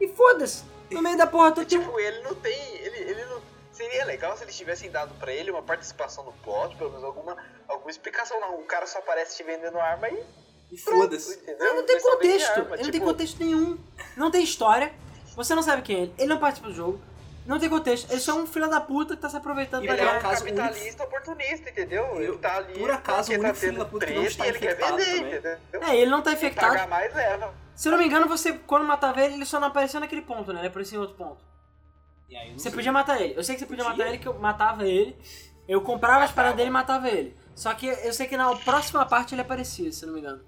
e foda-se. No meio da porra toda. Tipo, ele não tem. Ele, ele não. Seria legal se eles tivessem dado pra ele uma participação no plot, pelo menos alguma, alguma explicação. Não, o cara só aparece te vendendo arma e. E foda-se. Entendeu? Não tem Ele contexto. arma, Ele não tem tipo, contexto nenhum. Não tem história. Você não sabe quem é ele. Ele não participa do jogo. Não tem contexto. Ele só é um filho da puta que tá se aproveitando E pra Ele é ganhar. um único- capitalista oportunista, entendeu? Eu- ele tá ali. por acaso, o tá único filho tendo da puta que não está ele quer infectado vender, também. entendeu? É, ele não tá infectado. pagar mais leva. Se eu não me engano, você, quando matava ele, ele só não apareceu naquele ponto, né? Ele aparecia em outro ponto. E Você sei. podia matar ele. Eu sei que você podia Podia? matar ele, que eu matava ele. Eu comprava as paradas dele e matava ele. Só que eu sei que na próxima parte ele aparecia, se eu não me engano.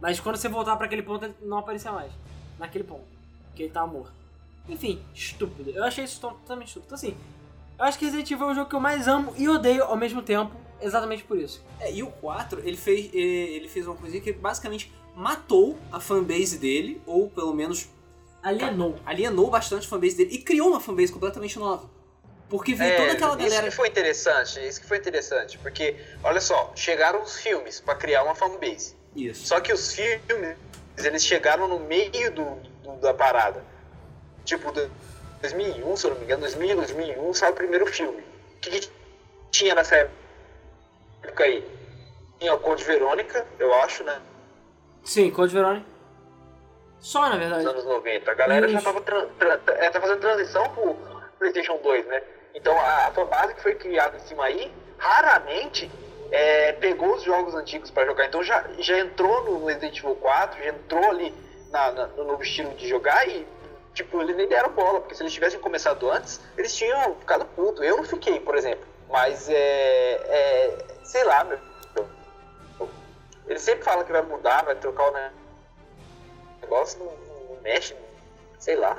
Mas quando você voltava pra aquele ponto, ele não aparecia mais. Naquele ponto. Porque ele tava morto. Enfim, estúpido. Eu achei isso totalmente estúpido. Então assim, eu acho que Resident Evil é o jogo que eu mais amo e odeio ao mesmo tempo. Exatamente por isso. É, e o 4, ele fez, eh, ele fez uma coisinha que basicamente matou a fanbase dele, ou pelo menos Alienou. alienou bastante a fanbase dele, e criou uma fanbase completamente nova. Porque veio toda aquela É, isso galera. que foi interessante, isso que foi interessante, porque, olha só, chegaram os filmes pra criar uma fanbase. Isso. Só que os filmes, eles chegaram no meio do, do- da parada. Tipo, do- 2001, se eu não me engano, 2000, 2001, saiu o primeiro filme. O que, que tinha nessa época aí? Tinha o Conde Verônica, eu acho, né? Sim, Code Verônica. Só, na verdade. Nos anos 90. A galera já tava, tran- tran- é, tá fazendo transição pro PlayStation 2, né? Então a, a fanbase que foi criada em cima aí, raramente é, pegou os jogos antigos pra jogar. Então já, já entrou no Resident Evil 4, já entrou ali na- na- no novo estilo de jogar e, tipo, eles nem deram bola, porque se eles tivessem começado antes, eles tinham ficado puto. Eu não fiquei, por exemplo. Mas é. é sei lá, meu. Ele sempre fala que vai mudar, vai trocar o negócio, não, não mexe, sei lá.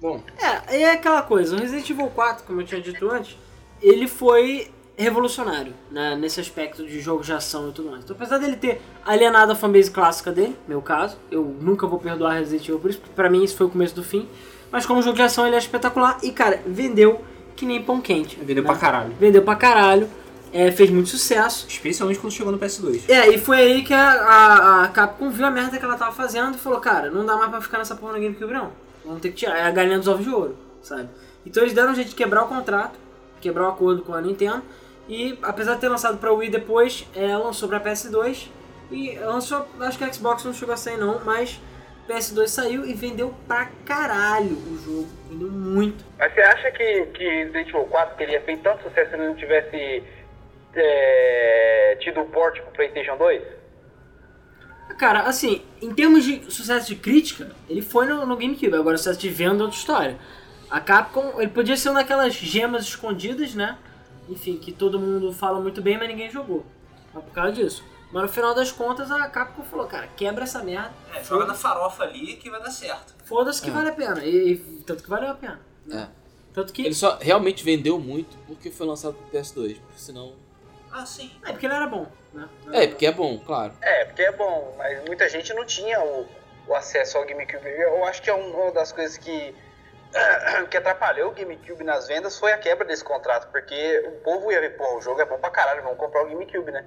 Bom, É, é aquela coisa, o Resident Evil 4, como eu tinha dito antes, ele foi revolucionário né, nesse aspecto de jogo de ação e tudo mais. Então, apesar dele ter alienado a fanbase clássica dele, meu caso, eu nunca vou perdoar Resident Evil por isso, porque pra mim isso foi o começo do fim. Mas como jogo de ação ele é espetacular e, cara, vendeu que nem pão quente. Vendeu né? pra caralho. Vendeu pra caralho, é, fez muito sucesso. Especialmente quando chegou no PS2. É, e foi aí que a, a, a Capcom viu a merda que ela tava fazendo e falou, cara, não dá mais pra ficar nessa porra no GameCube não. Vamos ter que tirar. É a galinha dos ovos de ouro, sabe? Então eles deram um jeito de quebrar o contrato, quebrar o acordo com a Nintendo. E apesar de ter lançado pra Wii depois, é, lançou pra PS2. E lançou, acho que a Xbox não chegou a sair não, mas PS2 saiu e vendeu pra caralho o jogo. Vendeu muito. Mas você acha que, que Resident Evil 4 teria feito tanto sucesso se ele não tivesse é, tido o port pro PlayStation 2? Cara, assim, em termos de sucesso de crítica, ele foi no, no GameCube. Agora, sucesso de venda é outra história. A Capcom, ele podia ser uma daquelas gemas escondidas, né? Enfim, que todo mundo fala muito bem, mas ninguém jogou. Mas por causa disso. Mas no final das contas, a Capcom falou, cara, quebra essa merda. É, joga na farofa ali que vai dar certo. Foda-se que vale a pena. E, e tanto que valeu a pena. é. Tanto que... Ele só realmente vendeu muito porque foi lançado pro PS2. Porque senão. Ah, sim. É, porque ele era bom, né? É, porque é bom, claro. É, porque é bom, mas muita gente não tinha o, o acesso ao GameCube. Eu acho que é uma das coisas que, que atrapalhou o GameCube nas vendas foi a quebra desse contrato, porque o povo ia ver, pô, o jogo é bom pra caralho, vamos comprar o GameCube, né?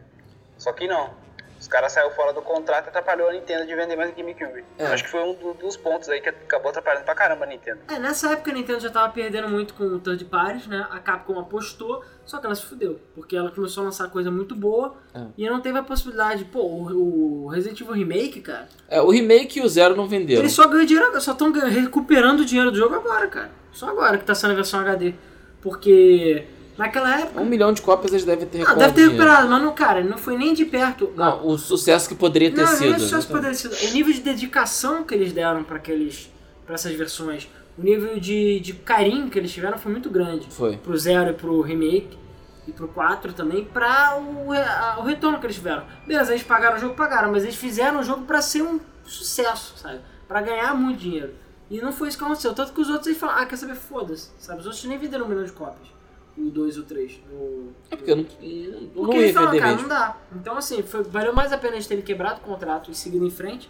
Só que não. Os caras saíram fora do contrato e atrapalhou a Nintendo de vender mais GameCube. É. Acho que foi um do- dos pontos aí que acabou atrapalhando pra caramba a Nintendo. É, nessa época a Nintendo já tava perdendo muito com o third parties, né? A Capcom apostou, só que ela se fudeu. Porque ela começou a lançar coisa muito boa É. e não teve a possibilidade. Pô, o, o Resident Evil Remake, cara, É, o remake e o Zero não venderam. eles só ganham dinheiro, só estão recuperando o dinheiro do jogo agora, cara. Só agora que tá sendo a versão HD. Porque naquela época. Um milhão de cópias eles devem ter Ah, recuperado. deve ter recuperado, mas não, cara, não foi nem de perto. Não, o sucesso que poderia ter não, sido. não é só isso né? poderia ser. O nível de dedicação que eles deram para aqueles para essas versões, o nível de, de carinho que eles tiveram foi muito grande. Foi. Pro Zero e pro Remake e pro 4 também, pra o, a- o retorno que eles tiveram. Beleza, eles pagaram o jogo, pagaram, mas eles fizeram o jogo pra ser um sucesso, sabe? Pra ganhar muito dinheiro. E não foi isso que aconteceu. Tanto que os outros eles falaram, ah, quer saber, foda-se, sabe? Os outros nem venderam um milhão de cópias. O 2 e o 3. O, É porque eu não, não, não porque falaram, vender cara, mesmo. não dá. Então, assim, foi, valeu mais a pena eles terem quebrado o contrato e seguido em frente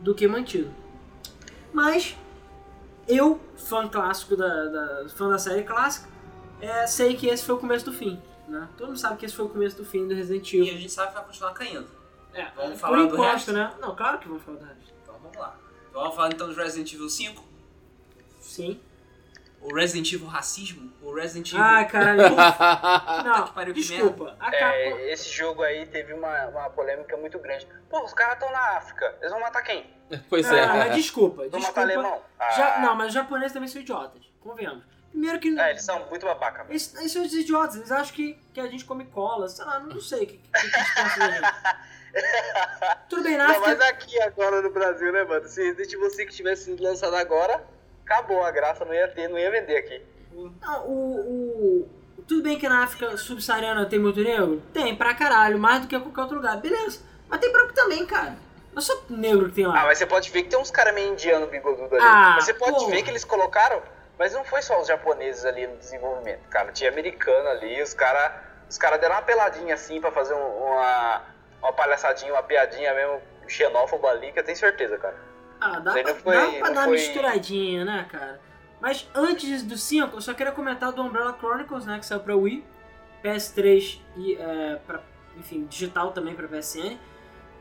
do que mantido. Mas, eu, fã clássico da, da- fã da série clássica, é, sei que esse foi o começo do fim. Né? Todo mundo sabe que esse foi o começo do fim do Resident E a Evil. gente sabe que vai continuar caindo. É, Vamos por falar do enquanto, resto? né? Não, claro que vamos falar do resto. Então vamos lá. Então vamos falar então do Resident Evil 5, Sim. O Resident Evil Racismo, o Resident Evil... Ai, caralho. Não, que pariu, que desculpa. A capa... É, esse jogo aí teve uma, uma polêmica muito grande. Pô, os caras estão na África, eles vão matar quem? Pois Ah, é. mas desculpa, Vão matar desculpa. alemão? Ah, Já, não, mas os japoneses também são idiotas. Convenhamos. Primeiro que. É, eles são muito babaca. velho. Eles, eles são os idiotas, eles acham que, que a gente come cola, sei lá, não sei o que, que, que eles pensam da gente. Tudo bem, na Não, mas África. aqui agora no Brasil, né, mano? Se Resident Evil 5 tivesse sido lançado agora, acabou a graça, não ia ter, não ia vender aqui. Não, o, o- Tudo bem que na África subsaariana tem muito negro? Tem, pra caralho, mais do que qualquer outro lugar, beleza. Mas tem branco também, cara. Não é só negro que tem Ah, lá. mas você pode ver que tem uns caras meio indiano bigodudo ali. Ah, mas você pode porra. ver que eles colocaram, mas não foi só os japoneses ali no desenvolvimento, cara. Tinha americano ali, os caras os cara deram uma peladinha assim pra fazer um- uma, uma palhaçadinha, uma piadinha mesmo xenófoba ali, que eu tenho certeza, cara. Ah, dá pra, foi- dá pra dar uma foi- misturadinha, né, cara? Mas antes do 5, eu só queria comentar do Umbrella Chronicles, né, que saiu pra Wii, PS3 e, é, pra, enfim, digital também pra PSN,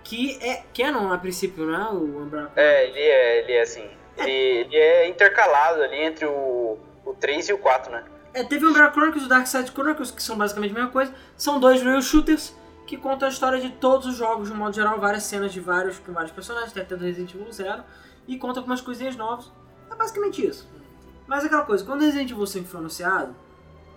que é canon a princípio, não é, o Umbrella Chronicles? É, ele é, ele é assim. Ele, ele é intercalado ali entre o, o 3 e o 4, né? É, teve o Umbrella Chronicles e o Dark Side Chronicles, que são basicamente a mesma coisa. São dois real shooters que contam a história de todos os jogos, de um modo geral, várias cenas de vários, com vários personagens, até do Resident Evil 0, e conta algumas coisinhas novas. É basicamente isso. Mas aquela coisa, quando o Resident Evil 5 foi anunciado,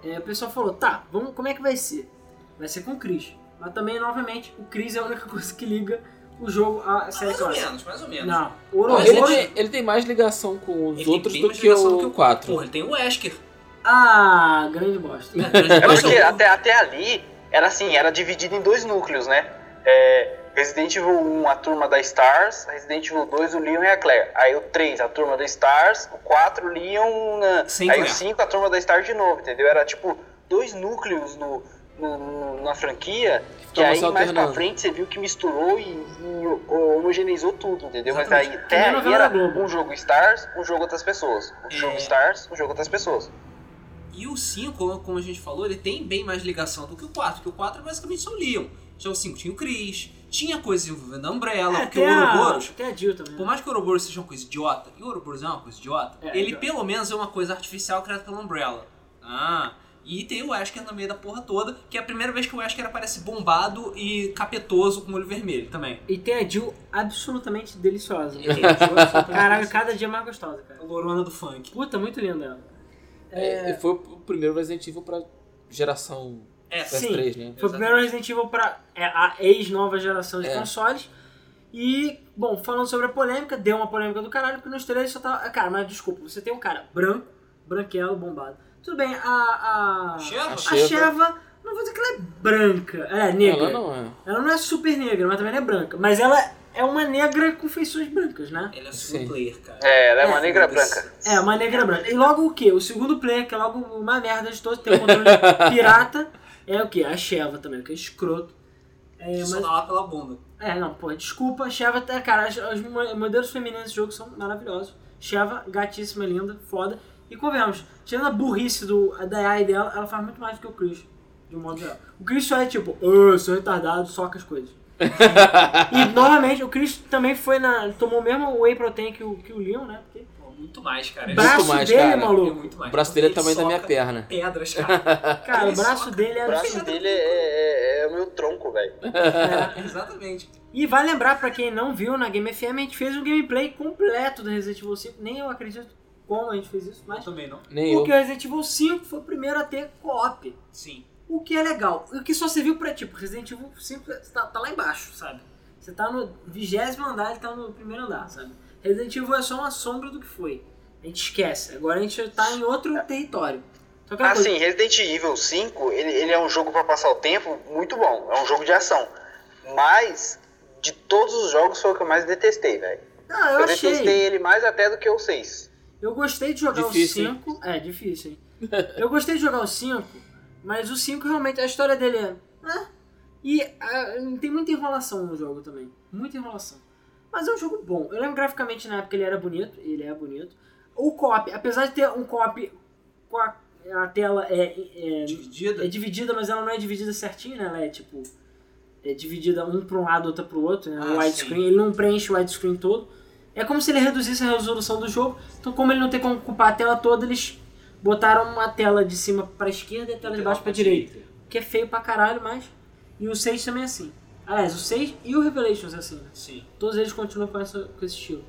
é, o pessoal falou, tá, vamos, como é que vai ser? Vai ser com o Chris. Mas também, novamente, o Chris é a única coisa que liga o jogo à série mais ou menos, mais ou menos. Não, o Ouroboros... ele, tem, ele tem mais ligação com os Ele outros do que o do 4. Porra, ele tem o Wesker. Ah, grande bosta. É porque até, até ali era assim, era dividido em dois núcleos, né? É, Resident Evil 1, a turma da Stars, Resident Evil 2, o Leon e a Claire. Aí o 3, a turma da Stars, o 4, o Leon, Sem aí Claire. o 5, a turma da Stars de novo, entendeu? Era tipo dois núcleos no, no- na franquia, que Tava aí mais pra frente você viu que misturou e, e homogeneizou tudo, entendeu? Mas Exatamente. aí Que nem até aí era um jogo Stars, um jogo outras pessoas. Um É. jogo Stars, um jogo outras pessoas. E o 5, como- a gente falou, ele tem bem mais ligação do que o 4, porque o 4 é basicamente só o Leon. Já o 5 tinha o Chris, tinha coisa envolvendo a Umbrella, É, porque o a, Ouroboros, tem a Jill também. por né? mais que o Ouroboros seja uma coisa idiota, e o Ouroboros é uma coisa idiota, É, ele idiota. pelo menos é uma coisa artificial criada pela Umbrella. Ah, e tem o Wesker no meio da porra toda, que é a primeira vez que o Wesker aparece bombado e capetoso com olho vermelho também. E tem a Jill absolutamente deliciosa. A Jill absolutamente Caralho, cada dia mais gostosa, cara. A Lorona do funk. Puta, muito linda ela. É, e foi o primeiro Resident Evil pra geração É, Sim. PS3, né? Foi o primeiro Resident Evil pra é, a ex-nova geração de É. consoles. E, bom, falando sobre a polêmica, deu uma polêmica do caralho, porque nos trailers só tava. Cara, mas desculpa, você tem um cara branco, branquelo, bombado. Tudo bem, a. A, Sheva? a Sheva. Sheva, não vou dizer que ela é branca. Ela é negra. Ela não é. Ela não é super negra, mas também não é branca. Mas ela é uma negra com feições brancas, né? Ele é single Sim. player, cara. É, ela é uma É, negra foda-se. branca. É, uma negra branca. E logo o quê? O segundo player, que é logo uma merda de todos, tem o controle pirata, é o quê? A Sheva também, que é escroto. É, mas- só dá lá pela bunda. é, não, pô, desculpa, Sheva, tá- cara, as- os mo- modelos femininos desse jogo são maravilhosos. Sheva, gatíssima, linda, foda. E convenhamos, tirando a burrice do, da AI dela, ela faz muito mais do que o Chris, de um modo geral. O Chris só é tipo, "Ah, sou retardado, soca as coisas. E novamente, o Chris também foi na. tomou o mesmo whey protein que o, que o Leon, né? Porque muito mais, cara. braço Muito mais, dele, cara. É maluco. muito mais. O braço dele é tamanho da minha perna. Pedras, cara. Cara, Ele o braço soca dele é O braço dele é, é- é o meu tronco, velho. É. Exatamente. E vai lembrar, pra quem não viu, na Game FM a gente fez um gameplay completo do Resident Evil 5. Nem eu acredito como a gente fez isso, Eu mas. também não. Nem eu. Porque o Resident Evil 5 foi o primeiro a ter co-op. Sim. O que é legal. O que só serviu pra, tipo, Resident Evil 5 tá, tá lá embaixo, sabe? Você tá no vigésimo andar, ele tá no primeiro andar, sabe? Resident Evil é só uma sombra do que foi. A gente esquece. Agora a gente tá em outro território. Só que aquela coisa- Assim, Resident Evil 5, ele, ele é um jogo pra passar o tempo muito bom. É um jogo de ação. Mas, de todos os jogos, foi o que eu mais detestei, velho. Não, eu Eu achei. detestei ele mais até do que o 6. Eu gostei de jogar Difícil, o 5. É, difícil, hein? Eu gostei de jogar o 5, mas o 5 realmente, a história dele é. né? E ah, tem muita enrolação no jogo também. Muita enrolação. Mas é um jogo bom. Eu lembro graficamente na época ele era bonito, ele é bonito. O co-op, apesar de ter um co-op com a a tela é, é, Dividida? é dividida, mas ela não é dividida certinho, né? Ela é tipo. É dividida um para um lado, outra para o outro, né? Ah, widescreen, ele não preenche o widescreen todo. É como se ele reduzisse a resolução do jogo. Então, como ele não tem como ocupar a tela toda, eles botaram uma tela de cima para esquerda e a tela de baixo para direita. Que é feio pra caralho, mas. E o 6 também é assim. Aliás, o 6 e o Revelations é assim, né? Sim. Todos eles continuam com, essa, com esse estilo.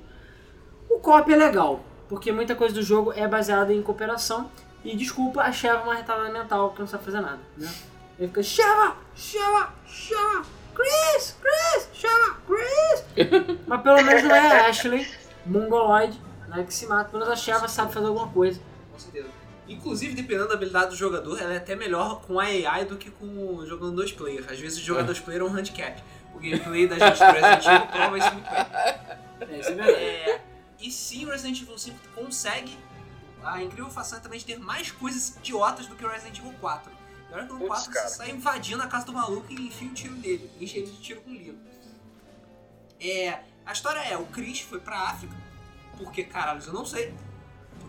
O co-op é legal, porque muita coisa do jogo é baseada em cooperação. E desculpa, a Sheva é uma retardada mental que não sabe fazer nada, né? Ele fica, Sheva, Sheva, Sheva, Chris, Chris, Sheva, Chris. Mas pelo menos não é a Ashley, mongoloide, né, que se mata. Pelo menos a Sheva sabe fazer alguma coisa. Com certeza. Inclusive, dependendo da habilidade do jogador, ela é até melhor com a AI do que com jogando dois player. Às vezes jogar dois player é um handicap. O gameplay da gente do Resident Evil prova isso muito bem. É, isso é verdade. É, e sim, o Resident Evil 5 consegue a incrível façanha também de ter mais coisas idiotas do que o Resident Evil 4. E olha que no Putz, 4 cara. você sai invadindo a casa do maluco e enfia o tiro nele, enche ele de tiro com livro. É, a história é, o Chris foi pra África, porque caralho, eu não sei,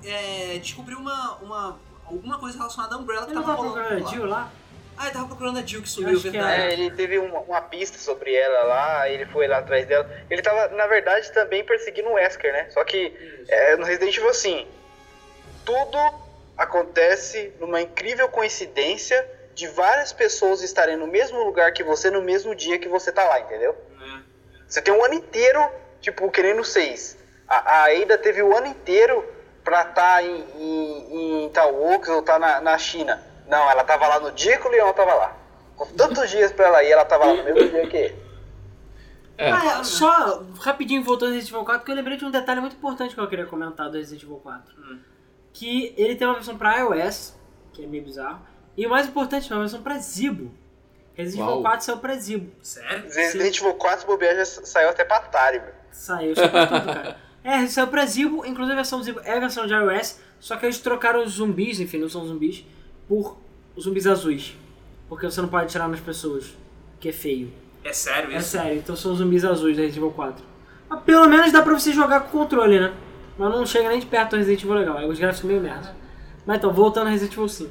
é, descobriu uma, uma, alguma coisa relacionada à Umbrella que Ele tava rolando procurando a lá. Jill lá? Ah, ele tava procurando a Jill que sumiu, verdade. É, ele teve uma, uma pista sobre ela lá, ele foi lá atrás dela. Ele tava, na verdade, também perseguindo o Wesker, né? Só que é, no Resident Evil, assim, tudo acontece numa incrível coincidência de várias pessoas estarem no mesmo lugar que você no mesmo dia que você tá lá, entendeu? É. Você tem um ano inteiro, tipo, querendo seis. A, a Ada teve o ano inteiro pra estar em, em, em Itaúx ou tá na, na China. Não, ela tava lá no dia que o Leão tava lá. Com tantos dias pra ela ir, ela tava lá no mesmo dia que ele. É. Ah, só rapidinho voltando ao Resident Evil 4, porque eu lembrei de um detalhe muito importante que eu queria comentar do Resident Evil 4. Hum. Que ele tem uma versão pra iOS, que é meio bizarro, e o mais importante, uma versão pra Zibo. Resident Evil Uau. 4 saiu pra Zibo. Sério? Resident Evil 4 bobear já saiu até pra Atari, meu. Saiu, saiu pra tudo, cara. É, saiu pra Zibo, inclusive a versão Zibo é a versão de iOS, só que eles trocaram os zumbis, enfim, não são zumbis, por zumbis azuis. Porque você não pode tirar nas pessoas, que é feio. É sério É isso? sério, então são zumbis azuis da Resident Evil 4. Mas pelo menos dá pra você jogar com controle, né? Mas não chega nem de perto do Resident Evil legal, os gráficos são meio merda. Mas então, voltando ao Resident Evil 5.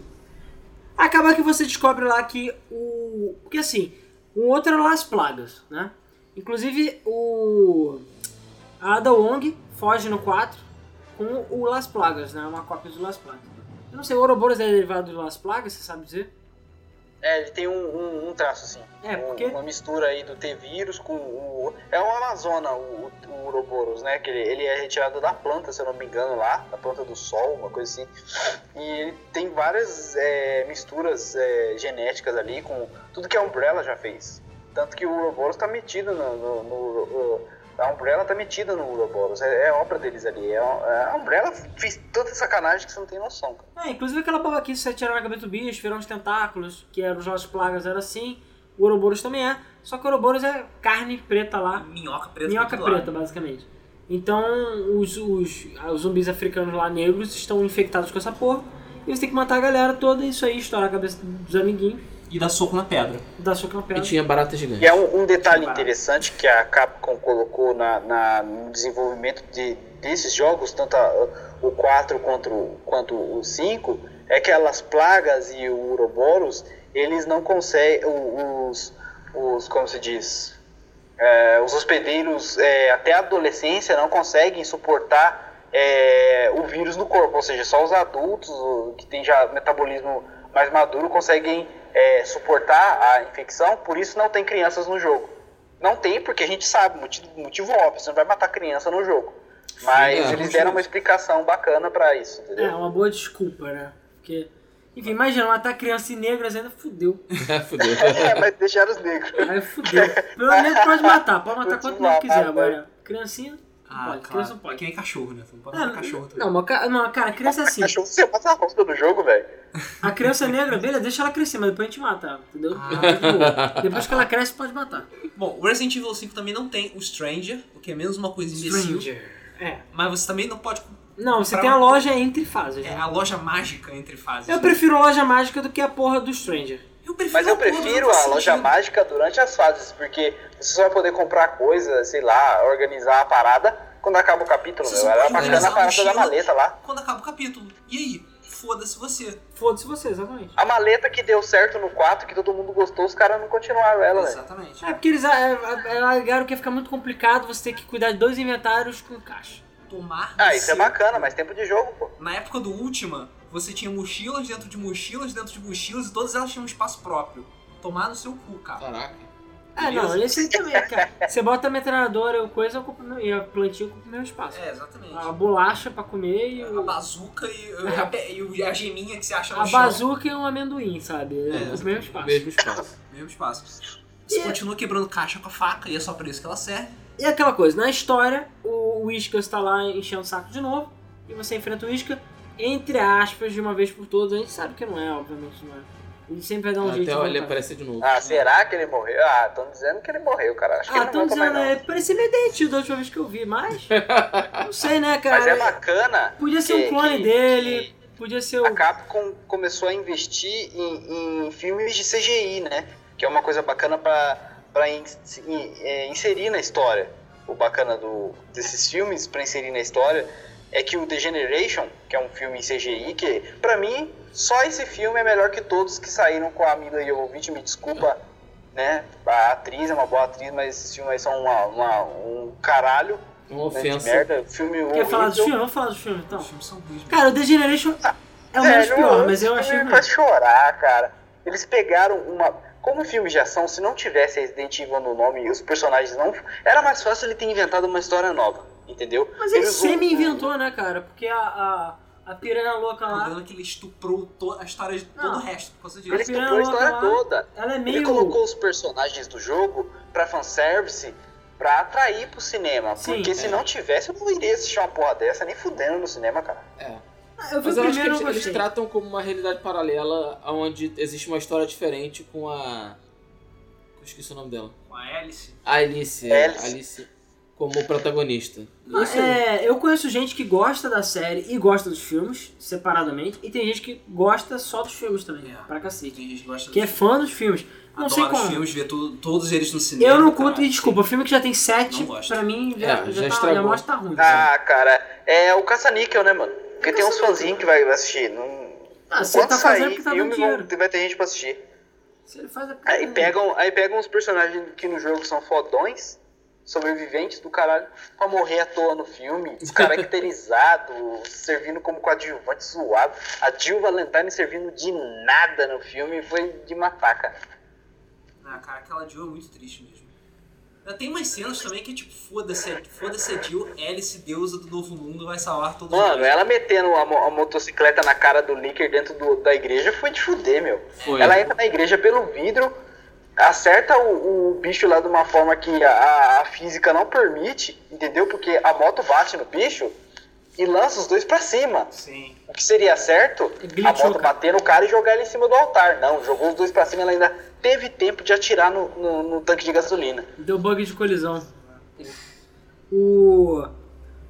Acaba que você descobre lá que o. Porque assim, o outro era Las Plagas, né? Inclusive o. A Ada Wong foge no 4 com o Las Plagas, né? Uma cópia do Las Plagas. Eu não sei, o Ouroboros é derivado do Las Plagas, você sabe dizer? É, ele tem um, um, um traço assim. É, Um- porque- Uma mistura aí do T-vírus com o. É o Amazona, o, o Ouroboros, né? Que ele, ele é retirado da planta, se eu não me engano, lá, da planta do sol, uma coisa assim. E ele tem várias é, misturas é, genéticas ali com tudo que a Umbrella já fez. Tanto que o Ouroboros tá metido no. no- no- no- a Umbrella tá metida no Ouroboros. É, é obra deles ali. É, é- a Umbrella fez tanta sacanagem que você não tem noção, cara. É, inclusive aquela babaquice que você tira na cabeça do bicho, viram os tentáculos, que eram os Las Plagas, era assim. O Ouroboros também é. Só que o Ouroboros é carne preta lá. Minhoca preta. Minhoca preta, basicamente. Então, os, os, os zumbis africanos lá negros estão infectados com essa porra. E você tem que matar a galera toda, isso aí, estourar a cabeça dos amiguinhos, E dá soco na pedra. dar soco na E pedra. tinha barata gigante. E é um, um detalhe interessante que a Capcom colocou na, na- no desenvolvimento de, desses jogos, tanto a- o 4 quanto, o- quanto o 5, é que elas plagas e o Ouroboros, eles não conseguem, os, os como se diz, é, os hospedeiros é, até a adolescência não conseguem suportar é, o vírus no corpo, ou seja, só os adultos que têm já metabolismo mais maduro conseguem é, suportar a infecção, por isso não tem crianças no jogo. Não tem, porque a gente sabe, motivo, motivo óbvio, você não vai matar criança no jogo. Mas É, eles deram uma explicação bacana pra isso, É, entendeu? uma boa desculpa, né? Porque. Enfim, imagina, matar criança e negras ainda fudeu. Fudeu. É, mas deixaram os negros. Aí fudeu. Pelo menos pode matar, pode matar quanto quiser. Agora, criancinha. Ah, pode, claro. criança não É pode. que nem cachorro, né? Você não pode matar cachorro também. não, mas, não, cara, criança é assim. Que você passa a rosta no jogo, velho. A criança negra, beleza, deixa ela crescer, mas depois a gente mata entendeu? Ah. Depois que ela cresce, pode matar. Bom, o Resident Evil 5 também não tem o Stranger, o que é menos uma coisa imbecil. É. Mas você também não pode. Não, você Pra- tem a loja entre fases. É né? a loja mágica entre fases. Eu prefiro a loja mágica do que a porra do Stranger. Eu prefiro Mas eu prefiro a loja mágica durante as fases, porque você só vai poder comprar coisa, sei lá, organizar a parada quando acaba o capítulo, Você meu. Era bacana a parada da maleta lá. Quando acaba o capítulo. E aí? foda-se você. Foda-se você, exatamente. A maleta que deu certo no 4, que todo mundo gostou, os caras não continuaram ela, velho. Exatamente. É porque eles é, é, alegaram que ia ficar muito complicado você ter que cuidar de dois inventários com caixa. Tomar Ah, isso é bacana, mas tempo de jogo, pô. Na época do Ultima, você tinha mochilas dentro de mochilas dentro de mochilas e todas elas tinham um espaço próprio. Tomar no seu cu, cara. Caraca. É, não, esse aí também, cara. Você bota a metralhadora, coisa, meu- e a plantinha ocupa o mesmo espaço. É, exatamente. A bolacha pra comer e A o- bazuca e, a, e o- e a geminha que você acha no a chão. bazuca e um amendoim, sabe? É, o mesmo espaço. Mesmo espaço. Mesmo espaço. Você E- continua quebrando caixa com a faca e é só pra isso que ela serve. E aquela coisa, na história, o Whiskas tá lá enchendo o saco de novo, e você enfrenta o Whiskas, entre aspas, de uma vez por todas. A gente sabe que não é, obviamente, não é. Ele sempre vai dar um jeito de Até ele voltar. aparecer de novo. Ah, será que ele morreu? Ah, estão dizendo que ele morreu, cara. Acho que Ah, ele tô não volta dizendo, mais, é, parecia meio derretido da última vez que eu vi, mas. não sei, né, cara? Mas é bacana. Podia ser um que- clone que- dele, podia ser o. A Capcom começou a investir em, em filmes de CGI, né? Que é uma coisa bacana pra, pra in- in- é, inserir na história. O bacana do, desses filmes pra inserir na história é que o The Generation, que é um filme em CGI, que pra mim, só esse filme é melhor que todos que saíram com a Mila Jovovich, me desculpa, né? A atriz é uma boa atriz, mas esses filmes aí são uma, uma- um caralho Uma né, de ofensa. merda. Filme Quer horrível. falar dos filmes? Vamos falar dos filmes então. Os filmes são ruins. Cara, o The Generation é o menos pior, mas eu esse achei filme faz chorar, cara. Eles pegaram uma. Como filme de ação, se não tivesse Resident Evil no nome e os personagens não. Era mais fácil ele ter inventado uma história nova, entendeu? Mas ele semi-inventou, né, cara? Porque a, a, a piranha louca O lá, problema é que ele estuprou to- a história de todo Não. o resto por causa Ele disso. estuprou a história lá. toda. ela é Ele meio. colocou os personagens do jogo pra fanservice pra atrair pro cinema. Sim, porque se é. não tivesse, eu não iria assistir uma porra dessa nem fudendo no cinema, cara. É. Ah, Eu Mas o eu acho que eles, eles tratam como uma realidade paralela onde existe uma história diferente com a. Eu esqueci o nome dela. Com a Alice. A Alice. é, Alice. Alice como protagonista. Ah, Isso é, eu conheço gente que gosta da série e gosta dos filmes, separadamente, e tem gente que gosta só dos filmes também, É. pra cacete. Tem gente que gosta Que é fã dos filmes. Não sei Adora os como. filmes, vê tudo- todos eles no cinema. Eu não curto, cara. e desculpa, filme que já tem sete, pra mim já, É, já, já tá, já mostra tá ruim. Ah, cara, é o caça-níquel, né, mano? Porque tem uns fãzinhos que vai assistir. Não... Ah, você tá fazendo sair porque tá dando filme, dinheiro. vai ter gente pra assistir. Se ele faz a Aí pegam, aí pegam os personagens que no jogo são fodões, sobreviventes do caralho, pra morrer à toa no filme, descaracterizado, servindo como coadjuvante zoado. A Jill Valentine servindo de nada no filme foi de matar, cara. Ah, cara, aquela Jill é muito triste mesmo. Tem umas cenas também que, tipo, foda-se foda a Jill, Alice, deusa do novo mundo, vai salvar todos Mano, nós. ela metendo a, mo- a motocicleta na cara do Licker dentro do- da igreja foi de fuder, meu. Foi. Ela entra na igreja pelo vidro, acerta o, o bicho lá de uma forma que a, a física não permite, entendeu? Porque a moto bate no bicho e lança os dois pra cima. Sim. O que seria certo? A moto bater no cara e jogar ele em cima do altar. Não, jogou os dois pra cima, ela ainda teve tempo de atirar no, no- no tanque de gasolina. Deu bug de colisão. O.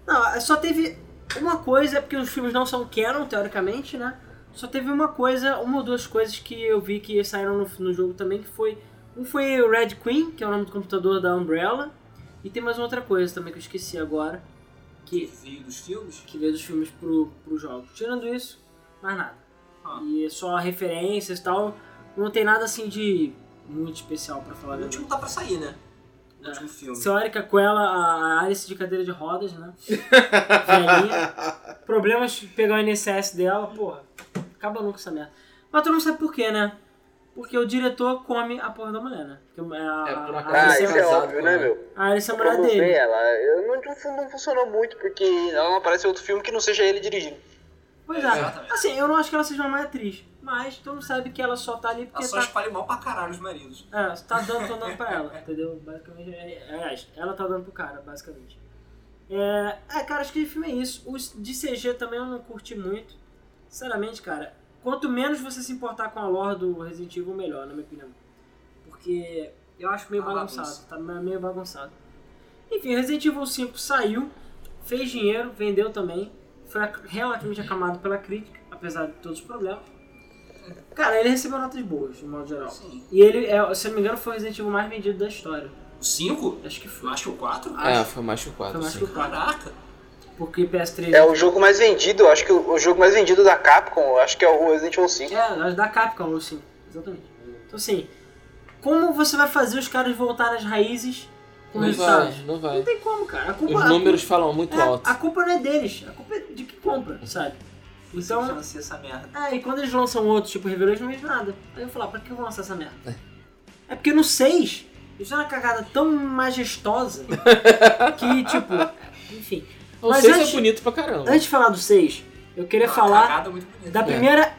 Não, só teve uma coisa, porque os filmes não são canon, teoricamente, né? Só teve uma coisa, uma ou duas coisas que eu vi que saíram no, no jogo também, que foi. Um foi o Red Queen, que é o nome do computador da Umbrella. E tem mais outra coisa também que eu esqueci agora. Que Que, veio dos filmes? que veio dos filmes pro, pro jogo. Tirando isso, mais nada. Ah. E é só referências e tal. Não tem nada assim de muito especial pra falar O último tá pra sair, né? O É. último filme. Teórica com ela, a Alice de cadeira de rodas, né? Problemas de pegar o INSS dela, porra. Acaba nunca essa merda. Mas tu não sabe por quê, né? Porque o diretor come a porra da mulher, né? Porque a, É, por a, acaso Ah, isso é, é casado óbvio, com né, ela. meu? a Alice é a mulher dele. ela. Eu não, não, não funcionou muito porque ela não aparece em outro filme que não seja ele dirigindo. Pois é. Exatamente. Assim, eu não acho que ela seja uma má atriz. Mas tu não sabe que ela só tá ali Ela porque só tá... espalha mal pra caralho os maridos. É, você tá dando, tô dando pra ela, entendeu? Basicamente, é, é, aliás, ela tá dando pro cara, basicamente. É, é, cara, acho que o filme é isso. Os de CG também eu não curti muito. Sinceramente, cara, quanto menos você se importar com a lore do Resident Evil, melhor, na minha opinião. Porque eu acho meio Uma bagunçado, bagunça. tá meio bagunçado. Enfim, Resident Evil 5 saiu, fez dinheiro, vendeu também, foi relativamente aclamado pela crítica, apesar de todos os problemas. Cara, ele recebeu notas boas, de modo geral. Sim. E ele, é, se eu não me engano, foi o Resident Evil mais vendido da história. O 5? Acho que foi. Mais que o 4? É, foi mais que o 4. Foi mais que o 4. Caraca. Porque PS3 É o jogo mais vendido, acho que o, o jogo mais vendido da Capcom, acho que é o Resident Evil 5. É, da Capcom, ou sim. Exatamente. Então assim, como você vai fazer os caras voltarem às raízes com Não resultados? vai, não Não vai. tem como, cara. A culpa, Os a números falam muito culpa- é, alto. A culpa não é deles, a culpa é de quem compra, sabe? Então, Financia essa merda. é, e quando eles lançam outros, tipo Revelation, não vejo nada. Aí eu vou falar, pra que eu vou lançar essa merda? É porque no 6, eles fizeram uma cagada tão majestosa que, tipo, enfim. Não Mas sei se antes- é bonito pra caramba. Antes de falar do 6, eu queria Uma falar bonita. da primeira.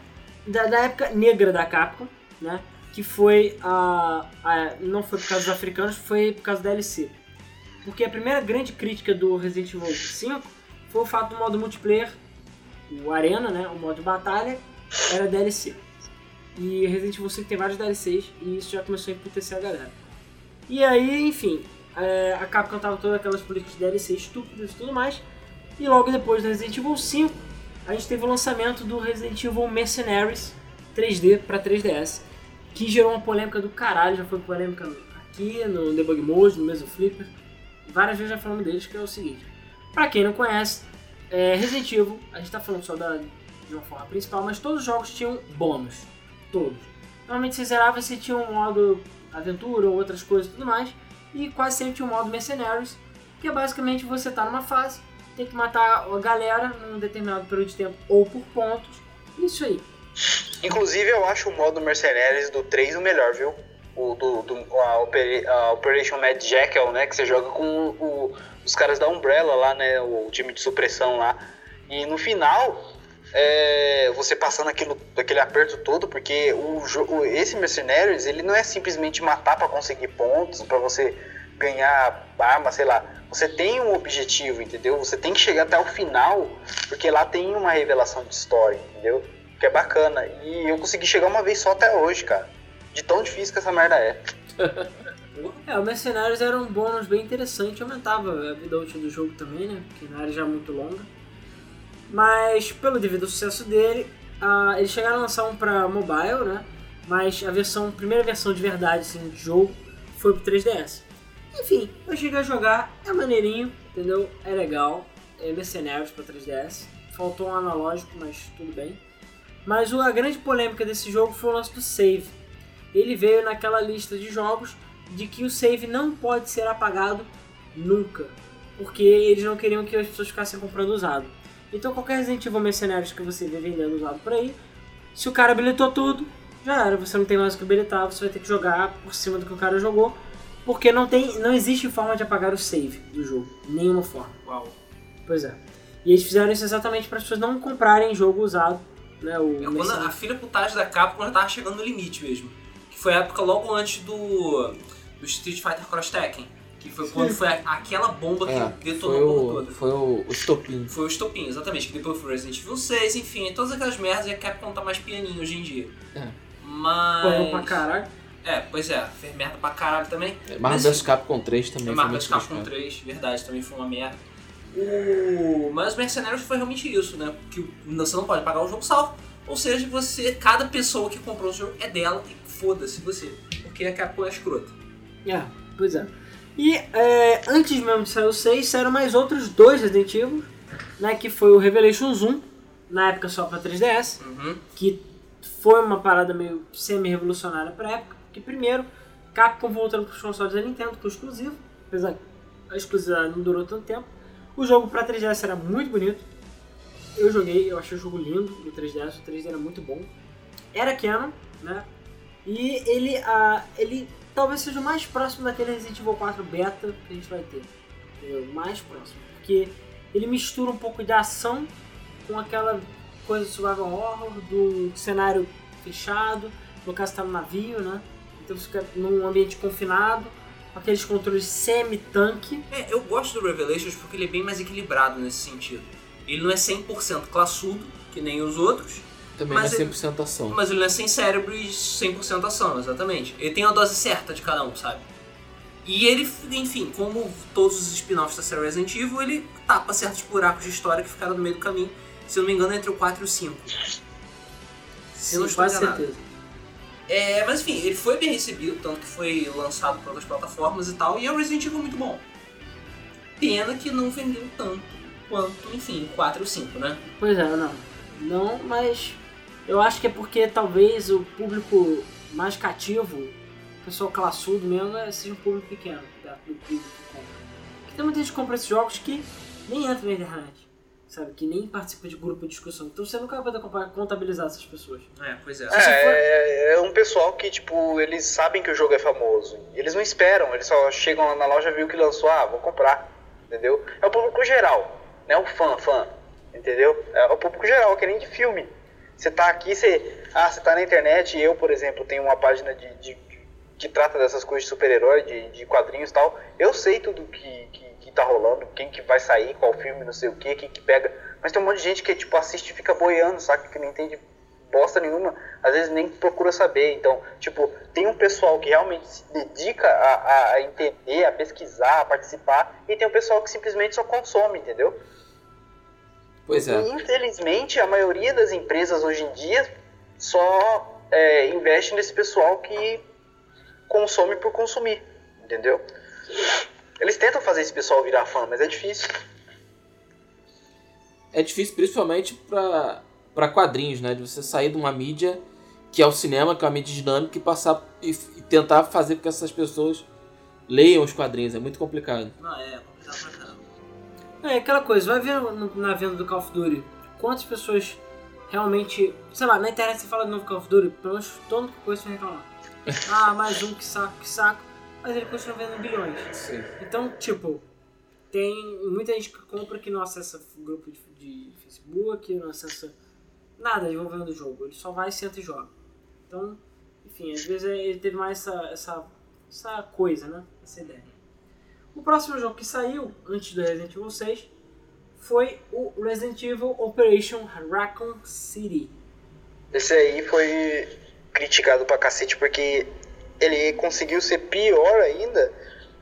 Da, da época negra da Capcom, né? Que foi a, a- Não foi por causa dos africanos, foi por causa da DLC. Porque a primeira grande crítica do Resident Evil 5 foi o fato do modo multiplayer, o Arena, né? O modo de batalha, era DLC. E Resident Evil 5 tem vários DLCs e isso já começou a emputecer a galera. E aí, enfim, é, a Capcom tava todas aquelas políticas de DLC estúpidas e tudo mais. E logo depois do Resident Evil 5, a gente teve o lançamento do Resident Evil Mercenaries 3D para 3DS, que gerou uma polêmica do caralho, já foi polêmica aqui no Debug Mode, no Meso Flipper, várias vezes já falamos deles, que é o seguinte. Pra quem não conhece, é, Resident Evil, a gente tá falando só da, de uma forma principal, mas todos os jogos tinham bônus, todos. Normalmente você zerava, você tinha um modo aventura ou outras coisas e tudo mais, e quase sempre tinha um modo Mercenaries, que é basicamente você tá numa fase, tem que matar a galera num determinado período de tempo ou por pontos. Isso aí. Inclusive, eu acho o modo Mercenaries do 3 o melhor, viu? O do, do- a, Opera- a Operation Mad Jackal, né? Que você joga com o- os caras da Umbrella lá, né? O time de supressão lá. E no final, é, você passando aquilo, aquele aperto todo, porque o, esse Mercenaries, ele não é simplesmente matar pra conseguir pontos, pra você ganhar arma, sei lá. Você tem um objetivo, entendeu? Você tem que chegar até o final, porque lá tem uma revelação de história, entendeu? Que é bacana. E eu consegui chegar uma vez só até hoje, cara. De tão difícil que essa merda é. É, o Mercenários era um bônus bem interessante, aumentava a vida útil do jogo também, né? Porque não era já muito longa. Mas, pelo devido ao sucesso dele, ah, eles chegaram a lançar um pra mobile, né? Mas a versão, a primeira versão de verdade assim, de jogo foi pro 3DS. Enfim, eu cheguei a jogar, é maneirinho, entendeu? É legal. É Mercenários pra 3DS. Faltou um analógico, mas tudo bem. Mas a grande polêmica desse jogo foi o lance do save. Ele veio naquela lista de jogos de que o save não pode ser apagado nunca. Porque eles não queriam que as pessoas ficassem comprando usado. Então qualquer Resident Evil Mercenários que você vê vendendo usado por aí, se o cara habilitou tudo, já era, você não tem mais o que habilitar, você vai ter que jogar por cima do que o cara jogou. Porque não, tem, não existe forma de apagar o save do jogo. Nenhuma forma. Uau. Pois é. E eles fizeram isso exatamente para as pessoas não comprarem jogo usado. Né, o É quando a filha putagem da Capcom já tava chegando no limite mesmo. Que foi a época logo antes do, do Street Fighter Cross Tekken. Que foi quando foi a- aquela bomba que É, detonou foi o todo. foi o, o estopim. Foi o estopim, exatamente. Que depois foi Resident Evil 6, enfim, todas aquelas merdas e a Capcom tá mais pianinho hoje em dia. É. Mas. Correu pra caralho. É, pois é, fez merda pra caralho também. Marvel Mas- vs Capcom 3 também foi Marvel vs Capcom criticado. 3, verdade, também foi uma merda. O... Mas Mercenários foi realmente isso, né? Que você não pode pagar o jogo salvo. Ou seja, você, cada pessoa que comprou o jogo é dela e foda-se você. Porque a Capcom é escrota. É, pois é. E é, antes mesmo de sair o 6, saíram mais outros dois Resident Evil, né? Que foi o Revelations 1, na época só pra 3DS, Uhum. que foi uma parada meio semi-revolucionária pra época. Que primeiro, Capcom voltando pros consoles da Nintendo com exclusivo, apesar que a exclusividade não durou tanto tempo. O jogo pra 3DS era muito bonito. Eu joguei, eu achei o jogo lindo no 3DS, o 3D era muito bom. Era canon, né? E ele, ah, ele talvez seja o mais próximo daquele Resident Evil 4 beta que a gente vai ter. Entendeu? Mais próximo. Porque ele mistura um pouco de ação com aquela coisa do survival horror, do cenário fechado, no caso tá no navio, né? Então você fica num ambiente confinado, com aqueles controles semi-tanque. É, eu gosto do Revelations porque ele é bem mais equilibrado nesse sentido. Ele não é 100% classudo, que nem os outros, Também Mas não é ele- 100% ação. mas ele não é sem cérebro e 100% ação, exatamente. Ele tem a dose certa de cada um, sabe? E ele, enfim, como todos os spin-offs da série Resident Evil, ele tapa certos buracos de história que ficaram no meio do caminho. Se eu não me engano, entre o 4 e o 5. Se eu não estou quase enganado. certeza. É, mas enfim, ele foi bem recebido, tanto que foi lançado para outras plataformas e tal, e é um Resident Evil muito bom. Pena que não vendeu tanto quanto, enfim, o 4 e o 5, né? Pois é, não. Não, mas eu acho que é porque talvez o público mais cativo, o pessoal classudo mesmo, é- seja um público pequeno, do público que compra. Porque tem muita gente que compra esses jogos que nem entra na internet, sabe? Que nem participa de grupo de discussão. Então você nunca vai contabilizar essas pessoas. É, pois é. Você for- É, é um pessoal que, tipo, eles sabem que o jogo é famoso. Eles não esperam, eles só chegam lá na loja, viu que lançou, ah, vou comprar. Entendeu? É o público geral, não é o fã, fã. Entendeu? É o público geral, que nem de filme. Você tá aqui, você. Ah, você tá na internet e eu, por exemplo, tenho uma página de, de- que trata dessas coisas de super-herói, de, de quadrinhos e tal. Eu sei tudo que, que tá rolando, quem que vai sair, qual filme, não sei o que, quem que pega. Mas tem um monte de gente que, tipo, assiste e fica boiando, saca? Que não entende bosta nenhuma, às vezes nem procura saber. Então, tipo, tem um pessoal que realmente se dedica a, a- entender, a pesquisar, a participar, e tem um pessoal que simplesmente só consome, entendeu? Pois é. E, infelizmente, a maioria das empresas hoje em dia só é, investe nesse pessoal que consome por consumir, entendeu? Eles tentam fazer esse pessoal virar fã, mas é difícil. É difícil principalmente pra, pra quadrinhos, né? De você sair de uma mídia que é o cinema, que é uma mídia dinâmica, e passar e, e tentar fazer com que essas pessoas leiam os quadrinhos. É muito complicado. Não, é complicado pra caramba. É aquela coisa, vai ver na venda do Call of Duty quantas pessoas realmente. Sei lá, na internet você fala de novo Call of Duty, pelo menos todo mundo que conhece vai reclamar. Ah, mais um, que saco, que saco. Mas ele continua vendendo bilhões. Sim. Então, tipo, tem muita gente que compra que não acessa grupo de, de Facebook, não acessa nada envolvendo o jogo. Ele só vai, senta e joga. Então, enfim, às vezes ele teve mais essa, essa, essa coisa, né? Essa ideia. O próximo jogo que saiu, antes do Resident Evil 6, foi o Resident Evil Operation Raccoon City. Esse aí foi criticado pra cacete porque ele conseguiu ser pior ainda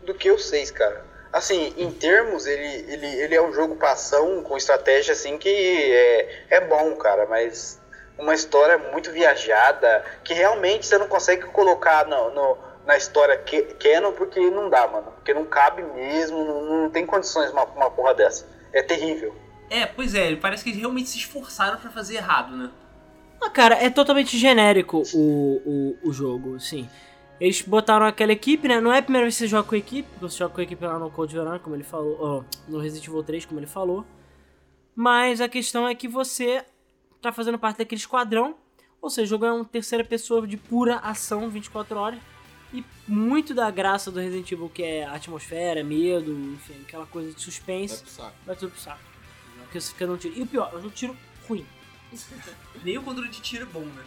do que o 6, cara. Assim, em termos, ele, ele, ele é um jogo pra ação com estratégia assim que é, é bom, cara, mas uma história muito viajada que realmente você não consegue colocar no, no- na história que- canon porque não dá, mano. Porque não cabe mesmo, não, não tem condições uma, uma porra dessa. É terrível. É, pois é, parece que eles realmente se esforçaram pra fazer errado, né? Ah, cara, é totalmente genérico o, o, o jogo, assim. Eles botaram aquela equipe, né? Não é a primeira vez que você joga com a equipe, você joga com a equipe lá no Code Veron, como ele falou, ó, no Resident Evil 3, como ele falou. Mas a questão é que você tá fazendo parte daquele esquadrão, ou seja, o jogo é uma terceira pessoa de pura ação 24 horas. E muito da graça do Resident Evil, que é atmosfera, medo, enfim, aquela coisa de suspense, vai tudo pro saco. Porque você fica dando tiro. E o pior, é um tiro ruim. Nem o controle de tiro é bom, né?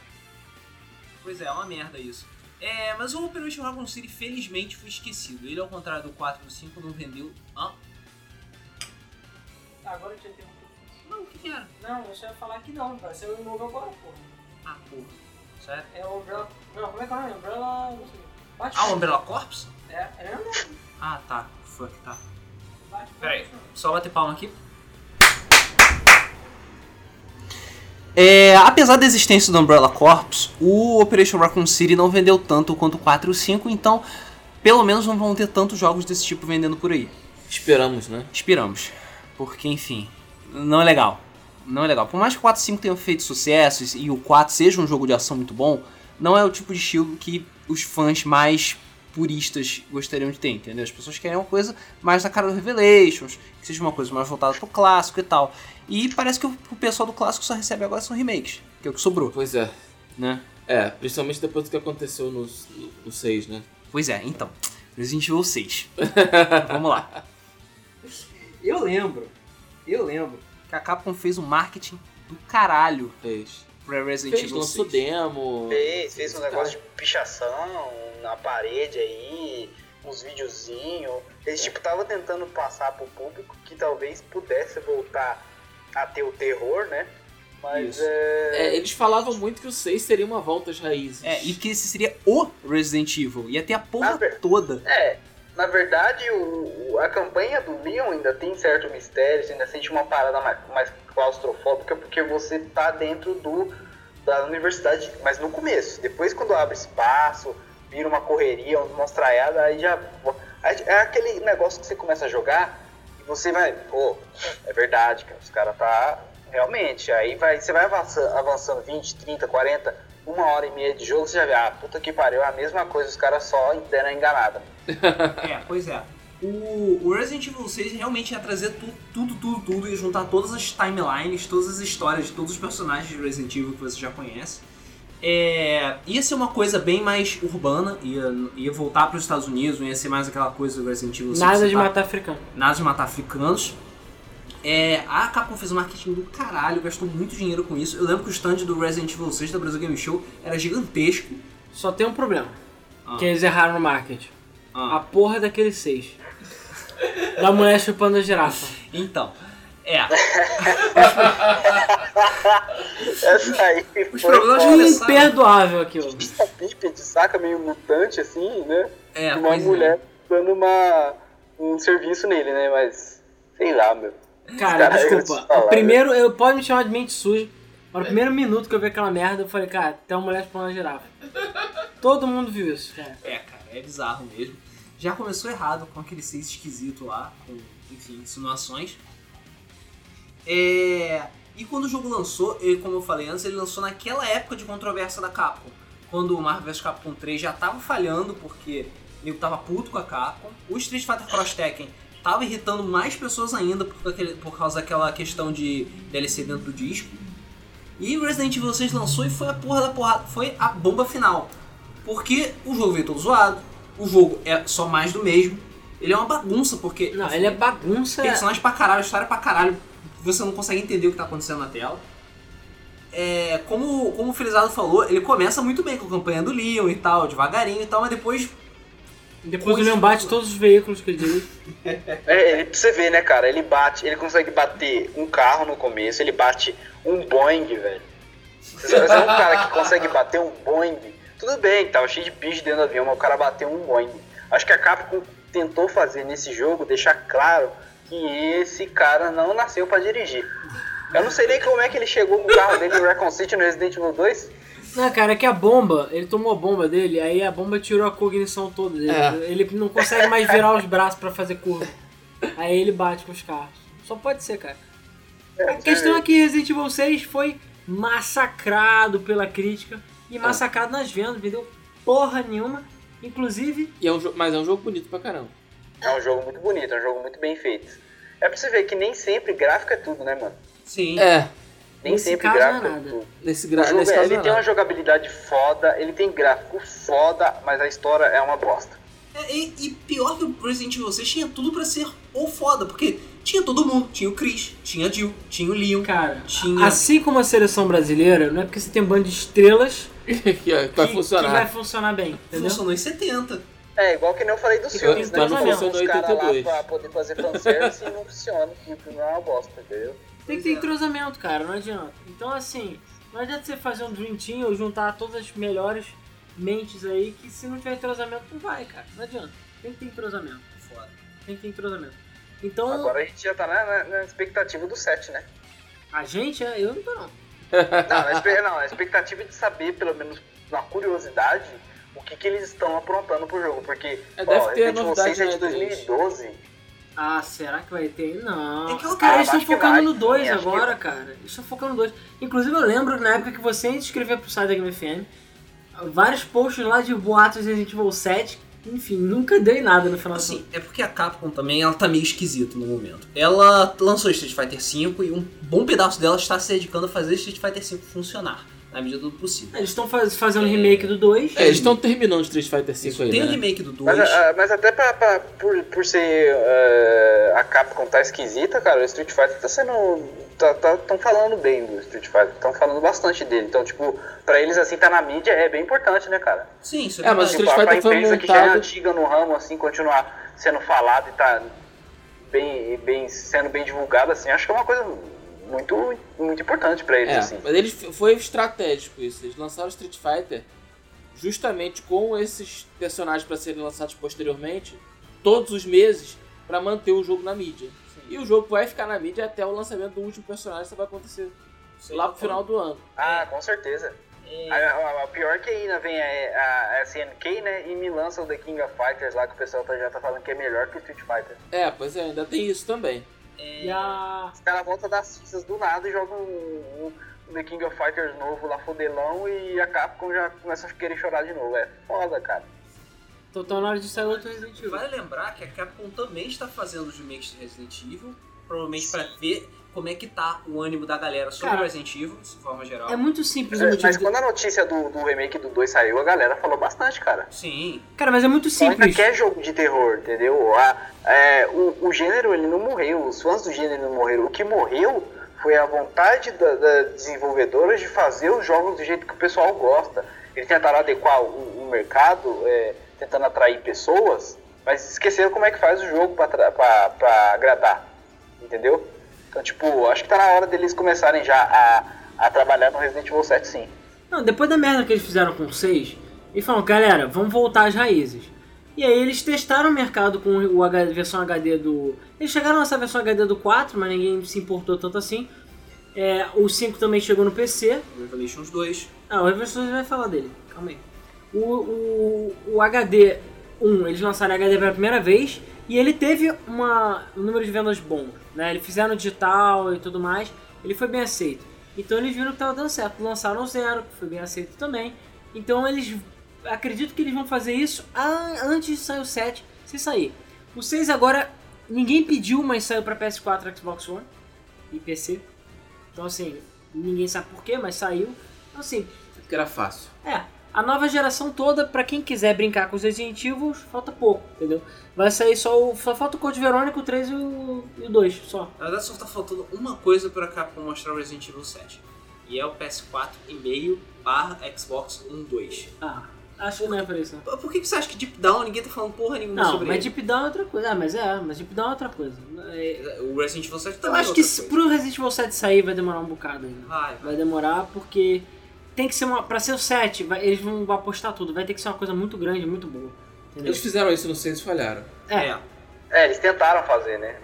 Pois é, é uma merda isso. É, mas o Operation Raccoon City felizmente foi esquecido. Ele, ao contrário do 4 e do 5, não vendeu. Hã? Agora eu te interrompi. Não, o que, que era? Não, eu só ia falar que não, vai ser o novo agora, porra. Ah, porra. Sério? É o Umbrella. Não, como é que é o nome? Umbrella. Não sei. Bate Ah, o Umbrella Corps? É, é mesmo? Ah, tá. Fuck, tá. Bate Peraí, só bater palma aqui. É, apesar da existência do Umbrella Corps, o Operation Raccoon City não vendeu tanto quanto o 4 e o 5, então pelo menos não vão ter tantos jogos desse tipo vendendo por aí. Esperamos, né? Esperamos. Porque, enfim, não é legal. Não é legal. Por mais que o 4 e 5 tenham feito sucesso e o 4 seja um jogo de ação muito bom, não é o tipo de estilo que os fãs mais puristas gostariam de ter, entendeu? As pessoas querem uma coisa mais na cara do Revelations, que seja uma coisa mais voltada pro clássico e tal. E parece que o o pessoal do clássico só recebe agora são remakes, que é o que sobrou, Pois é. né? É, principalmente depois do que aconteceu no, no 6, né? Pois é, então, Resident Evil 6. Vamos lá. Eu lembro, eu lembro que a Capcom fez um marketing do caralho Fez. Pra Resident Fez, Evil lançou 6. demo. Fez, fez um negócio de pichação na parede aí, uns videozinhos. Eles tipo tava tentando passar pro público que talvez pudesse voltar a ter o terror, né? Mas é. É, eles falavam muito que o 6 seria uma volta às raízes. É, e que esse seria o Resident Evil. Ia ter a porra Ah, ver- toda. É, na verdade, o, a campanha do Leon ainda tem certo mistério, você ainda sente uma parada mais, mais claustrofóbica, porque você tá dentro do da universidade, mas no começo. Depois, quando abre espaço, vira uma correria, uma monstraiada, aí já. É aquele negócio que você começa a jogar você vai, pô, é verdade, cara, os caras tá realmente. Aí vai, você vai avançando, avançando 20, 30, 40, uma hora e meia de jogo, você já vê, ah, puta que pariu, é a mesma coisa, os caras só deram a enganada. É, pois é. O, o Resident Evil 6 realmente ia trazer tu- tudo, tudo, tudo e juntar todas as timelines, todas as histórias de todos os personagens de Resident Evil que você já conhece. É, ia ser uma coisa bem mais urbana, ia, ia voltar para os Estados Unidos, não ia ser mais aquela coisa do Resident Evil 6. Nada de tá- matar africano. nada de matar africanos. É, a Capcom fez um marketing do caralho, gastou muito dinheiro com isso. Eu lembro que o stand do Resident Evil 6 da Brasil Game Show era gigantesco. Só tem um problema. Ah. Que eles erraram no marketing. Ah. A porra daquele seis. Da mulher chupando a girafa. Então, é. Essa aí Os problemas foda. Imperdoável aquilo. bípede, saca meio mutante assim, né? É, uma é. mulher dando uma, um serviço nele, né? Mas, sei lá, meu. Cara, Cara, eu desculpa. o primeiro, eu pode me chamar de mente suja, mas no primeiro minuto que eu vi aquela merda, eu falei, cara, tem uma mulher chupando a girafa. Todo mundo viu isso, cara. É, cara, é bizarro mesmo. Já começou errado com aquele 6 esquisito lá, com, enfim, insinuações. É... E quando o jogo lançou, ele, como eu falei antes, ele lançou naquela época de controvérsia da Capcom. Quando o Marvel vs Capcom 3 já tava falhando, porque o nego tava puto com a Capcom. O Street Fighter Cross Tekken tava irritando mais pessoas ainda por, aquele- por causa daquela questão de DLC dentro do disco. E o Resident Evil 6 lançou e foi a porra da porrada, foi a bomba final. Porque o jogo veio todo zoado, o jogo é só mais do mesmo, ele é uma bagunça, porque Não, ele é bagunça. personagem pra caralho, história pra caralho, você não consegue entender o que tá acontecendo na tela. É, como, como o Felizardo falou, ele começa muito bem com a campanha do Leon e tal, devagarinho e tal, mas depois Depois o bate todos os veículos que ele dirige. É, ele, pra você ver, né, cara? Ele bate, ele consegue bater um carro no começo, ele bate um Boeing, velho. Você é um cara que consegue bater um Boeing. Tudo bem, tava cheio de bicho dentro do avião, mas o cara bateu um Boeing. Acho que a Capcom tentou fazer nesse jogo, deixar claro que esse cara não nasceu pra dirigir. Eu não sei nem como é que ele chegou com o carro dele no Recon City no Resident Evil 2. Não, cara, é que a bomba, ele tomou a bomba dele, aí a bomba tirou a cognição toda dele. É. Ele não consegue mais virar os braços pra fazer curva. Aí ele bate com os carros. Só pode ser, cara. A questão é que Resident Evil 6 foi massacrado pela crítica e massacrado nas vendas, vendeu porra nenhuma. Inclusive, E é um mas é um jogo bonito pra caramba. É um jogo muito bonito, é um jogo muito bem feito. É pra você ver que nem sempre gráfico é tudo, né, mano? sim. É, Nem Nesse sempre caso gráfico não é nada. tudo. nesse, gra... jogo, nesse é- caso ele não é tem uma jogabilidade foda, ele tem gráfico foda, mas a história é uma bosta. É, E, e pior que o Resident Evil 6 tinha tudo pra ser o foda, porque tinha todo mundo. Tinha o Chris, tinha a Jill, tinha o Leon. cara, Tinha- assim como a seleção brasileira, não é porque você tem um bando de estrelas que vai que, funcionar. que vai funcionar bem, entendeu? Funcionou em 70. É, igual que nem eu falei dos Igual filmes, que né? não Eles funcionou em os caras lá 82. pra poder fazer fanservice e não funciona, porque o filme é uma bosta, entendeu? Tem que ter entrosamento, cara, não adianta. Então, assim, não adianta você fazer um Dream Team ou juntar todas as melhores mentes aí, que se não tiver entrosamento, não vai, cara. Não adianta. Tem que ter entrosamento. Foda. Tem que ter entrosamento. Então, Agora a gente já tá na, na- na expectativa do set, né? a gente, é- eu não tô não. Não, a espe- não, a expectativa de saber, pelo menos na curiosidade, o que, que eles estão aprontando pro jogo, porque É, ó, deve ter Resident Evil novidade 6 é de na E3. 2012. Ah, será que vai ter? Não. É que eu- cara, eles estão que focando no 2 sim, acho que agora, vai. cara. Eles estão focando no 2. Inclusive, eu lembro na época que você se inscreveu pro site da Game FM, vários posts lá de boatos de Resident Evil 7. Enfim, nunca dei nada no final do Assim, é porque a Capcom também ela tá meio esquisita no momento. Ela lançou Street Fighter V e um bom pedaço dela está se dedicando a fazer Street Fighter V funcionar, na medida do possível. Eles estão faz, fazendo remake do 2. É, eles estão terminando Street Fighter V aí, Tem o né? remake do 2. Mas, ah, mas até pra, pra- por, por ser eh, a Capcom tá esquisita, cara, o Street Fighter tá sendo. Tá, tá, tão falando bem do Street Fighter, estão falando bastante dele. Então, tipo, pra eles assim tá na mídia é bem importante, né, cara? Sim, isso É, mas verdade. Street Tipo, pra Fighter foi empresa que já é montado- antiga no ramo, assim, continuar sendo falado e tá bem, bem, sendo bem divulgado, assim, acho que é uma coisa muito, muito importante pra eles, É, assim. mas eles foi estratégico isso. Eles lançaram Street Fighter justamente com esses personagens para serem lançados posteriormente, todos os meses, para manter o jogo na mídia. E o jogo vai ficar na mídia até o lançamento do último personagem, isso vai acontecer lá pro final do ano. Ah, com certeza. A, a- a pior que ainda vem a, a, SNK, né? E me lança o The King of Fighters lá, que o pessoal tá- já tá falando que é melhor que o Street Fighter. É, pois é, ainda tem isso também. E a. Os caras voltam das fichas do nada e jogam um, um The King of Fighters novo lá, fodelão, e a Capcom já começa a querer chorar de novo. É foda, cara. Então tá na hora de sair outro Resident Evil. Vale lembrar que a Capcom também está fazendo os remakes de Resident Evil, provavelmente pra ver como é que tá o ânimo da galera sobre Cara, Resident Evil, de forma geral. É muito simples o É, motivo. Mas quando a notícia do, do remake do 2 saiu, a galera falou bastante, cara. Sim. Cara, mas é muito ainda simples. quer jogo de terror, entendeu? A- é, o, o gênero ele não morreu, os fãs do gênero não morreram. O que morreu foi a vontade da, da desenvolvedora de fazer os jogos do jeito que o pessoal gosta. Eles tentaram adequar o, o mercado, é, tentando atrair pessoas, mas esqueceram como é que faz o jogo pra agradar, entendeu? Então, tipo, acho que tá na hora deles começarem já a, a trabalhar no Resident Evil 7 sim. Não, depois da merda que eles fizeram com o 6, eles falaram, galera, vamos voltar às raízes. E aí eles testaram o mercado com o H- a versão HD do. Eles chegaram nessa versão HD do 4, mas ninguém se importou tanto assim. É, o 5 também chegou no PC. Revelations 2. Ah, o Reverso vai falar dele, calma aí. O, o, o HD 1, eles lançaram HD pela primeira vez e ele teve uma, um número de vendas bom. Né? Eles fizeram digital e tudo mais, ele foi bem aceito. Então eles viram que estava dando certo. Lançaram o Zero, que foi bem aceito também. Então eles. Acredito que eles vão fazer isso antes de sair o 7, se sair. O 6 agora ninguém pediu, mas saiu para PS4, Xbox One e PC. Então assim, ninguém sabe porquê, mas saiu. Então assim, Porque era fácil. é, a nova geração toda, pra quem quiser brincar com os Resident Evil, falta pouco, entendeu? Vai sair só o. Só falta o Code Verônica, o 3 e o, e o 2, só. Na verdade, só tá faltando uma coisa pra Capcom mostrar o Resident Evil 7. E é o PS4 e meio barra Xbox 1 2. Ah, acho que não é pra isso, não. Por que, que você acha que Deep Down ninguém tá falando porra nenhuma Não, sobre mas ele? Deep Down é outra coisa. Ah, mas é, mas Deep Down é outra coisa. É, O Resident Evil 7 Eu também é acho outra que coisa. pro Resident Evil 7 sair vai demorar um bocado ainda. Vai, vai. Vai demorar porque tem que ser uma. Pra ser o 7, vai- eles vão apostar tudo. Vai ter que ser uma coisa muito grande, muito boa. Entendeu? Eles fizeram isso no 6 e falharam. É. É. É, eles tentaram fazer, né?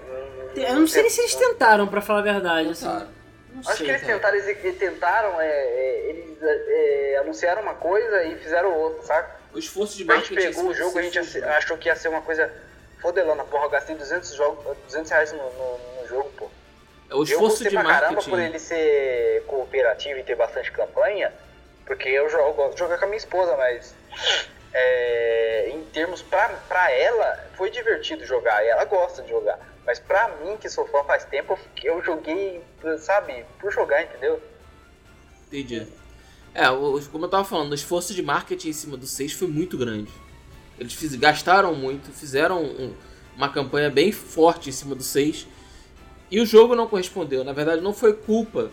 Eu não sei nem se eles tentaram, pra falar a verdade. Assim. Acho sei. que eles tentaram, eles, tentaram, é, é, eles é, anunciaram uma coisa e fizeram outra, saca? O esforço de A gente marketing... pegou o jogo, a gente achou que ia ser uma coisa fodelona. Porra, eu gastei 200, jogo, 200 reais no, no- no jogo, pô. O eu esforço gostei de pra caramba marketing. por ele ser cooperativo e ter bastante campanha, porque eu, jogo, eu gosto de jogar com a minha esposa, mas é, em termos pra, pra ela, foi divertido jogar, e ela gosta de jogar. Mas pra mim, que sou fã faz tempo, eu eu joguei, sabe, por jogar, entendeu? Entendi. É, como eu tava falando, o esforço de marketing em cima do 6 foi muito grande. Eles fiz- gastaram muito, fizeram um- uma campanha bem forte em cima do 6. E o jogo não correspondeu. Na verdade, não foi culpa.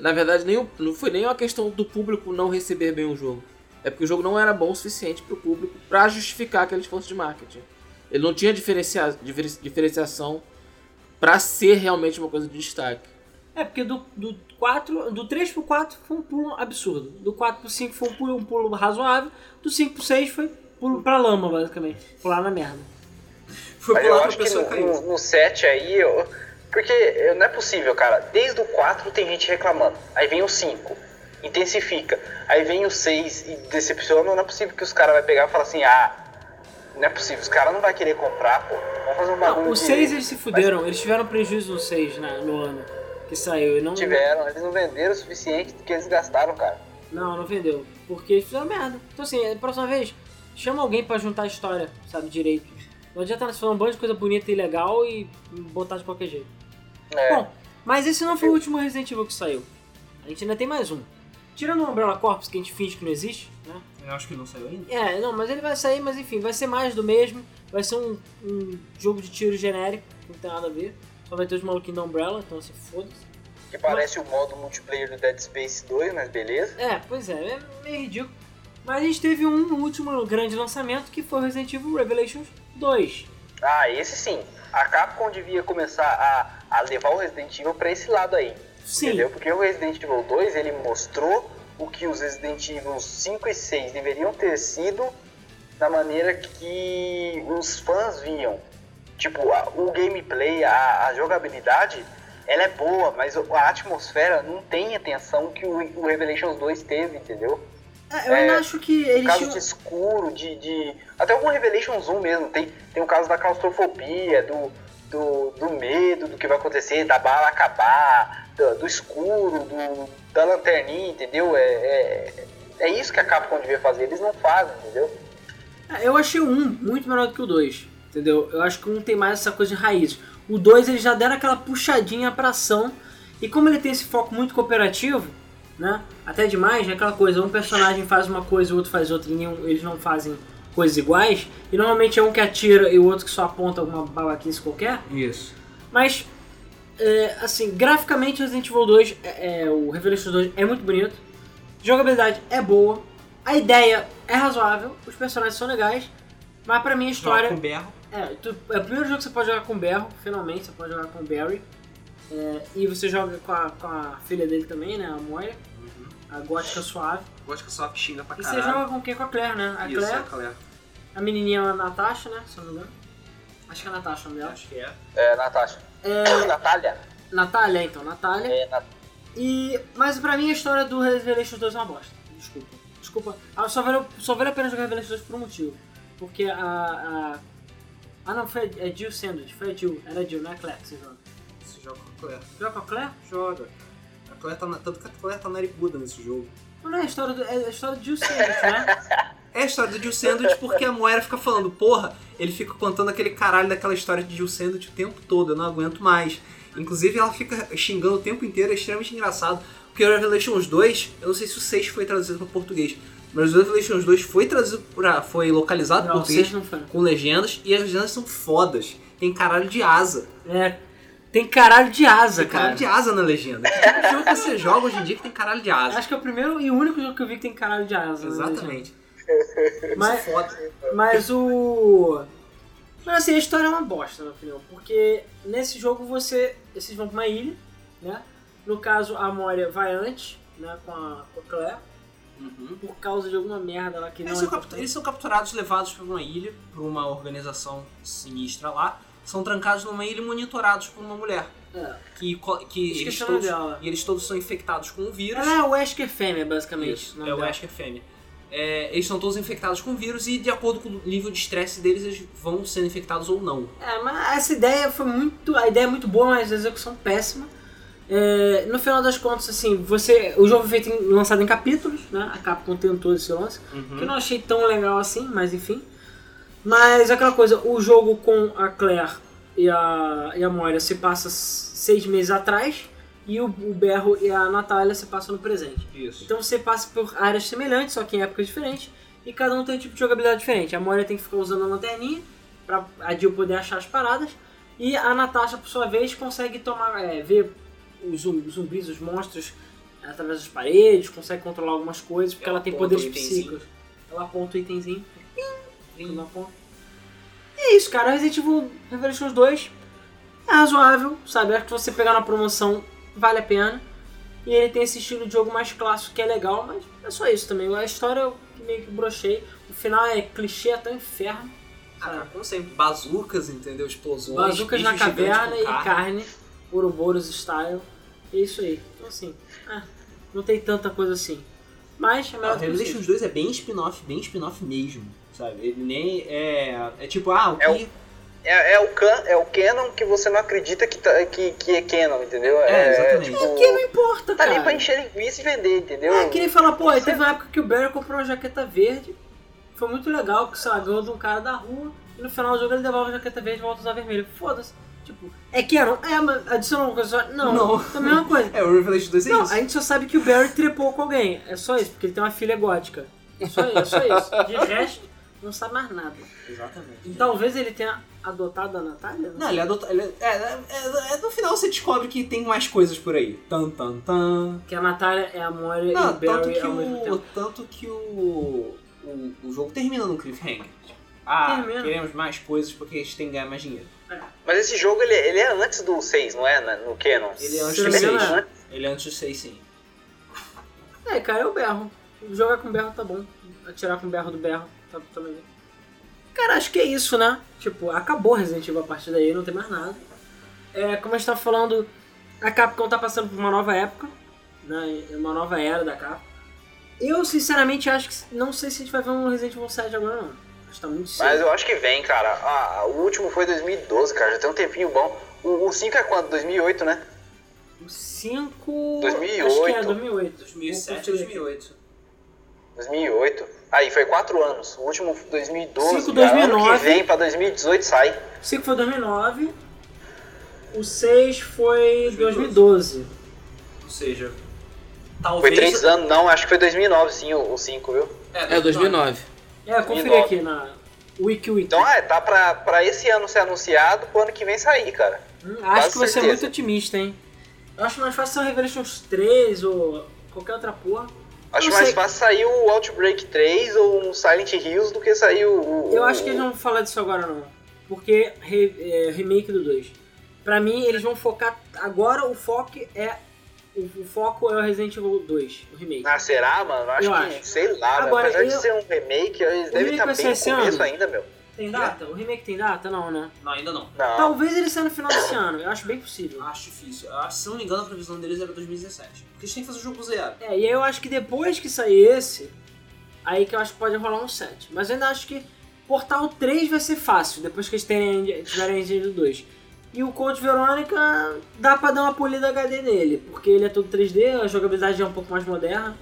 Na verdade, nem, o- não foi nem uma questão do público não receber bem o jogo. É porque o jogo não era bom o suficiente pro público pra justificar aquele esforço de marketing. Ele não tinha diferencia, diferen- diferenciação pra ser realmente uma coisa de destaque. É, porque do, do 4, do 3 pro 4 foi um pulo absurdo. Do 4 pro 5 foi um pulo, um pulo razoável. Do 5 pro 6 foi pulo pra lama, basicamente. Pular na merda. Foi Mas por eu lá que acho a que pessoa no, caiu. no, no 7 aí, eu, porque eu- não é possível, cara. Desde o 4 tem gente reclamando. Aí vem o 5, intensifica. Aí vem o 6 e decepciona. Não é possível que os caras vão pegar e falar assim: ah, não é possível, os caras não vão querer comprar, pô. Vamos fazer um bagulho. Não, o direito." 6 eles se fuderam. Eles tiveram prejuízo no 6 né, no ano que saiu. E não, Tiveram, eles não venderam o suficiente do que eles gastaram, cara. não, não vendeu. Porque eles fizeram merda. Então assim, a próxima vez, chama alguém pra juntar a história, sabe, direito. Não adianta nós falar um monte de coisa bonita e legal e botar de qualquer jeito. É. Bom, mas esse não foi o último Resident Evil que saiu. A gente ainda tem mais um. Tirando o Umbrella Corps, que a gente finge que não existe, né? Eu acho que não saiu ainda. É, não, mas ele vai sair, mas enfim, vai ser mais do mesmo. Vai ser um, um jogo de tiro genérico, que não tem nada a ver. Só vai ter os maluquinhos da Umbrella, então se foda-se. Que parece o modo multiplayer do Dead Space 2, mas beleza. É, pois é, é meio ridículo. Mas a gente teve um último grande lançamento que foi o Resident Evil Revelations 2. Ah, esse sim. A Capcom devia começar a, a levar o Resident Evil pra esse lado aí. Sim, Entendeu? Porque o Resident Evil 2 ele mostrou o que os Resident Evil 5 e 6 deveriam ter sido da maneira que os fãs viam. Tipo, a- o gameplay, a, a jogabilidade ela é boa, mas a atmosfera não tem a tensão que o, o Revelations 2 teve, entendeu? É, eu ainda acho que eles caso tinham... de escuro, de, de. Até algum Revelations 1 mesmo. Tem, tem o caso da claustrofobia, do, do, do medo do que vai acontecer, da bala acabar, do, do escuro, do, da lanterninha, entendeu? É, é, é isso que a Capcom devia fazer, eles não fazem, entendeu? É, Eu achei 1 muito melhor do que o 2, entendeu? Eu acho que 1 tem mais essa coisa de raiz. O 2 eles já deram aquela puxadinha pra ação. E como ele tem esse foco muito cooperativo, né? Até demais, é aquela coisa, um personagem faz uma coisa, o outro faz outra, e eles não fazem coisas iguais. E normalmente é um que atira e o outro que só aponta alguma babaquice qualquer. Isso. Mas, é, assim, graficamente Resident Evil 2, é, é, o Revelations 2 é muito bonito. Jogabilidade é boa. A ideia é razoável. Os personagens são legais. Mas pra mim a história... Joga com berro. É, tu- é o primeiro jogo que você pode jogar com o Berro, finalmente, você pode jogar com o Barry. É, e você joga com a, com a filha dele também, né, a Moira, a gótica suave. Que só xinga pra E caralho. você joga com quem? Com a Claire, né? A Isso, Claire, é, Claire. a menininha é a Natasha, né, se eu não me engano. Acho que é a Natasha o nome dela. Acho que é. É, Natasha. É, Natália? Natália, então, Natália. É, Nat- E, mas pra mim a história do Revelations 2 é uma bosta. Desculpa. Desculpa. Ah, só vale, só vale a pena jogar Revelations 2 por um motivo. Porque a... a ah não, foi a, é Jill Sandwich, foi a Jill, era a Jill, não é a Claire que você joga. Claire. Joga com a Claire? Joga. A Claire tá na, tanto que a Claire tá nariguda nesse jogo. Não, não é a história do, é a história de Jill Sandwich, né? É a história do Jill Sandwich porque a Moira fica falando, porra, ele fica contando aquele caralho daquela história de Jill Sandwich o tempo todo, eu não aguento mais. Inclusive ela fica xingando o tempo inteiro, é extremamente engraçado. Porque o Revelations 2, eu não sei se o 6 foi traduzido para português, mas o Revelations 2 foi traduzido pra, foi localizado Não, português com legendas e as legendas são fodas. Tem caralho de asa. É, tem caralho de asa, Tem cara. caralho de asa na legenda. Que tipo de jogo que você joga hoje em dia que tem caralho de asa? Acho que é o primeiro e único jogo que eu vi que tem caralho de asa. Exatamente. Mas, é foda. Mas o. Mas assim, a história é uma bosta, na minha opinião. Porque nesse jogo você. Vocês vão pra uma ilha, né? No caso, a Moria vai antes, né? Com a, com a Claire. Uhum. Por causa de alguma merda lá que não Eles é são, importante. eles são capturados, levados para uma ilha, por uma organização sinistra lá. São trancados numa ilha e monitorados por uma mulher. É. Que, que eles nome todos, dela. e eles todos são infectados com o vírus. Ela é o Wesker Fêmea, basicamente. Isso, é o. Wesker Fêmea. É, eles são todos infectados com o vírus e de acordo com o nível de estresse deles, eles vão sendo infectados ou não. É, mas essa ideia foi muito. A ideia é muito boa, mas a execução péssima. É, no final das contas, assim, você. O jogo foi feito em- lançado em capítulos, né? A Capcom tentou esse lance. Que eu não achei tão legal assim, mas enfim. Mas aquela coisa, o jogo com a Claire e a, e a Moira se passa seis meses atrás. E o, o Berro e a Natália se passam no presente. Isso. Então você passa por áreas semelhantes, só que em épocas diferentes, e cada um tem um tipo de jogabilidade diferente. A Moira tem que ficar usando a lanterninha pra a Jill poder achar as paradas, e a Natasha, por sua vez, consegue tomar, é, ver os zum- os zumbis, os monstros através das paredes, consegue controlar algumas coisas, porque Ela ela tem poderes psíquicos. Ela aponta o itemzinho. E é isso, cara. Resident Evil Revelations 2 é razoável, sabe? Acho que você pegar na promoção vale a pena. E ele tem esse estilo de jogo mais clássico que é legal, mas é só isso também. A história eu meio que brochei. O final é clichê até o inferno. Ah, cara, como sempre, bazucas, entendeu? Explosões. Bazucas na caverna e carne. carne. Ouroboros style. É isso aí. Então assim, ah, não tem tanta coisa assim. Mas é Ah, melhor que Revelations 2 é bem spin-off, bem spin-off mesmo, sabe? Ele nem é... É tipo, ah, o que... É o- É, é o can, é o canon que você não acredita que, tá- que, que é canon, entendeu? É, exatamente. tipo, Que não importa, tá cara. ali pra encher linguiça e vender, entendeu? É, que nem falar, pô, aí teve uma época que o Barry comprou uma jaqueta verde. Foi muito legal, porque sei lá, ganhou de um cara da rua. E no final do jogo ele devolve a jaqueta verde e volta a usar vermelho. Foda-se. Tipo, é Canon? É, mas adicionou uma coisa só? Não. Não. É a mesma coisa. É, o Revelations 2 é Não, isso. a gente só sabe que o Barry trepou com alguém. É só isso, porque ele tem uma filha gótica. Só, é só isso. De resto, não sabe mais nada. Exatamente. E talvez ele tenha adotado a Natália? Não, ele adota. Ele, é, é, é- é- no final você descobre que tem mais coisas por aí. Tan, tan, tan. Que a Natália é a Moira e o Não, tanto Barry que, ao mesmo o, tempo. tanto que o, o, o jogo termina no cliffhanger. Ah, Termina. queremos mais coisas porque a gente tem que ganhar mais dinheiro. Mas esse jogo, ele, ele é antes do 6, não é? No canon? Ele é antes Se do não me 6. engano, né? Ele é antes do 6, sim. É, cara, é o berro. Jogar com berro tá bom. Atirar com berro do berro também bem. Cara, acho que é isso, né? Tipo, acabou Resident Evil a partir daí, não tem mais nada. É, como a gente tava falando, A Capcom tá passando por uma nova época, né? Uma nova era da Capcom. Eu, sinceramente, acho que. Não sei se a gente vai ver um Resident Evil 7 agora, não. Acho que tá muito cedo. Mas eu acho que vem, cara. Ah, o último foi 2012, cara. Já tem um tempinho bom. O, o 5 é quando? 2008, né? O 5. 2008. Acho que é 2008. 2007 2008. 2008. Aí, foi 4 anos. O último 2012. Cinco, cara. Ano 2009. que vem, pra 2018, sai. O 5 foi 2009. O 6 foi 2012. Ou seja, Foi talvez... 3 anos. Não, acho que foi 2009, sim, o 5, viu? É, 2009. É, conferi 2009. aqui na Wiki Wiki. Então, é, tá pra, pra esse ano ser anunciado, pro ano que vem sair, cara. Hum, acho quase que vai ser certeza. muito otimista, hein? Eu acho mais fácil ser o Revelations 3 ou qualquer outra porra. Acho mais fácil sair o Outbreak 3 ou um Silent Hills do que sair o. o- Eu acho que eles não vão falar disso agora, não. Porque re- é, remake do 2. Pra mim, eles vão focar. Agora o foco é. O, o foco é o Resident Evil 2, o remake. Ah, será, mano? Acho Eu que, acho. sei lá. Agora, apesar de eu- ser um remake, eles devem estar vai bem no começo ano? ainda, meu. Tem data? O remake tem data? Não, né? Não, ainda não. Não. Talvez ele saia no final desse ano. Eu acho bem possível. Acho difícil. Eu acho, se não me engano, a previsão deles era 2017. Porque eles têm que fazer o jogo zero. É, e aí eu acho que depois que sair esse, aí que eu acho que pode rolar um 7. Mas eu ainda acho que Portal 3 vai ser fácil, depois que eles terem, tiverem Engine 2. E o Code Verônica dá pra dar uma polida HD nele, porque ele é todo 3D, a jogabilidade é um pouco mais moderna.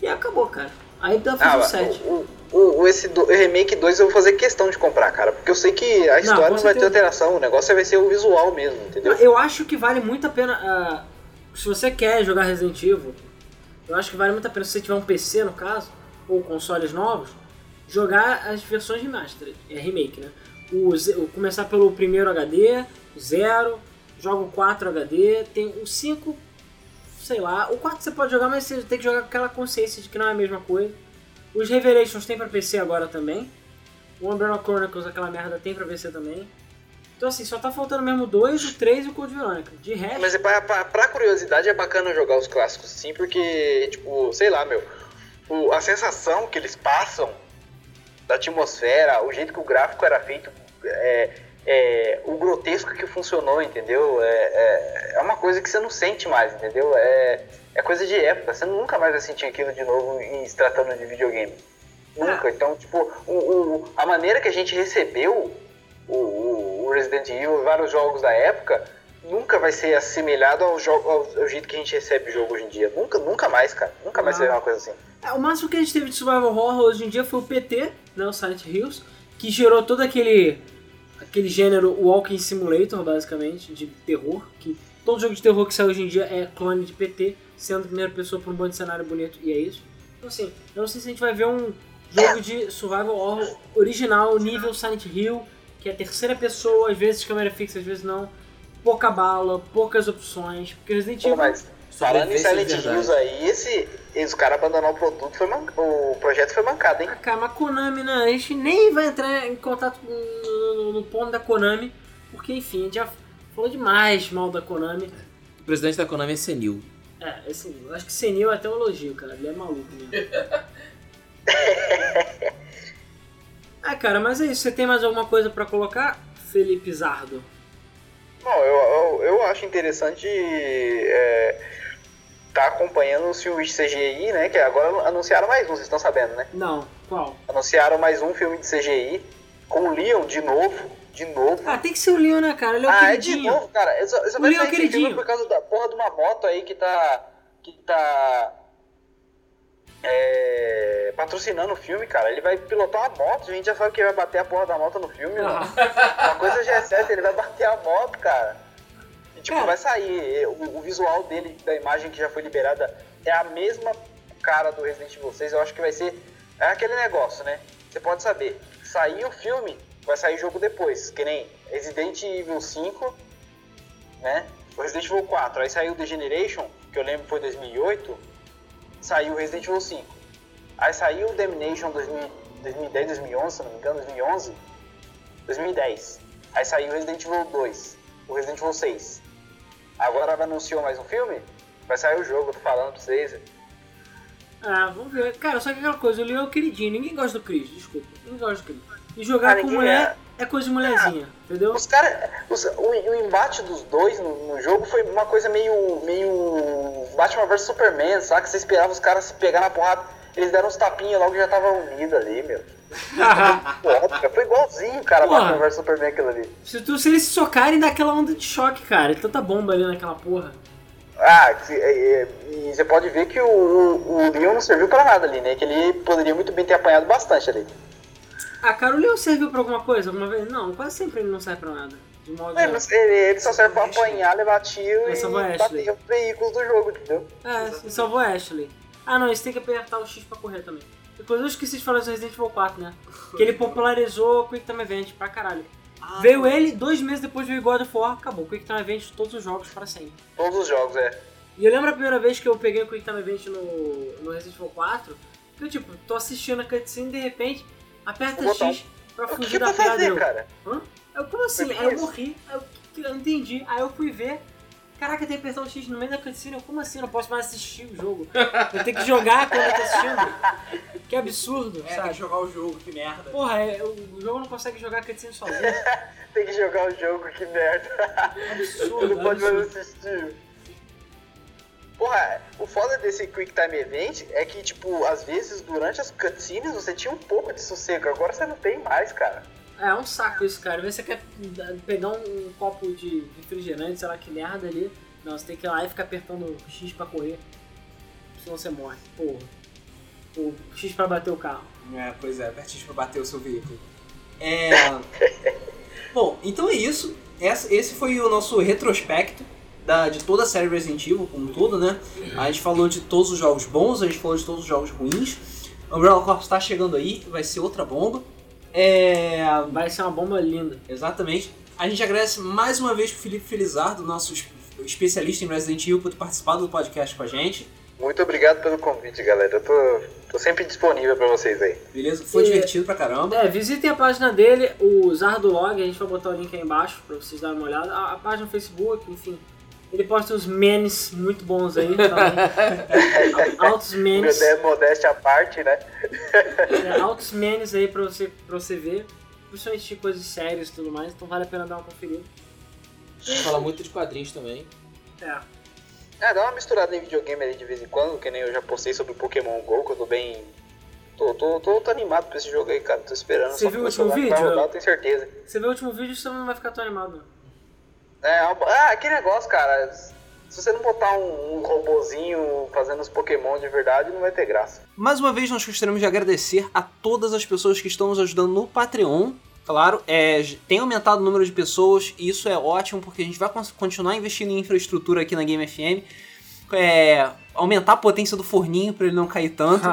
E acabou, cara. Aí dá pra Ah, um 7. o, o, o- esse do, remake 2 eu vou fazer questão de comprar, cara. Porque eu sei que a história com não, vai ter alteração. O negócio vai ser o visual mesmo, entendeu? Eu acho que vale muito a pena. ah, se você quer jogar Resident Evil, eu acho que vale muito a pena, se você tiver um PC no caso, ou consoles novos, jogar as versões remastered, é remake, né? O, o- começar pelo primeiro HD, o 0, joga o 4 HD, tem o 5, sei lá. O 4 você pode jogar, mas você tem que jogar com aquela consciência de que não é a mesma coisa. Os Revelations tem pra PC agora também. O Umbrella Chronicles, aquela merda, tem pra PC também. Então assim, só tá faltando mesmo 2, o 3 e o Code Verônica. De resto. Mas é pra, pra, pra curiosidade é bacana jogar os clássicos sim, porque, tipo, sei lá, meu. o- a sensação que eles passam da atmosfera, o jeito que o gráfico era feito, é, é, o grotesco que funcionou, entendeu? É, é, é uma coisa que você não sente mais, entendeu? É, é coisa de época, você nunca mais vai sentir aquilo de novo em se tratando de videogame. Nunca. Então, tipo, o, o- a maneira que a gente recebeu o, o- Resident Evil e vários jogos da época nunca vai ser assemelhado ao, jogo, ao, ao jeito que a gente recebe o jogo hoje em dia. Nunca, nunca mais, cara. Nunca mais Ah. vai ser uma coisa assim. É, o máximo que a gente teve de survival horror hoje em dia foi o PT, né, o Silent Hills, que gerou todo aquele aquele gênero Walking Simulator, basicamente, de terror, que todo jogo de terror que sai hoje em dia é clone de PT, sendo primeira pessoa por um bom de cenário bonito, e é isso. Então assim, eu não sei se a gente vai ver um jogo de survival horror original, nível Silent Hill, que é terceira pessoa, às vezes câmera fixa, às vezes não, pouca bala, poucas opções, porque Resident Pô, Evil... mas falando em de Silent. Hills aí, esse, esse cara abandonar o produto foi man- o projeto foi mancado, hein? Ah, cara, mas Konami, né? A gente nem vai entrar em contato com- no, no- no ponto da Konami, porque enfim, a gente já falou demais mal da Konami. O presidente da Konami é senil. É, assim, eu acho que Senil é até um elogio, cara. Ele é maluco mesmo. ah, cara, mas é isso. Você tem mais alguma coisa pra colocar, Felipe Zardo? Bom, eu, eu, eu acho interessante é, tá acompanhando os filmes de CGI, né? Que agora anunciaram mais um, vocês estão sabendo, né? Não, qual? Anunciaram mais um filme de CGI com o Leon de novo, de novo. Ah, tem que ser o Leon, né, cara? Ele é o Ah, é de queridinho. novo, cara. Eu só, eu só O Leon filme queridinho. por causa da porra de uma moto aí que tá. que tá. é, patrocinando o filme, cara. Ele vai pilotar uma moto, a gente já sabe que ele vai bater a porra da moto no filme, Ah. mano. Uma coisa já é certa, ele vai bater a moto, cara. Tipo, Cara. vai sair. O, o visual dele, da imagem que já foi liberada, é a mesma cara do Resident Evil 6. Eu acho que vai ser. É aquele negócio, né? Você pode saber. Sair o filme, vai sair jogo depois. Que nem Resident Evil 5, né? O Resident Evil 4. Aí saiu The Generation, que eu lembro que foi 2008. Saiu Resident Evil 5. Aí saiu o Damnation 2000 2010, 2011, se não me engano, 2011. 2010. Aí saiu Resident Evil 2, o Resident Evil 6. Agora anunciou mais um filme? Vai sair o jogo, eu tô falando pra vocês. Ah, vamos ver. Cara, só que aquela coisa, o Leon é o queridinho. Ninguém gosta do Chris, desculpa. Ninguém gosta do Chris. E jogar Ah, com mulher é coisa de mulherzinha, entendeu? Os caras. O, o embate dos dois no, no jogo foi uma coisa meio. meio. Batman vs Superman, sabe? Que você esperava os caras se pegar na porrada. Eles deram uns tapinhas logo já tava unido ali, meu. Foda, foi igualzinho, cara, Porra. Batman vs Superman aquilo ali. Se, tu, se eles se socarem, dá aquela onda de choque, cara. Tanta bomba ali naquela porra. Ah, é, é, e você pode ver que o, o, o Leon não serviu pra nada ali, né? Que ele poderia muito bem ter apanhado bastante ali. Ah, cara, o Leon serviu pra alguma coisa alguma vez? Não, quase sempre ele não serve pra nada. De modo É, mas ele, ele só serve pra apanhar, levar tiro e bater os veículos do jogo, entendeu? É, e salvou Ashley. Ah, não, eles têm que apertar o X pra correr também. Inclusive, eu esqueci de falar do Resident Evil 4, né? Que ele popularizou o Quick Time Event pra caralho. veio ele, dois meses depois veio God of War, acabou. Quick Time Event todos os jogos pra sempre. Todos os jogos, é. E eu lembro a primeira vez que eu peguei o Quick Time Event no, no Resident Evil 4, que eu, tipo, tô assistindo a cutscene e de repente aperta O. X pra O que, fugir que da fazer, cara? Hã? Eu, como assim? Aí eu morri, aí eu, eu não entendi. Aí eu fui ver. Caraca, tem o X no meio da cutscene. Como assim? Eu não posso mais assistir o jogo. Eu tenho que jogar quando eu tô assistindo. Que absurdo, É, tem sabe? que jogar o jogo, que merda. Porra, é, o jogo não consegue jogar a cutscene sozinho. Tem que jogar o jogo, que merda. Absurdo, não pode mais assistir. Porra, o foda desse Quick Time Event é que, tipo, às vezes durante as cutscenes você tinha um pouco de sossego, agora você não tem mais, cara. É, é um saco isso, cara. Você quer pegar um, copo de refrigerante, sei lá que merda ali. Não, você tem que ir lá e ficar apertando o X pra correr. Senão você morre. Porra. O X pra bater o carro. É, pois é, apertinho pra bater o seu veículo. É. Bom, então é isso. Esse foi o nosso retrospecto da, de toda a série Resident Evil, como um todo, né? A gente falou de todos os jogos bons, a gente falou de todos os jogos ruins. Umbrella Corps tá chegando aí, vai ser outra bomba. É. Vai ser uma bomba linda. Exatamente. A gente agradece mais uma vez pro Felipe Felizardo, nosso es- especialista em Resident Evil, por ter participado do podcast com a gente. Muito obrigado pelo convite, galera. Eu tô, tô sempre disponível pra vocês aí. Beleza? Foi E- divertido pra caramba. É, visitem a página dele, o Zardolog, a gente vai botar o link aí embaixo pra vocês darem uma olhada. A, a página no Facebook, enfim. Ele posta uns memes muito bons aí também. Altos memes. Modé- Modéstia à parte, né? É, altos memes aí pra você, pra você ver. Principalmente de coisas sérias e tudo mais, então vale a pena dar uma conferida. Fala muito de quadrinhos também. É. É, dá uma misturada em videogame ali de vez em quando, que nem eu já postei sobre o Pokémon GO, que eu tô bem. Tô, tô, tô, tô animado pra esse jogo aí, cara. Tô esperando. Você viu o último vídeo? Rodar, eu tenho certeza. Você vê o último vídeo, você não vai ficar tão animado. Não. É, ah, aquele negócio, cara. Se você não botar um, um robozinho fazendo os Pokémon de verdade, não vai ter graça. Mais uma vez, nós gostaríamos de agradecer a todas as pessoas que estão nos ajudando no Patreon. Claro, é, tem aumentado o número de pessoas e isso é ótimo porque a gente vai continuar investindo em infraestrutura aqui na Game FM. É, aumentar a potência do forninho para ele não cair tanto.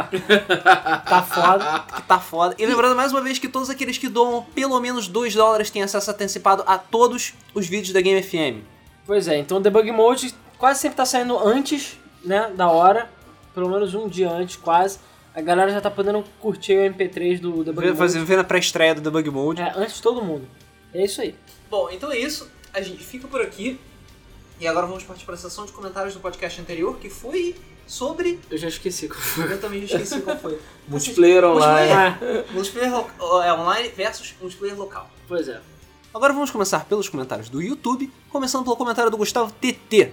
Tá foda. que tá foda. E lembrando mais uma vez que todos aqueles que doam pelo menos 2 dólares têm acesso antecipado a todos os vídeos da Game FM. Pois é, então o debug mode quase sempre tá saindo antes, né, da hora. Pelo menos um dia antes, quase. A galera já tá podendo curtir o MP3 do debug mode. Fazendo vendo a pré-estreia do Debug Mode. É, antes de todo mundo. É isso aí. Bom, então é isso. A gente fica por aqui. E agora vamos partir para a sessão de comentários do podcast anterior, que foi sobre. Eu já esqueci qual foi. Eu também já esqueci qual foi. Multiplayer online. Ah, Multiplayer lo- é, online versus multiplayer local. pois é. Agora vamos começar pelos comentários do YouTube, começando pelo comentário do Gustavo TT.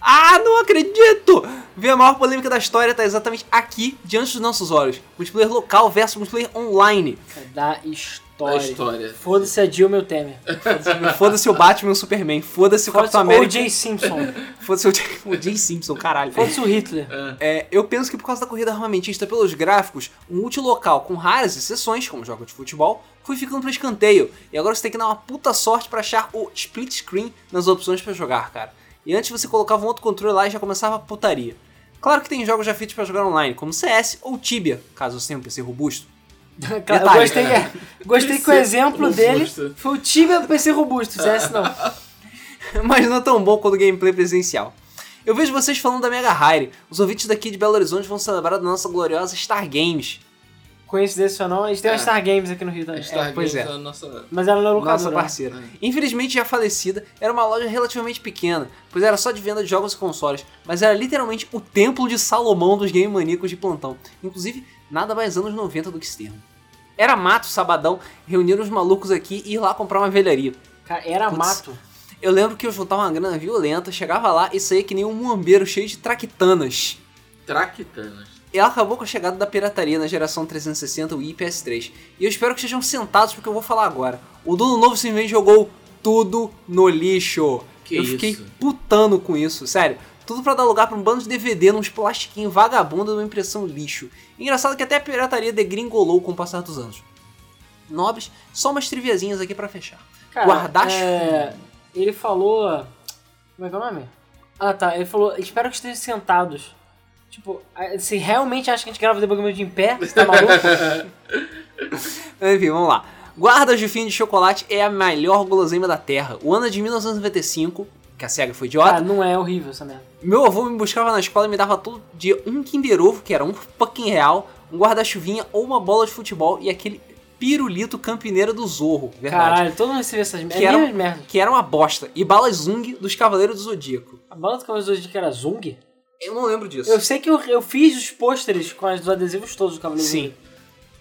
Ah, não acredito! Vê a maior polêmica da história tá exatamente aqui, diante dos nossos olhos. Multiplayer local versus multiplayer online. É da Da história. história. Foda-se a Dilma e o Temer. Foda-se o Batman e o Superman. Foda-se o Foda-se Capitão o América. O.J. Simpson. Foda-se o J- o Jay Simpson, caralho. Foda-se o Hitler. É, eu penso que por causa da corrida armamentista pelos gráficos, um multilocal com raras exceções, como jogos de futebol, foi ficando para escanteio. E agora você tem que dar uma puta sorte para achar o split screen nas opções para jogar, cara. E antes você colocava um outro controle lá e já começava a putaria. Claro que tem jogos já feitos para jogar online, como CS ou Tibia, caso você tenha um PC robusto. Eu gostei, é, gostei que o exemplo dele foi o Tibia do PC robusto. CS não. mas não tão bom quanto o gameplay presencial. Eu vejo vocês falando da Mega Hire. Os ouvintes daqui de Belo Horizonte vão celebrar da nossa gloriosa Star Games. Coincidência ou não, a gente tem uma É. Star Games aqui no Rio também. Star pois Games é. a nossa. Mas ela não é Nossa locadora. parceira. Infelizmente já falecida, era uma loja relativamente pequena, pois era só de venda de jogos e consoles, mas era literalmente o templo de Salomão dos game maníacos de plantão. Inclusive, nada mais anos 90 do que esse termo. Era mato, sabadão, reunir os malucos aqui e ir lá comprar uma velharia. Cara, era Putz. mato. Eu lembro que eu juntava uma grana violenta, chegava lá e saía que nem um muambeiro cheio de traquitanas. Traquitanas. E ela acabou com a chegada da pirataria na geração 360 Wii e PS3. E eu espero que estejam sentados porque eu vou falar agora. O dono novo simplesmente jogou tudo no lixo. Que eu isso? fiquei putando com isso, sério. Tudo pra dar lugar pra um bando de DVD nos plastiquinhos vagabundo de uma impressão lixo. Engraçado que até a pirataria degringolou com o passar dos anos. Nobres, só umas triviazinhas aqui pra fechar. Cara, Guarda-chuva. é, ele falou. Como é que é o nome? Ah tá, ele falou, espero que estejam sentados. Tipo, você realmente acha que a gente grava Debug Mode em pé? Você tá maluco? Enfim, vamos lá. Guarda de fim de chocolate é a melhor guloseima da Terra. O ano é de 1995, que a SEGA foi idiota. ah, não é horrível essa merda. Meu avô me buscava na escola e me dava todo dia um Kinder Ovo, que era um fucking real, um guarda-chuvinha ou uma bola de futebol e aquele pirulito campineiro do Zorro, verdade. Caralho, todo mundo recebeu essas merdas. Que É era, mesmo merda. que era uma bosta. E balas Zung dos Cavaleiros do Zodíaco. A bala do Cavaleiro do que era Zung? Eu não lembro disso. Eu sei que eu, eu fiz os pôsteres com os adesivos todos do Cavaleiro Sim. Zung.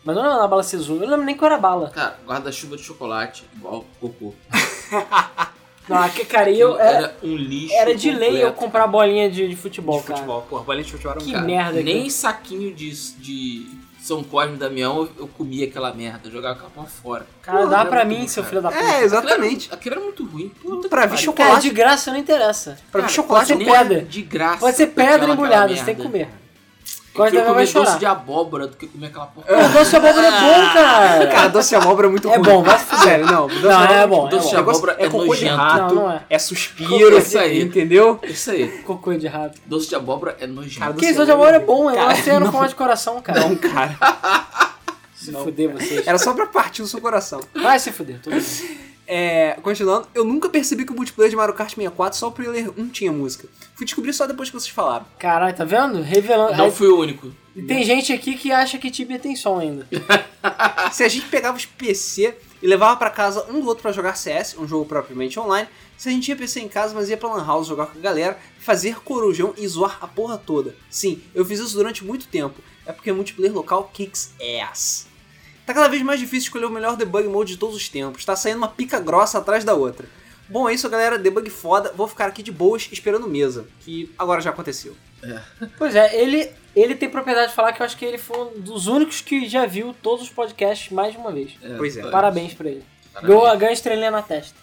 Mas não era a bala ser Zung. Eu não lembro nem qual era a bala. Cara, guarda-chuva de chocolate, igual cocô. Não, aqui, cara, eu... era, Era, um lixo. era de lei eu comprar bolinha de, de futebol, de cara. futebol, porra, bolinha de futebol era um Que cara. merda. Nem cara. saquinho de, de São Cosme e Damião eu, eu comia aquela merda, jogava aquela pra fora. Cara, Pô, dá era pra mim, ruim, seu cara. filho da puta. É, exatamente. Aquilo era muito ruim. Puta Pra vir chocolate. Cara, de graça não interessa. Pra Cara, chocolate pode é ser pedra. De graça. Pode ser pedra embrulhada, você tem que comer. Eu Pode prefiro vai comer doce chorar. de abóbora do que comer aquela porra. Pô, doce de abóbora é bom, cara. Cara, doce de abóbora é muito É ruim. bom, vai se fuder. Sério, não. Doce de Não, abóbora é bom, é doce bom. de abóbora é cocô de rato, Não, não é. é suspiro, Isso aí. entendeu? Isso aí. Cocô de rato. Doce de abóbora é nojento. Cara, Que doce de abóbora é bom, é uma cena não. com de coração, cara. Não, cara. Se fuder vocês. Era só pra partir o seu coração. Vai se fuder, tudo bem. É, continuando, eu nunca percebi que o multiplayer de Mario Kart 64 só o Player 1 tinha música. Fui descobrir só depois que vocês falaram. Caralho, tá vendo? Revelando. Não Aí- fui o único. E tem gente aqui que acha que Tibia tem som ainda. Se a gente pegava os PC e levava pra casa um do outro pra jogar CS, um jogo propriamente online, se a gente tinha PC em casa, mas ia pra Lan House jogar com a galera, fazer corujão e zoar a porra toda. Sim, eu fiz isso durante muito tempo. É porque multiplayer local kicks ass. Tá cada vez mais difícil escolher o melhor debug mode de todos os tempos. Tá saindo uma pica grossa atrás da outra. Bom, é isso, galera. Debug foda. Vou ficar aqui de boas esperando mesa. Que agora já aconteceu. Pois é, ele, ele tem propriedade de falar que eu acho que ele foi um dos únicos que já viu todos os podcasts mais de uma vez. Pois é. Parabéns pra ele. Parabéns. Ganhou, ganhou estrelinha na testa.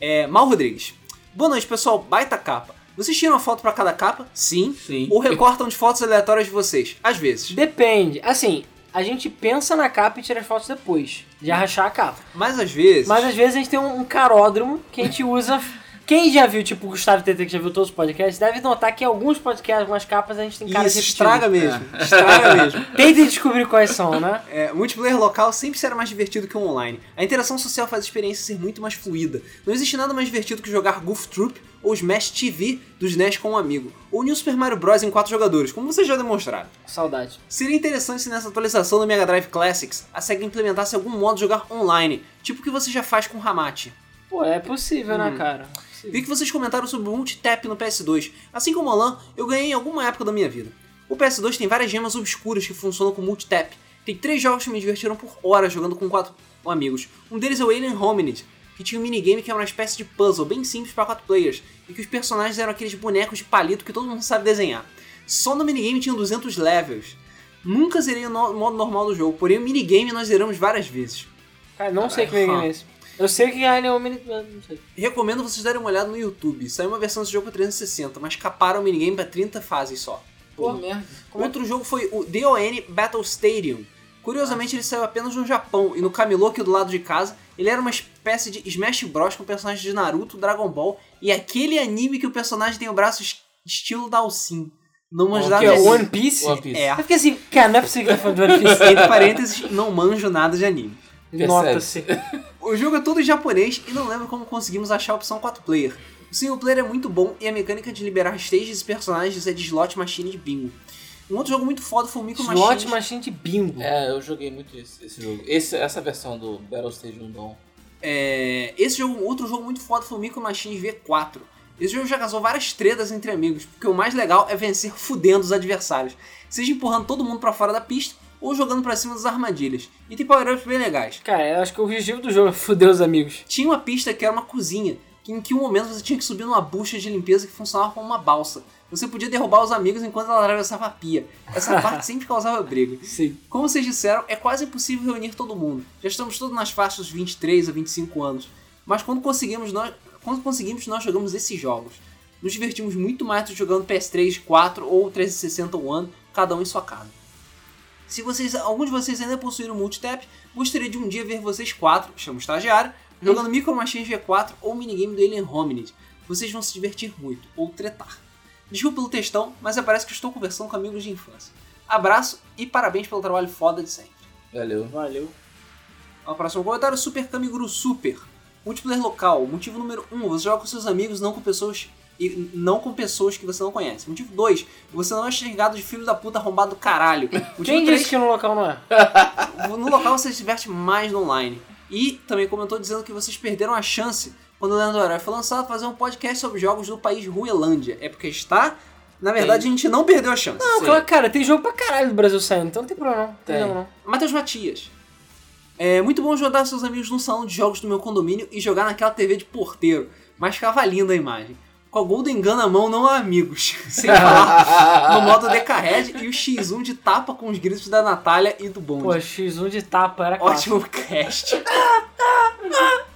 É, Mal Rodrigues. Boa noite, pessoal. Baita capa. Vocês tiram uma foto pra cada capa? Sim. Sim. Ou recortam de fotos aleatórias de vocês? Às vezes. Depende. Assim, a gente pensa na capa e tira as fotos depois de arrachar a capa. Mas às vezes. Mas às vezes a gente tem um, um caródromo que a gente usa. Quem já viu, tipo o Gustavo TT, que já viu todos os podcasts, deve notar que alguns podcasts, algumas capas, a gente tem caras Isso, repetidos. estraga mesmo. Estraga mesmo. Tentem descobrir quais são, né? É, multiplayer local sempre será mais divertido que o online. A interação social faz a experiência ser muito mais fluida. Não existe nada mais divertido que jogar Goof Troop ou Smash TV dos NES com um amigo. Ou New Super Mario Bros. em quatro jogadores, como vocês já demonstraram. Saudade. Seria interessante se nessa atualização do Mega Drive Classics a SEGA implementasse algum modo de jogar online, tipo o que você já faz com o Hamachi. Pô, é possível, Hum. né, cara? Vi que vocês comentaram sobre o multitap no PS2. Assim como o Alan, eu ganhei em alguma época da minha vida. O PS2 tem várias gemas obscuras que funcionam com multitap. Tem três jogos que me divertiram por horas jogando com quatro amigos. Um deles é o Alien Hominid, que tinha um minigame que era uma espécie de puzzle bem simples para quatro players, e que os personagens eram aqueles bonecos de palito que todo mundo sabe desenhar. Só no minigame tinham 200 levels. Nunca zerei o no- modo normal do jogo, porém o minigame nós zeramos várias vezes. Cara, não sei que game é esse. Eu sei que é o Mini. Não sei. Recomendo vocês darem uma olhada no YouTube. Saiu uma versão desse jogo pra 360, mas caparam o minigame pra 30 fases só. Pô, merda. Outro jogo foi o DON Battle Stadium. Curiosamente, ele saiu apenas no Japão e no aqui do lado de casa. Ele era uma espécie de Smash Bros. com personagens de Naruto, Dragon Ball e aquele anime que o personagem tem o braço es- estilo Dalsim. Não manjo nada Que é de One Piece? One Piece. É. Eu fiquei assim, cara, não é possível que ele de One Piece. Entre parênteses, não manjo nada de anime. Nota-se. O jogo é todo em japonês e não lembro como conseguimos achar a opção 4 player. O single player é muito bom e a mecânica de liberar stages e personagens é de slot machine de bingo. Um outro jogo muito foda foi o Micro Slot Machines. Machine de bingo. É, eu joguei muito esse, esse jogo. Esse, essa versão do Battle Stage 1 Dawn. É, esse jogo, outro jogo muito foda foi o Micro Machines V4. Esse jogo já causou várias tretas entre amigos, porque o mais legal é vencer fudendo os adversários. Seja empurrando todo mundo pra fora da pista, ou jogando pra cima das armadilhas. E tem power-ups bem legais. Cara, eu acho que o objetivo do jogo é foder os amigos. Tinha uma pista que era uma cozinha, que em que um momento você tinha que subir numa bucha de limpeza que funcionava como uma balsa. Você podia derrubar os amigos enquanto ela atravessava a pia. Essa parte sempre causava briga. Sim. Como vocês disseram, é quase impossível reunir todo mundo. Já estamos todos nas faixas dos 23 a 25 anos. Mas quando conseguimos, nós, quando conseguimos, nós jogamos esses jogos. Nos divertimos muito mais jogando PS3, 4 ou 360 One, cada um em sua casa. Se vocês, alguns de vocês ainda possuíram multitap, gostaria de um dia ver vocês quatro, chamo estagiário, jogando Micro Machines V4 ou minigame do Alien Hominid. Vocês vão se divertir muito, ou tretar. Desculpa pelo textão, mas parece que estou conversando com amigos de infância. Abraço e parabéns pelo trabalho foda de sempre. Valeu. Valeu. O próximo comentário Super Kamiguru Super. Multiplayer local. Motivo número 1. Um, você joga com seus amigos, não com pessoas e não com pessoas que você não conhece. Motivo 2. Você não é xingado de filho da puta arrombado do caralho. Motivo Quem três, disse que no local não é? No local você se diverte mais no online. E também comentou dizendo que vocês perderam a chance quando o Leandro Herói foi lançado fazer um podcast sobre jogos do país Ruelândia. É porque está. Na verdade, a gente não perdeu a chance. Não, claro, cara, tem jogo pra caralho do Brasil saindo, então não tem problema não. Tem Tem. Matheus Matias. É muito bom jogar seus amigos no salão de jogos do meu condomínio e jogar naquela TV de porteiro. Mas ficava linda a imagem. Com a Golden Gun na mão, não há amigos. Sem falar no modo Decahead e o X1 de tapa com os gritos da Natália e do Bond. Pô, X1 de tapa era clássico. Ótimo cast.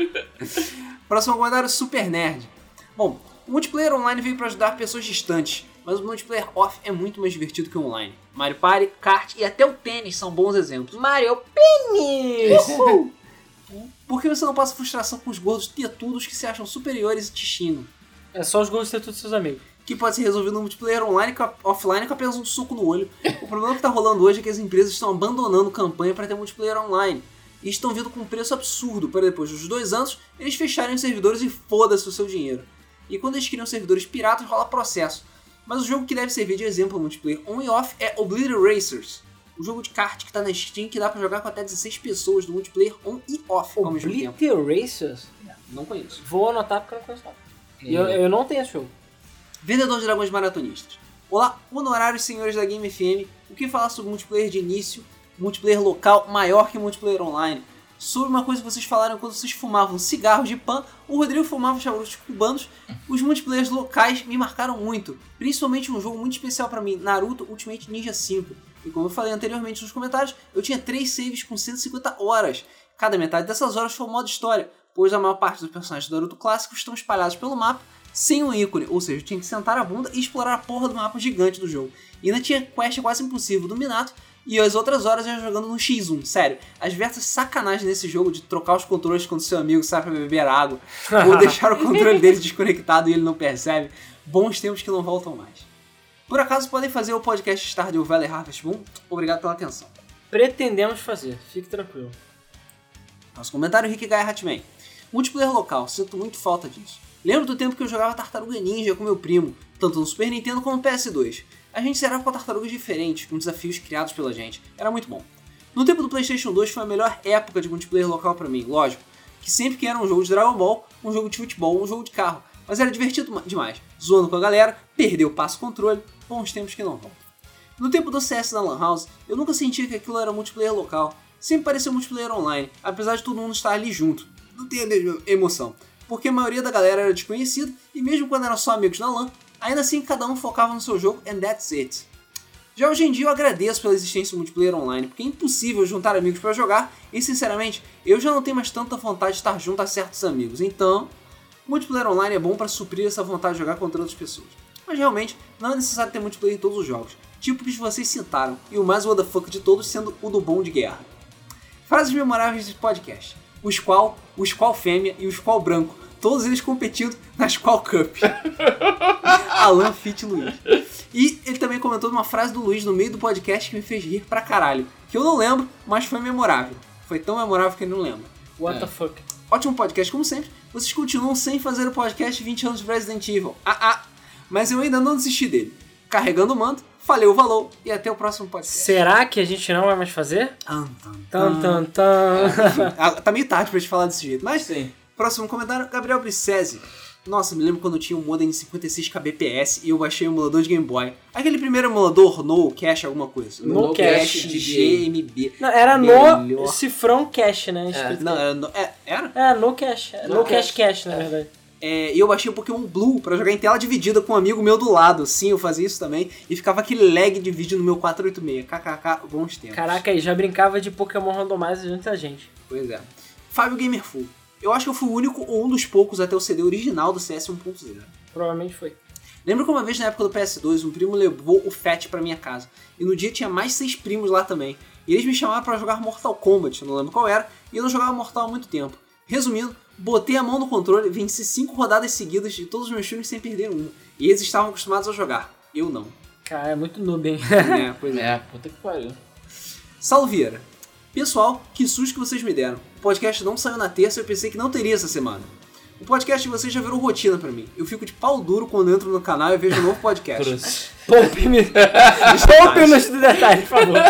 Próximo comentário, Super Nerd. Bom, o multiplayer online veio para ajudar pessoas distantes, mas o multiplayer off é muito mais divertido que o online. Mario Party, kart e até o tênis são bons exemplos. Mario Pênis! Por que você não passa frustração com os gordos tetudos que se acham superiores e te xingam? É só os gols de ter todos seus amigos. Que pode ser resolvido no multiplayer online com a- offline com apenas um soco no olho. O problema que está rolando hoje é que as empresas estão abandonando campanha para ter multiplayer online. E estão vindo com um preço absurdo para depois dos dois anos eles fecharem os servidores e foda-se o seu dinheiro. E quando eles criam servidores piratas rola processo. Mas o jogo que deve servir de exemplo multiplayer on e off é Obliter Racers. O jogo de kart que está na Steam que dá para jogar com até 16 pessoas no multiplayer on e off ao mesmo tempo. Obliter Racers? Não conheço. Vou anotar porque eu não conheço. E eu, eu não tenho esse jogo. Vendedor de dragões maratonistas. Olá, honorários senhores da Game FM. O que falar sobre multiplayer de início, multiplayer local maior que multiplayer online? Sobre uma coisa que vocês falaram quando vocês fumavam cigarros de pan, o Rodrigo fumava charutos cubanos. Os multiplayers locais me marcaram muito, principalmente um jogo muito especial pra mim, Naruto Ultimate Ninja 5. E como eu falei anteriormente nos comentários, eu tinha três saves com 150 horas. Cada metade dessas horas foi o modo história, pois a maior parte dos personagens do Naruto clássico estão espalhados pelo mapa sem um ícone, ou seja, eu tinha que sentar a bunda e explorar a porra do mapa gigante do jogo. E ainda tinha quest quase impossível do Minato, e as outras horas ia jogando no X1. Sério, as diversas sacanagens nesse jogo de trocar os controles quando seu amigo sai pra beber água, ou deixar o controle dele desconectado e ele não percebe, bons tempos que não voltam mais. Por acaso podem fazer o podcast Stardew Valley Harvest Moon? Obrigado pela atenção. Pretendemos fazer, fique tranquilo. Nosso comentário, Rick Gaia Hatman. Multiplayer local, sinto muito falta disso. Lembro do tempo que eu jogava Tartaruga Ninja com meu primo, tanto no Super Nintendo como no PS2. A gente zerava com tartarugas diferentes, com desafios criados pela gente. Era muito bom. No tempo do PlayStation 2 foi a melhor época de multiplayer local pra mim, lógico. Que sempre que era um jogo de Dragon Ball, um jogo de futebol, um jogo de carro. Mas era divertido ma- demais. Zoando com a galera, perdeu o passo controle, bons tempos que não voltam. No tempo do CS na Lan House, eu nunca sentia que aquilo era multiplayer local. Sempre parecia multiplayer online, apesar de todo mundo estar ali junto. Não tem emoção. Porque a maioria da galera era desconhecida, e mesmo quando eram só amigos na LAN, ainda assim cada um focava no seu jogo and that's it. Já hoje em dia eu agradeço pela existência do multiplayer online, porque é impossível juntar amigos para jogar, e sinceramente, eu já não tenho mais tanta vontade de estar junto a certos amigos. Então, multiplayer online é bom para suprir essa vontade de jogar contra outras pessoas. Mas realmente, não é necessário ter multiplayer em todos os jogos, tipo que vocês citaram, e o mais WTF de todos sendo o do bom de guerra. Frases memoráveis de podcast. O Squall, o Squall fêmea e o Squall branco. Todos eles competindo na Squall Cup. Alan Fit Luiz. E ele também comentou uma frase do Luiz no meio do podcast que me fez rir pra caralho. Que eu não lembro, mas foi memorável. Foi tão memorável que ele não lembra. What É. the fuck? Ótimo podcast, como sempre. Vocês continuam sem fazer o podcast 20 anos de Resident Evil. Ah, ah. Mas eu ainda não desisti dele. Carregando o manto, falei o valor e até o próximo podcast. Será que a gente não vai mais fazer? Tan, tan, Tan, tan, tan. Ah, tá meio tarde pra gente falar desse jeito, mas Sim. Próximo comentário, Gabriel Bricese. Nossa, me lembro quando tinha um modem de 56 kbps e eu baixei o emulador de Game Boy. Aquele primeiro emulador, No Cache alguma coisa. No Cache de. GMB. Não, era Melhor. no cifrão cache, né? escrito Não, era, no, é, era? É, no cache. É, No, No cache cache. na verdade. É, e eu baixei o Pokémon Blue pra jogar em tela dividida com um amigo meu do lado. Sim, eu fazia isso também. E ficava aquele lag de vídeo no meu 486. KKK, bons tempos. Caraca, aí já brincava de Pokémon randomizer junto a gente. Pois é. Fábio Gamerful. Eu acho que eu fui o único ou um dos poucos até o CD original do CS 1.0. Provavelmente foi. Lembro que uma vez na época do PS2, um primo levou o FAT pra minha casa. E no dia tinha mais seis primos lá também. E eles me chamaram pra jogar Mortal Kombat, não lembro qual era, e eu não jogava Mortal há muito tempo. Resumindo, botei a mão no controle, venci cinco rodadas seguidas de todos os meus filmes sem perder uma. E eles estavam acostumados a jogar. Eu não. Cara, é muito noob, hein? É, pois é. É, puta que pariu. Saulo Vieira. Pessoal, que susto que vocês me deram. O podcast não saiu na terça e eu pensei que não teria essa semana. O podcast de vocês já virou rotina pra mim. Eu fico de pau duro quando entro no canal e vejo um novo podcast. Poupe-me. Poupe-nos do detalhe, por favor.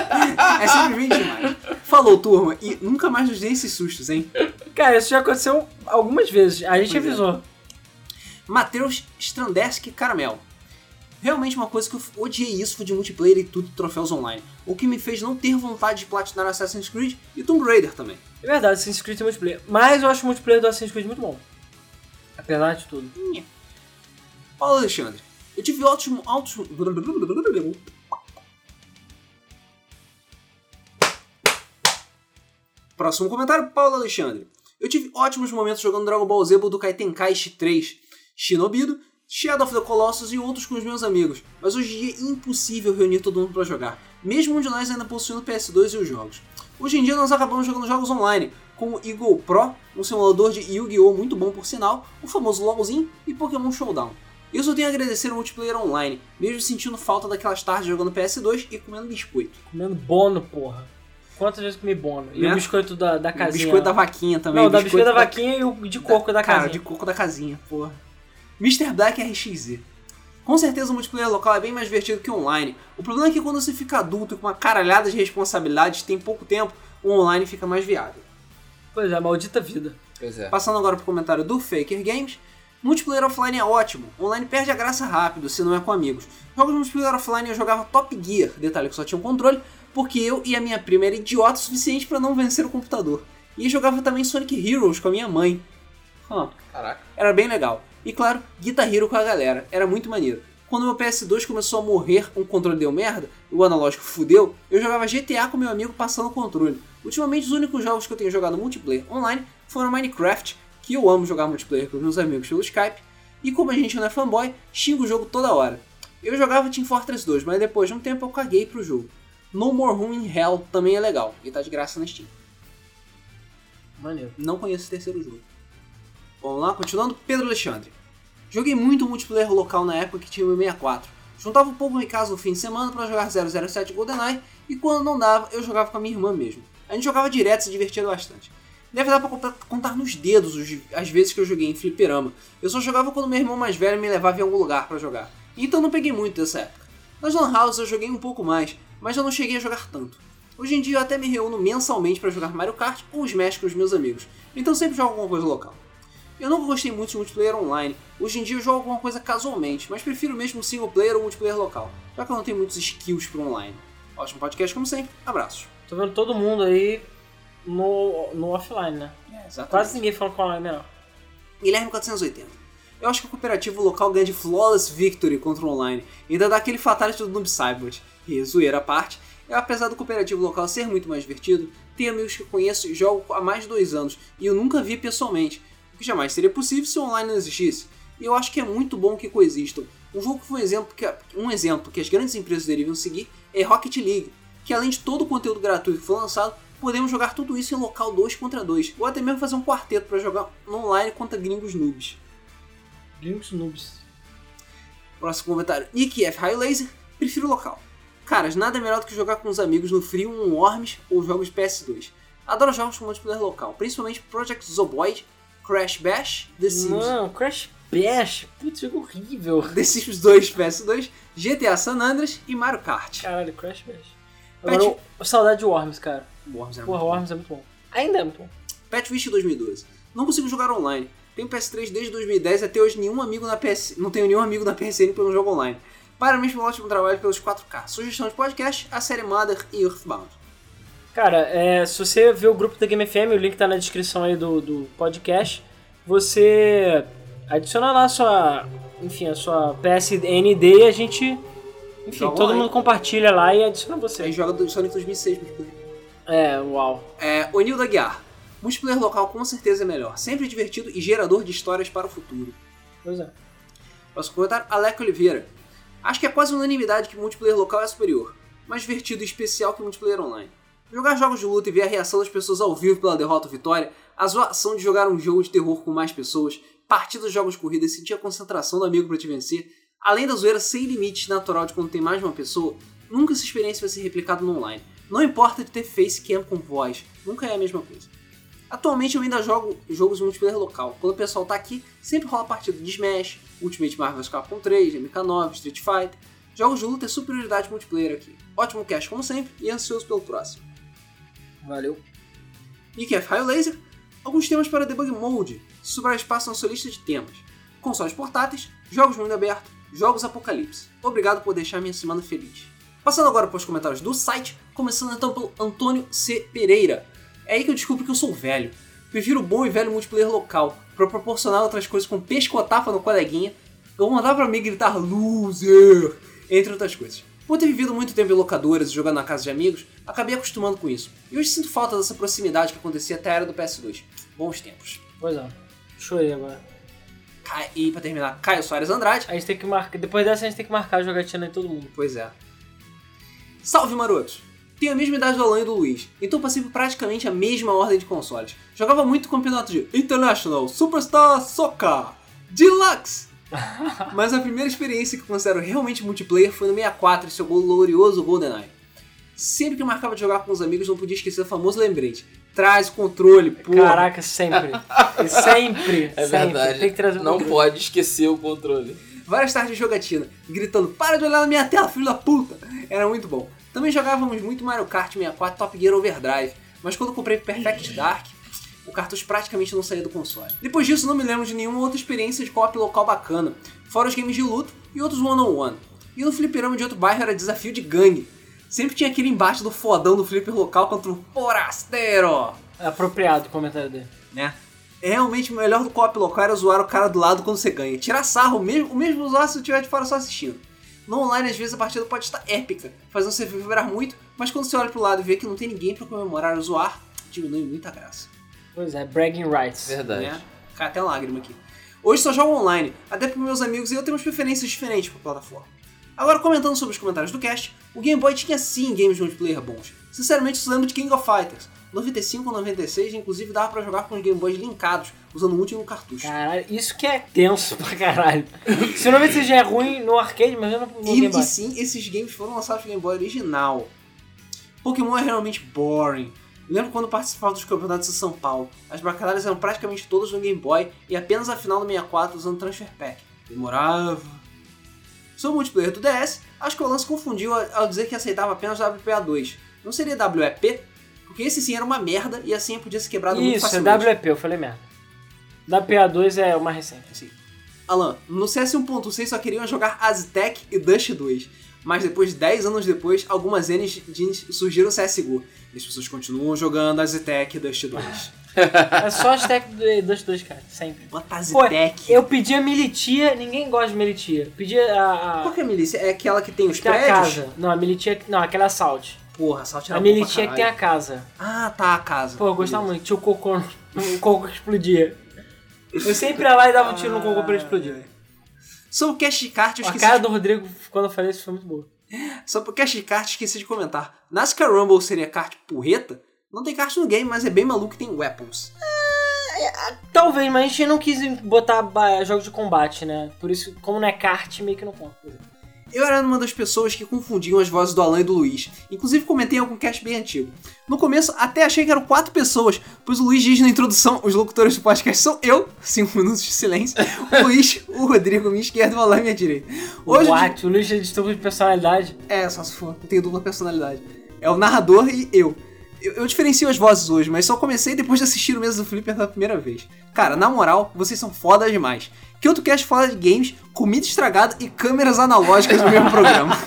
É simplesmente demais. Falou, turma, e nunca mais nos dê esses sustos, hein? Cara, isso já aconteceu algumas vezes. A gente Pois é. avisou. Matheus Strandersky Caramel. Realmente uma coisa que eu odiei isso foi de multiplayer e tudo troféus online. O que me fez não ter vontade de platinar Assassin's Creed e Tomb Raider também. É verdade, Assassin's Creed tem multiplayer. Mas eu acho o multiplayer do Assassin's Creed muito bom. Apesar de tudo. Paulo Alexandre. Eu tive ótimo, altos... Próximo comentário, Paulo Alexandre. Eu tive ótimos momentos jogando Dragon Ball Z Budokai Tenkaichi 3, Shinobido, Shadow of the Colossus e outros com os meus amigos, mas hoje em dia é impossível reunir todo mundo para jogar, mesmo um de nós ainda possuindo PS2 e os jogos. Hoje em dia nós acabamos jogando jogos online, como Eagle Pro, um simulador de Yu-Gi-Oh! muito bom por sinal, o famoso LOLzinho e Pokémon Showdown. Eu só tenho a agradecer ao multiplayer online, mesmo sentindo falta daquelas tardes jogando PS2 e comendo biscoito. Comendo bono, porra. Quantas vezes comi bono? E Né? o biscoito da, da O casinha. biscoito da vaquinha também. Não, da biscoito da vaquinha e o de coco da, Cara, casinha. de coco da casinha, porra. Mr. Black RXZ. Com certeza o multiplayer local é bem mais divertido que o online. O problema é que quando você fica adulto e com uma caralhada de responsabilidades, tem pouco tempo, o online fica mais viável. Pois é, maldita vida. Pois é. Passando agora pro comentário do Faker Games. Multiplayer offline é ótimo. Online perde a graça rápido, se não é com amigos. Jogos de multiplayer offline eu jogava Top Gear, detalhe que só tinha um controle, porque eu e a minha prima era idiota o suficiente pra não vencer o computador. E jogava também Sonic Heroes com a minha mãe. Hum, Caraca. era bem legal. E claro, Guitar Hero com a galera, era muito maneiro. Quando meu PS2 começou a morrer, um controle deu merda, o analógico fudeu, eu jogava GTA com meu amigo passando o controle. Ultimamente os únicos jogos que eu tenho jogado multiplayer online foram Minecraft, que eu amo jogar multiplayer com meus amigos pelo Skype, e como a gente não é fanboy, xingo o jogo toda hora. Eu jogava Team Fortress 2, mas depois de um tempo eu caguei pro jogo. No More Room in Hell também é legal, e tá de graça na Steam. Maneiro. Não conheço esse terceiro jogo. Vamos lá, continuando, Pedro Alexandre. Joguei muito multiplayer local na época que tinha o meu 64. Juntava um pouco em casa no fim de semana para jogar 007 GoldenEye e quando não dava, eu jogava com a minha irmã mesmo. A gente jogava direto e se divertia bastante. Deve dar pra contar, nos dedos os- as vezes que eu joguei em fliperama. Eu só jogava quando meu irmão mais velho me levava em algum lugar para jogar. Então não peguei muito dessa época. Nas Lan House eu joguei um pouco mais, mas eu não cheguei a jogar tanto. Hoje em dia eu até me reúno mensalmente para jogar Mario Kart ou Smash com os meus amigos, então sempre jogo alguma coisa local. Eu nunca gostei muito de multiplayer online, hoje em dia eu jogo alguma coisa casualmente, mas prefiro mesmo single player ou multiplayer local, já que eu não tenho muitos skills pro online. Ótimo podcast como sempre, abraços. Tô vendo todo mundo aí no, no offline, né? Quase ninguém fala com online, não. Guilherme 480. Eu acho que o cooperativo local ganha de flawless victory contra o online. E ainda dá aquele fatality do Noob Saibot. E zoeira à parte, eu, apesar do cooperativo local ser muito mais divertido, tenho amigos que eu conheço e jogo há mais de dois anos e eu nunca vi pessoalmente, o que jamais seria possível se o online não existisse. E eu acho que é muito bom que coexistam. Um jogo que foi um exemplo que, um exemplo que as grandes empresas deveriam seguir é Rocket League, que além de todo o conteúdo gratuito que foi lançado, podemos jogar tudo isso em local 2 contra 2, ou até mesmo fazer um quarteto para jogar online contra gringos noobs. Gringos noobs. Próximo comentário. Nick F. High Laser, prefiro local. Caras, nada melhor do que jogar com os amigos no frio um Worms ou jogos PS2. Adoro jogos com multiplayer local, principalmente Project Zoboid, Crash Bash, The Sims, Não, Crash Bash. Putz, jogo horrível. The Sims 2 PS2, GTA San Andreas e Mario Kart. Caralho, Crash Bash. Agora, eu, eu saudade de Worms, cara. Worms é Porra, muito bom. Worms é muito bom. Ainda é muito bom. Petwish 2012. Não consigo jogar online. Tenho PS3 desde 2010 até hoje nenhum amigo na PS... não tenho nenhum amigo na PSN pelo jogo online. Parabéns pelo ótimo trabalho pelos 4K. Sugestão de podcast, a série Mother e Earthbound. Cara, é, se você ver o grupo da Game FM, o link tá na descrição aí do, do podcast, você adiciona lá a sua, enfim, a sua PSND e a gente, enfim, Joga todo online. mundo compartilha lá e adiciona Aí você. joga do Sonic 2006 multiplayer. É, uau. É, Onil da Guiar. Multiplayer local com certeza é melhor. Sempre divertido e gerador de histórias para o futuro. Pois é. Próximo comentário, Alec Oliveira. Acho que é quase unanimidade que multiplayer local é superior, mais divertido e especial que multiplayer online. Jogar jogos de luta e ver a reação das pessoas ao vivo pela derrota ou vitória, a zoação de jogar um jogo de terror com mais pessoas, partidas de jogos de corrida e sentir a concentração do amigo para te vencer, além da zoeira sem limites natural de quando tem mais de uma pessoa, nunca essa experiência vai ser replicada no online. Não importa de ter face cam com voz, nunca é a mesma coisa. Atualmente eu ainda jogo jogos multiplayer local. Quando o pessoal tá aqui, sempre rola partida de Smash, Ultimate Marvel Capcom 3, MK9, Street Fighter. Jogos de luta é superioridade multiplayer aqui. Ótimo cast como sempre e ansioso pelo próximo. Valeu. IKF Raio Laser, alguns temas para debug mode, se sobrar espaço na sua lista de temas. Consoles portáteis, jogos mundo aberto, jogos apocalipse. Obrigado por deixar minha semana feliz. Passando agora para os comentários do site, começando então pelo Antônio C. Pereira. É aí que eu descubro que eu sou velho. Prefiro o bom e velho multiplayer local, para proporcionar outras coisas como pescotapa no coleguinha, ou mandar pra mim gritar loser, entre outras coisas. Por ter vivido muito tempo em locadoras e jogando na casa de amigos, acabei acostumando com isso. E hoje sinto falta dessa proximidade que acontecia até a era do PS2. Bons tempos. Pois é. Chorei agora. Ca- E pra terminar, Caio Soares Andrade. A gente tem que marcar. Depois dessa a gente tem que marcar a jogatina em todo mundo. Pois é. Salve marotos! Tenho a mesma idade do Alan e do Luiz, então passei por praticamente a mesma ordem de consoles. Jogava muito campeonato de International Superstar Soccer Deluxe! Mas a primeira experiência que eu considero realmente multiplayer foi no 64 e seu glorioso GoldenEye. Sempre que eu marcava de jogar com os amigos, não podia esquecer o famoso lembrete. Traz o controle, porra. Caraca, sempre. E sempre. É sempre. verdade. Tem que trazer o Não controle. pode esquecer o controle. várias tardes de jogatina, gritando: Para de olhar na minha tela, filho da puta! Era muito bom. Também jogávamos muito Mario Kart 64 Top Gear Overdrive, mas quando eu comprei Perfect Dark, o cartucho praticamente não saía do console. Depois disso, não me lembro de nenhuma outra experiência de co-op local bacana, fora os games de luta e outros one-on-one. E no fliperama de outro bairro era desafio de gangue. Sempre tinha aquele embate do fodão do flipper local contra o Forastero É apropriado o comentário dele. né? É realmente o melhor do co-op local era zoar o cara do lado quando você ganha. Tirar sarro, o mesmo, o mesmo zoar se você estiver de fora só assistindo. No online, às vezes, a partida pode estar épica, fazendo você vibrar muito, mas quando você olha pro lado e vê que não tem ninguém pra comemorar ou zoar, diminui muita graça. Pois é, bragging rights. Verdade. Né? Cai até lágrima aqui. Hoje só jogo online, até porque meus amigos e eu temos preferências diferentes pra plataforma. Agora, comentando sobre os comentários do cast, o Game Boy tinha sim games de multiplayer bons. Sinceramente, isso lembro de King of Fighters. 95 ou 96, inclusive dava pra jogar com os Game Boys linkados, usando o último cartucho. Caralho, isso que é tenso pra caralho. Se o 96 já é ruim no arcade, mas eu não no E, Game Boy. e sim, esses games foram lançados no Game Boy original. Pokémon é realmente boring. Lembro quando participava dos campeonatos de São Paulo. As batalhas eram praticamente todas no Game Boy e apenas a final do 64 usando Transfer Pack. Demorava. Sobre o multiplayer do DS, acho que o lance confundiu ao dizer que aceitava apenas WPA2. Não seria WEP? Porque esse sim era uma merda e assim podia ser quebrado muito Isso, é facilmente. WEP, eu falei merda. WPA2 é o mais recente. Assim. Alan, no CS 1.6 só queriam jogar Aztec e Dust 2, mas depois, 10 anos depois, algumas engines surgiram CSGO. E as pessoas continuam jogando Aztec Dust 2. É só tech dos dois, cara, sempre. Bota Aztec. eu pedi a militia, ninguém gosta de militia. Pedi a. A que é a milícia? É aquela que tem os tem a prédios? casa. Não, a militia. Não, aquela é assault. Porra, Assault era A militia que tem a casa. Ah, tá, a casa. Pô, eu gostava Beleza. muito. Tinha o cocô. O cocô que explodia. Eu sempre ia lá e dava um tiro no cocô pra ele explodir. Sobre o Cash Kart, eu A esqueci cara de... do Rodrigo, quando eu falei isso, foi muito boa. Sobre o Cash de Kart, esqueci de comentar. NASCAR Rumble seria kart porreta? Não tem kart no game, mas é bem maluco e tem weapons. Talvez, mas a gente não quis botar jogos de combate, né? Por isso, como não é kart, meio que não conta. Eu era uma das pessoas que confundiam as vozes do Alan e do Luiz. Inclusive comentei em algum cast bem antigo. No começo até achei que eram quatro pessoas, pois o Luiz diz na introdução, os locutores do podcast são eu, cinco minutos de silêncio, o Luiz, o Rodrigo, minha esquerda e o Alan, minha direita. Hoje, What? O Luiz é de personalidade. é, só se for, eu tenho dupla personalidade. É o narrador e eu. Eu, eu diferencio as vozes hoje, mas só comecei depois de assistir o mesmo do Flipper pela primeira vez. Cara, na moral, vocês são fodas demais. Que outro cast fala de games, comida estragada e câmeras analógicas no mesmo programa.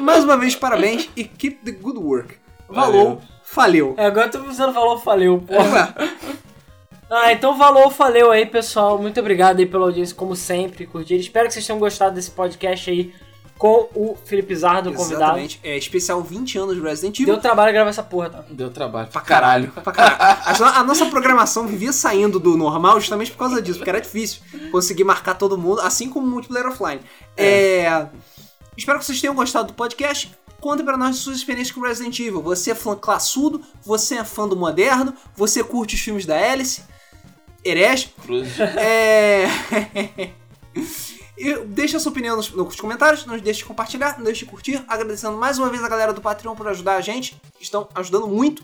Mais uma vez, parabéns e keep the good work. Valeu. Faleu. É, agora eu tô precisando valor, valeu, pô. Ué, Ah, então valeu, valeu aí, pessoal. Muito obrigado aí pela audiência, como sempre, curtir. Espero que vocês tenham gostado desse podcast aí com o Felipe Zardo, convidado. Exatamente. É especial 20 anos do Resident Evil. Deu trabalho gravar essa porra, tá? Deu trabalho. Pra caralho. Pra caralho. A, a nossa programação vivia saindo do normal justamente por causa disso, porque era difícil conseguir marcar todo mundo, assim como o multiplayer offline. É, Espero que vocês tenham gostado do podcast. Contem pra nós suas experiências com Resident Evil. Você é fã classudo? Você é fã do moderno? Você curte os filmes da Alice? Herege? Cruz. É. E Deixe a sua opinião nos, nos comentários, não deixe de compartilhar, não deixe de curtir. Agradecendo mais uma vez a galera do Patreon por ajudar a gente, que estão ajudando muito.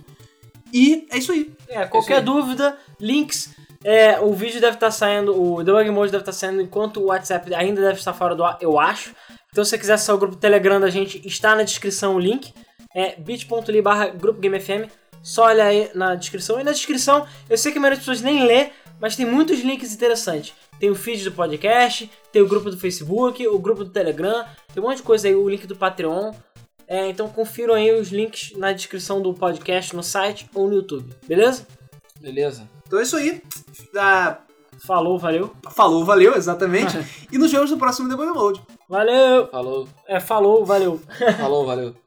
E é isso aí. É, qualquer dúvida, links. É, o vídeo deve estar saindo, o Debug Mode deve estar saindo enquanto o WhatsApp ainda deve estar fora do ar, eu acho. Então se você quiser acessar o grupo Telegram da gente, está na descrição o link. É bit.ly barra grupo GameFM. Só olha aí na descrição. E na descrição, eu sei que a maioria das pessoas nem lê, mas tem muitos links interessantes. Tem o feed do podcast, tem o grupo do Facebook, o grupo do Telegram, tem um monte de coisa aí, o link do Patreon. É, então confiram aí os links na descrição do podcast no site ou no YouTube, beleza? Beleza. Então é isso aí. Ah, Falou, valeu. falou, valeu, exatamente. e nos vemos no próximo Debug Mode. Valeu! Falou. É, falou, valeu. Falou, valeu.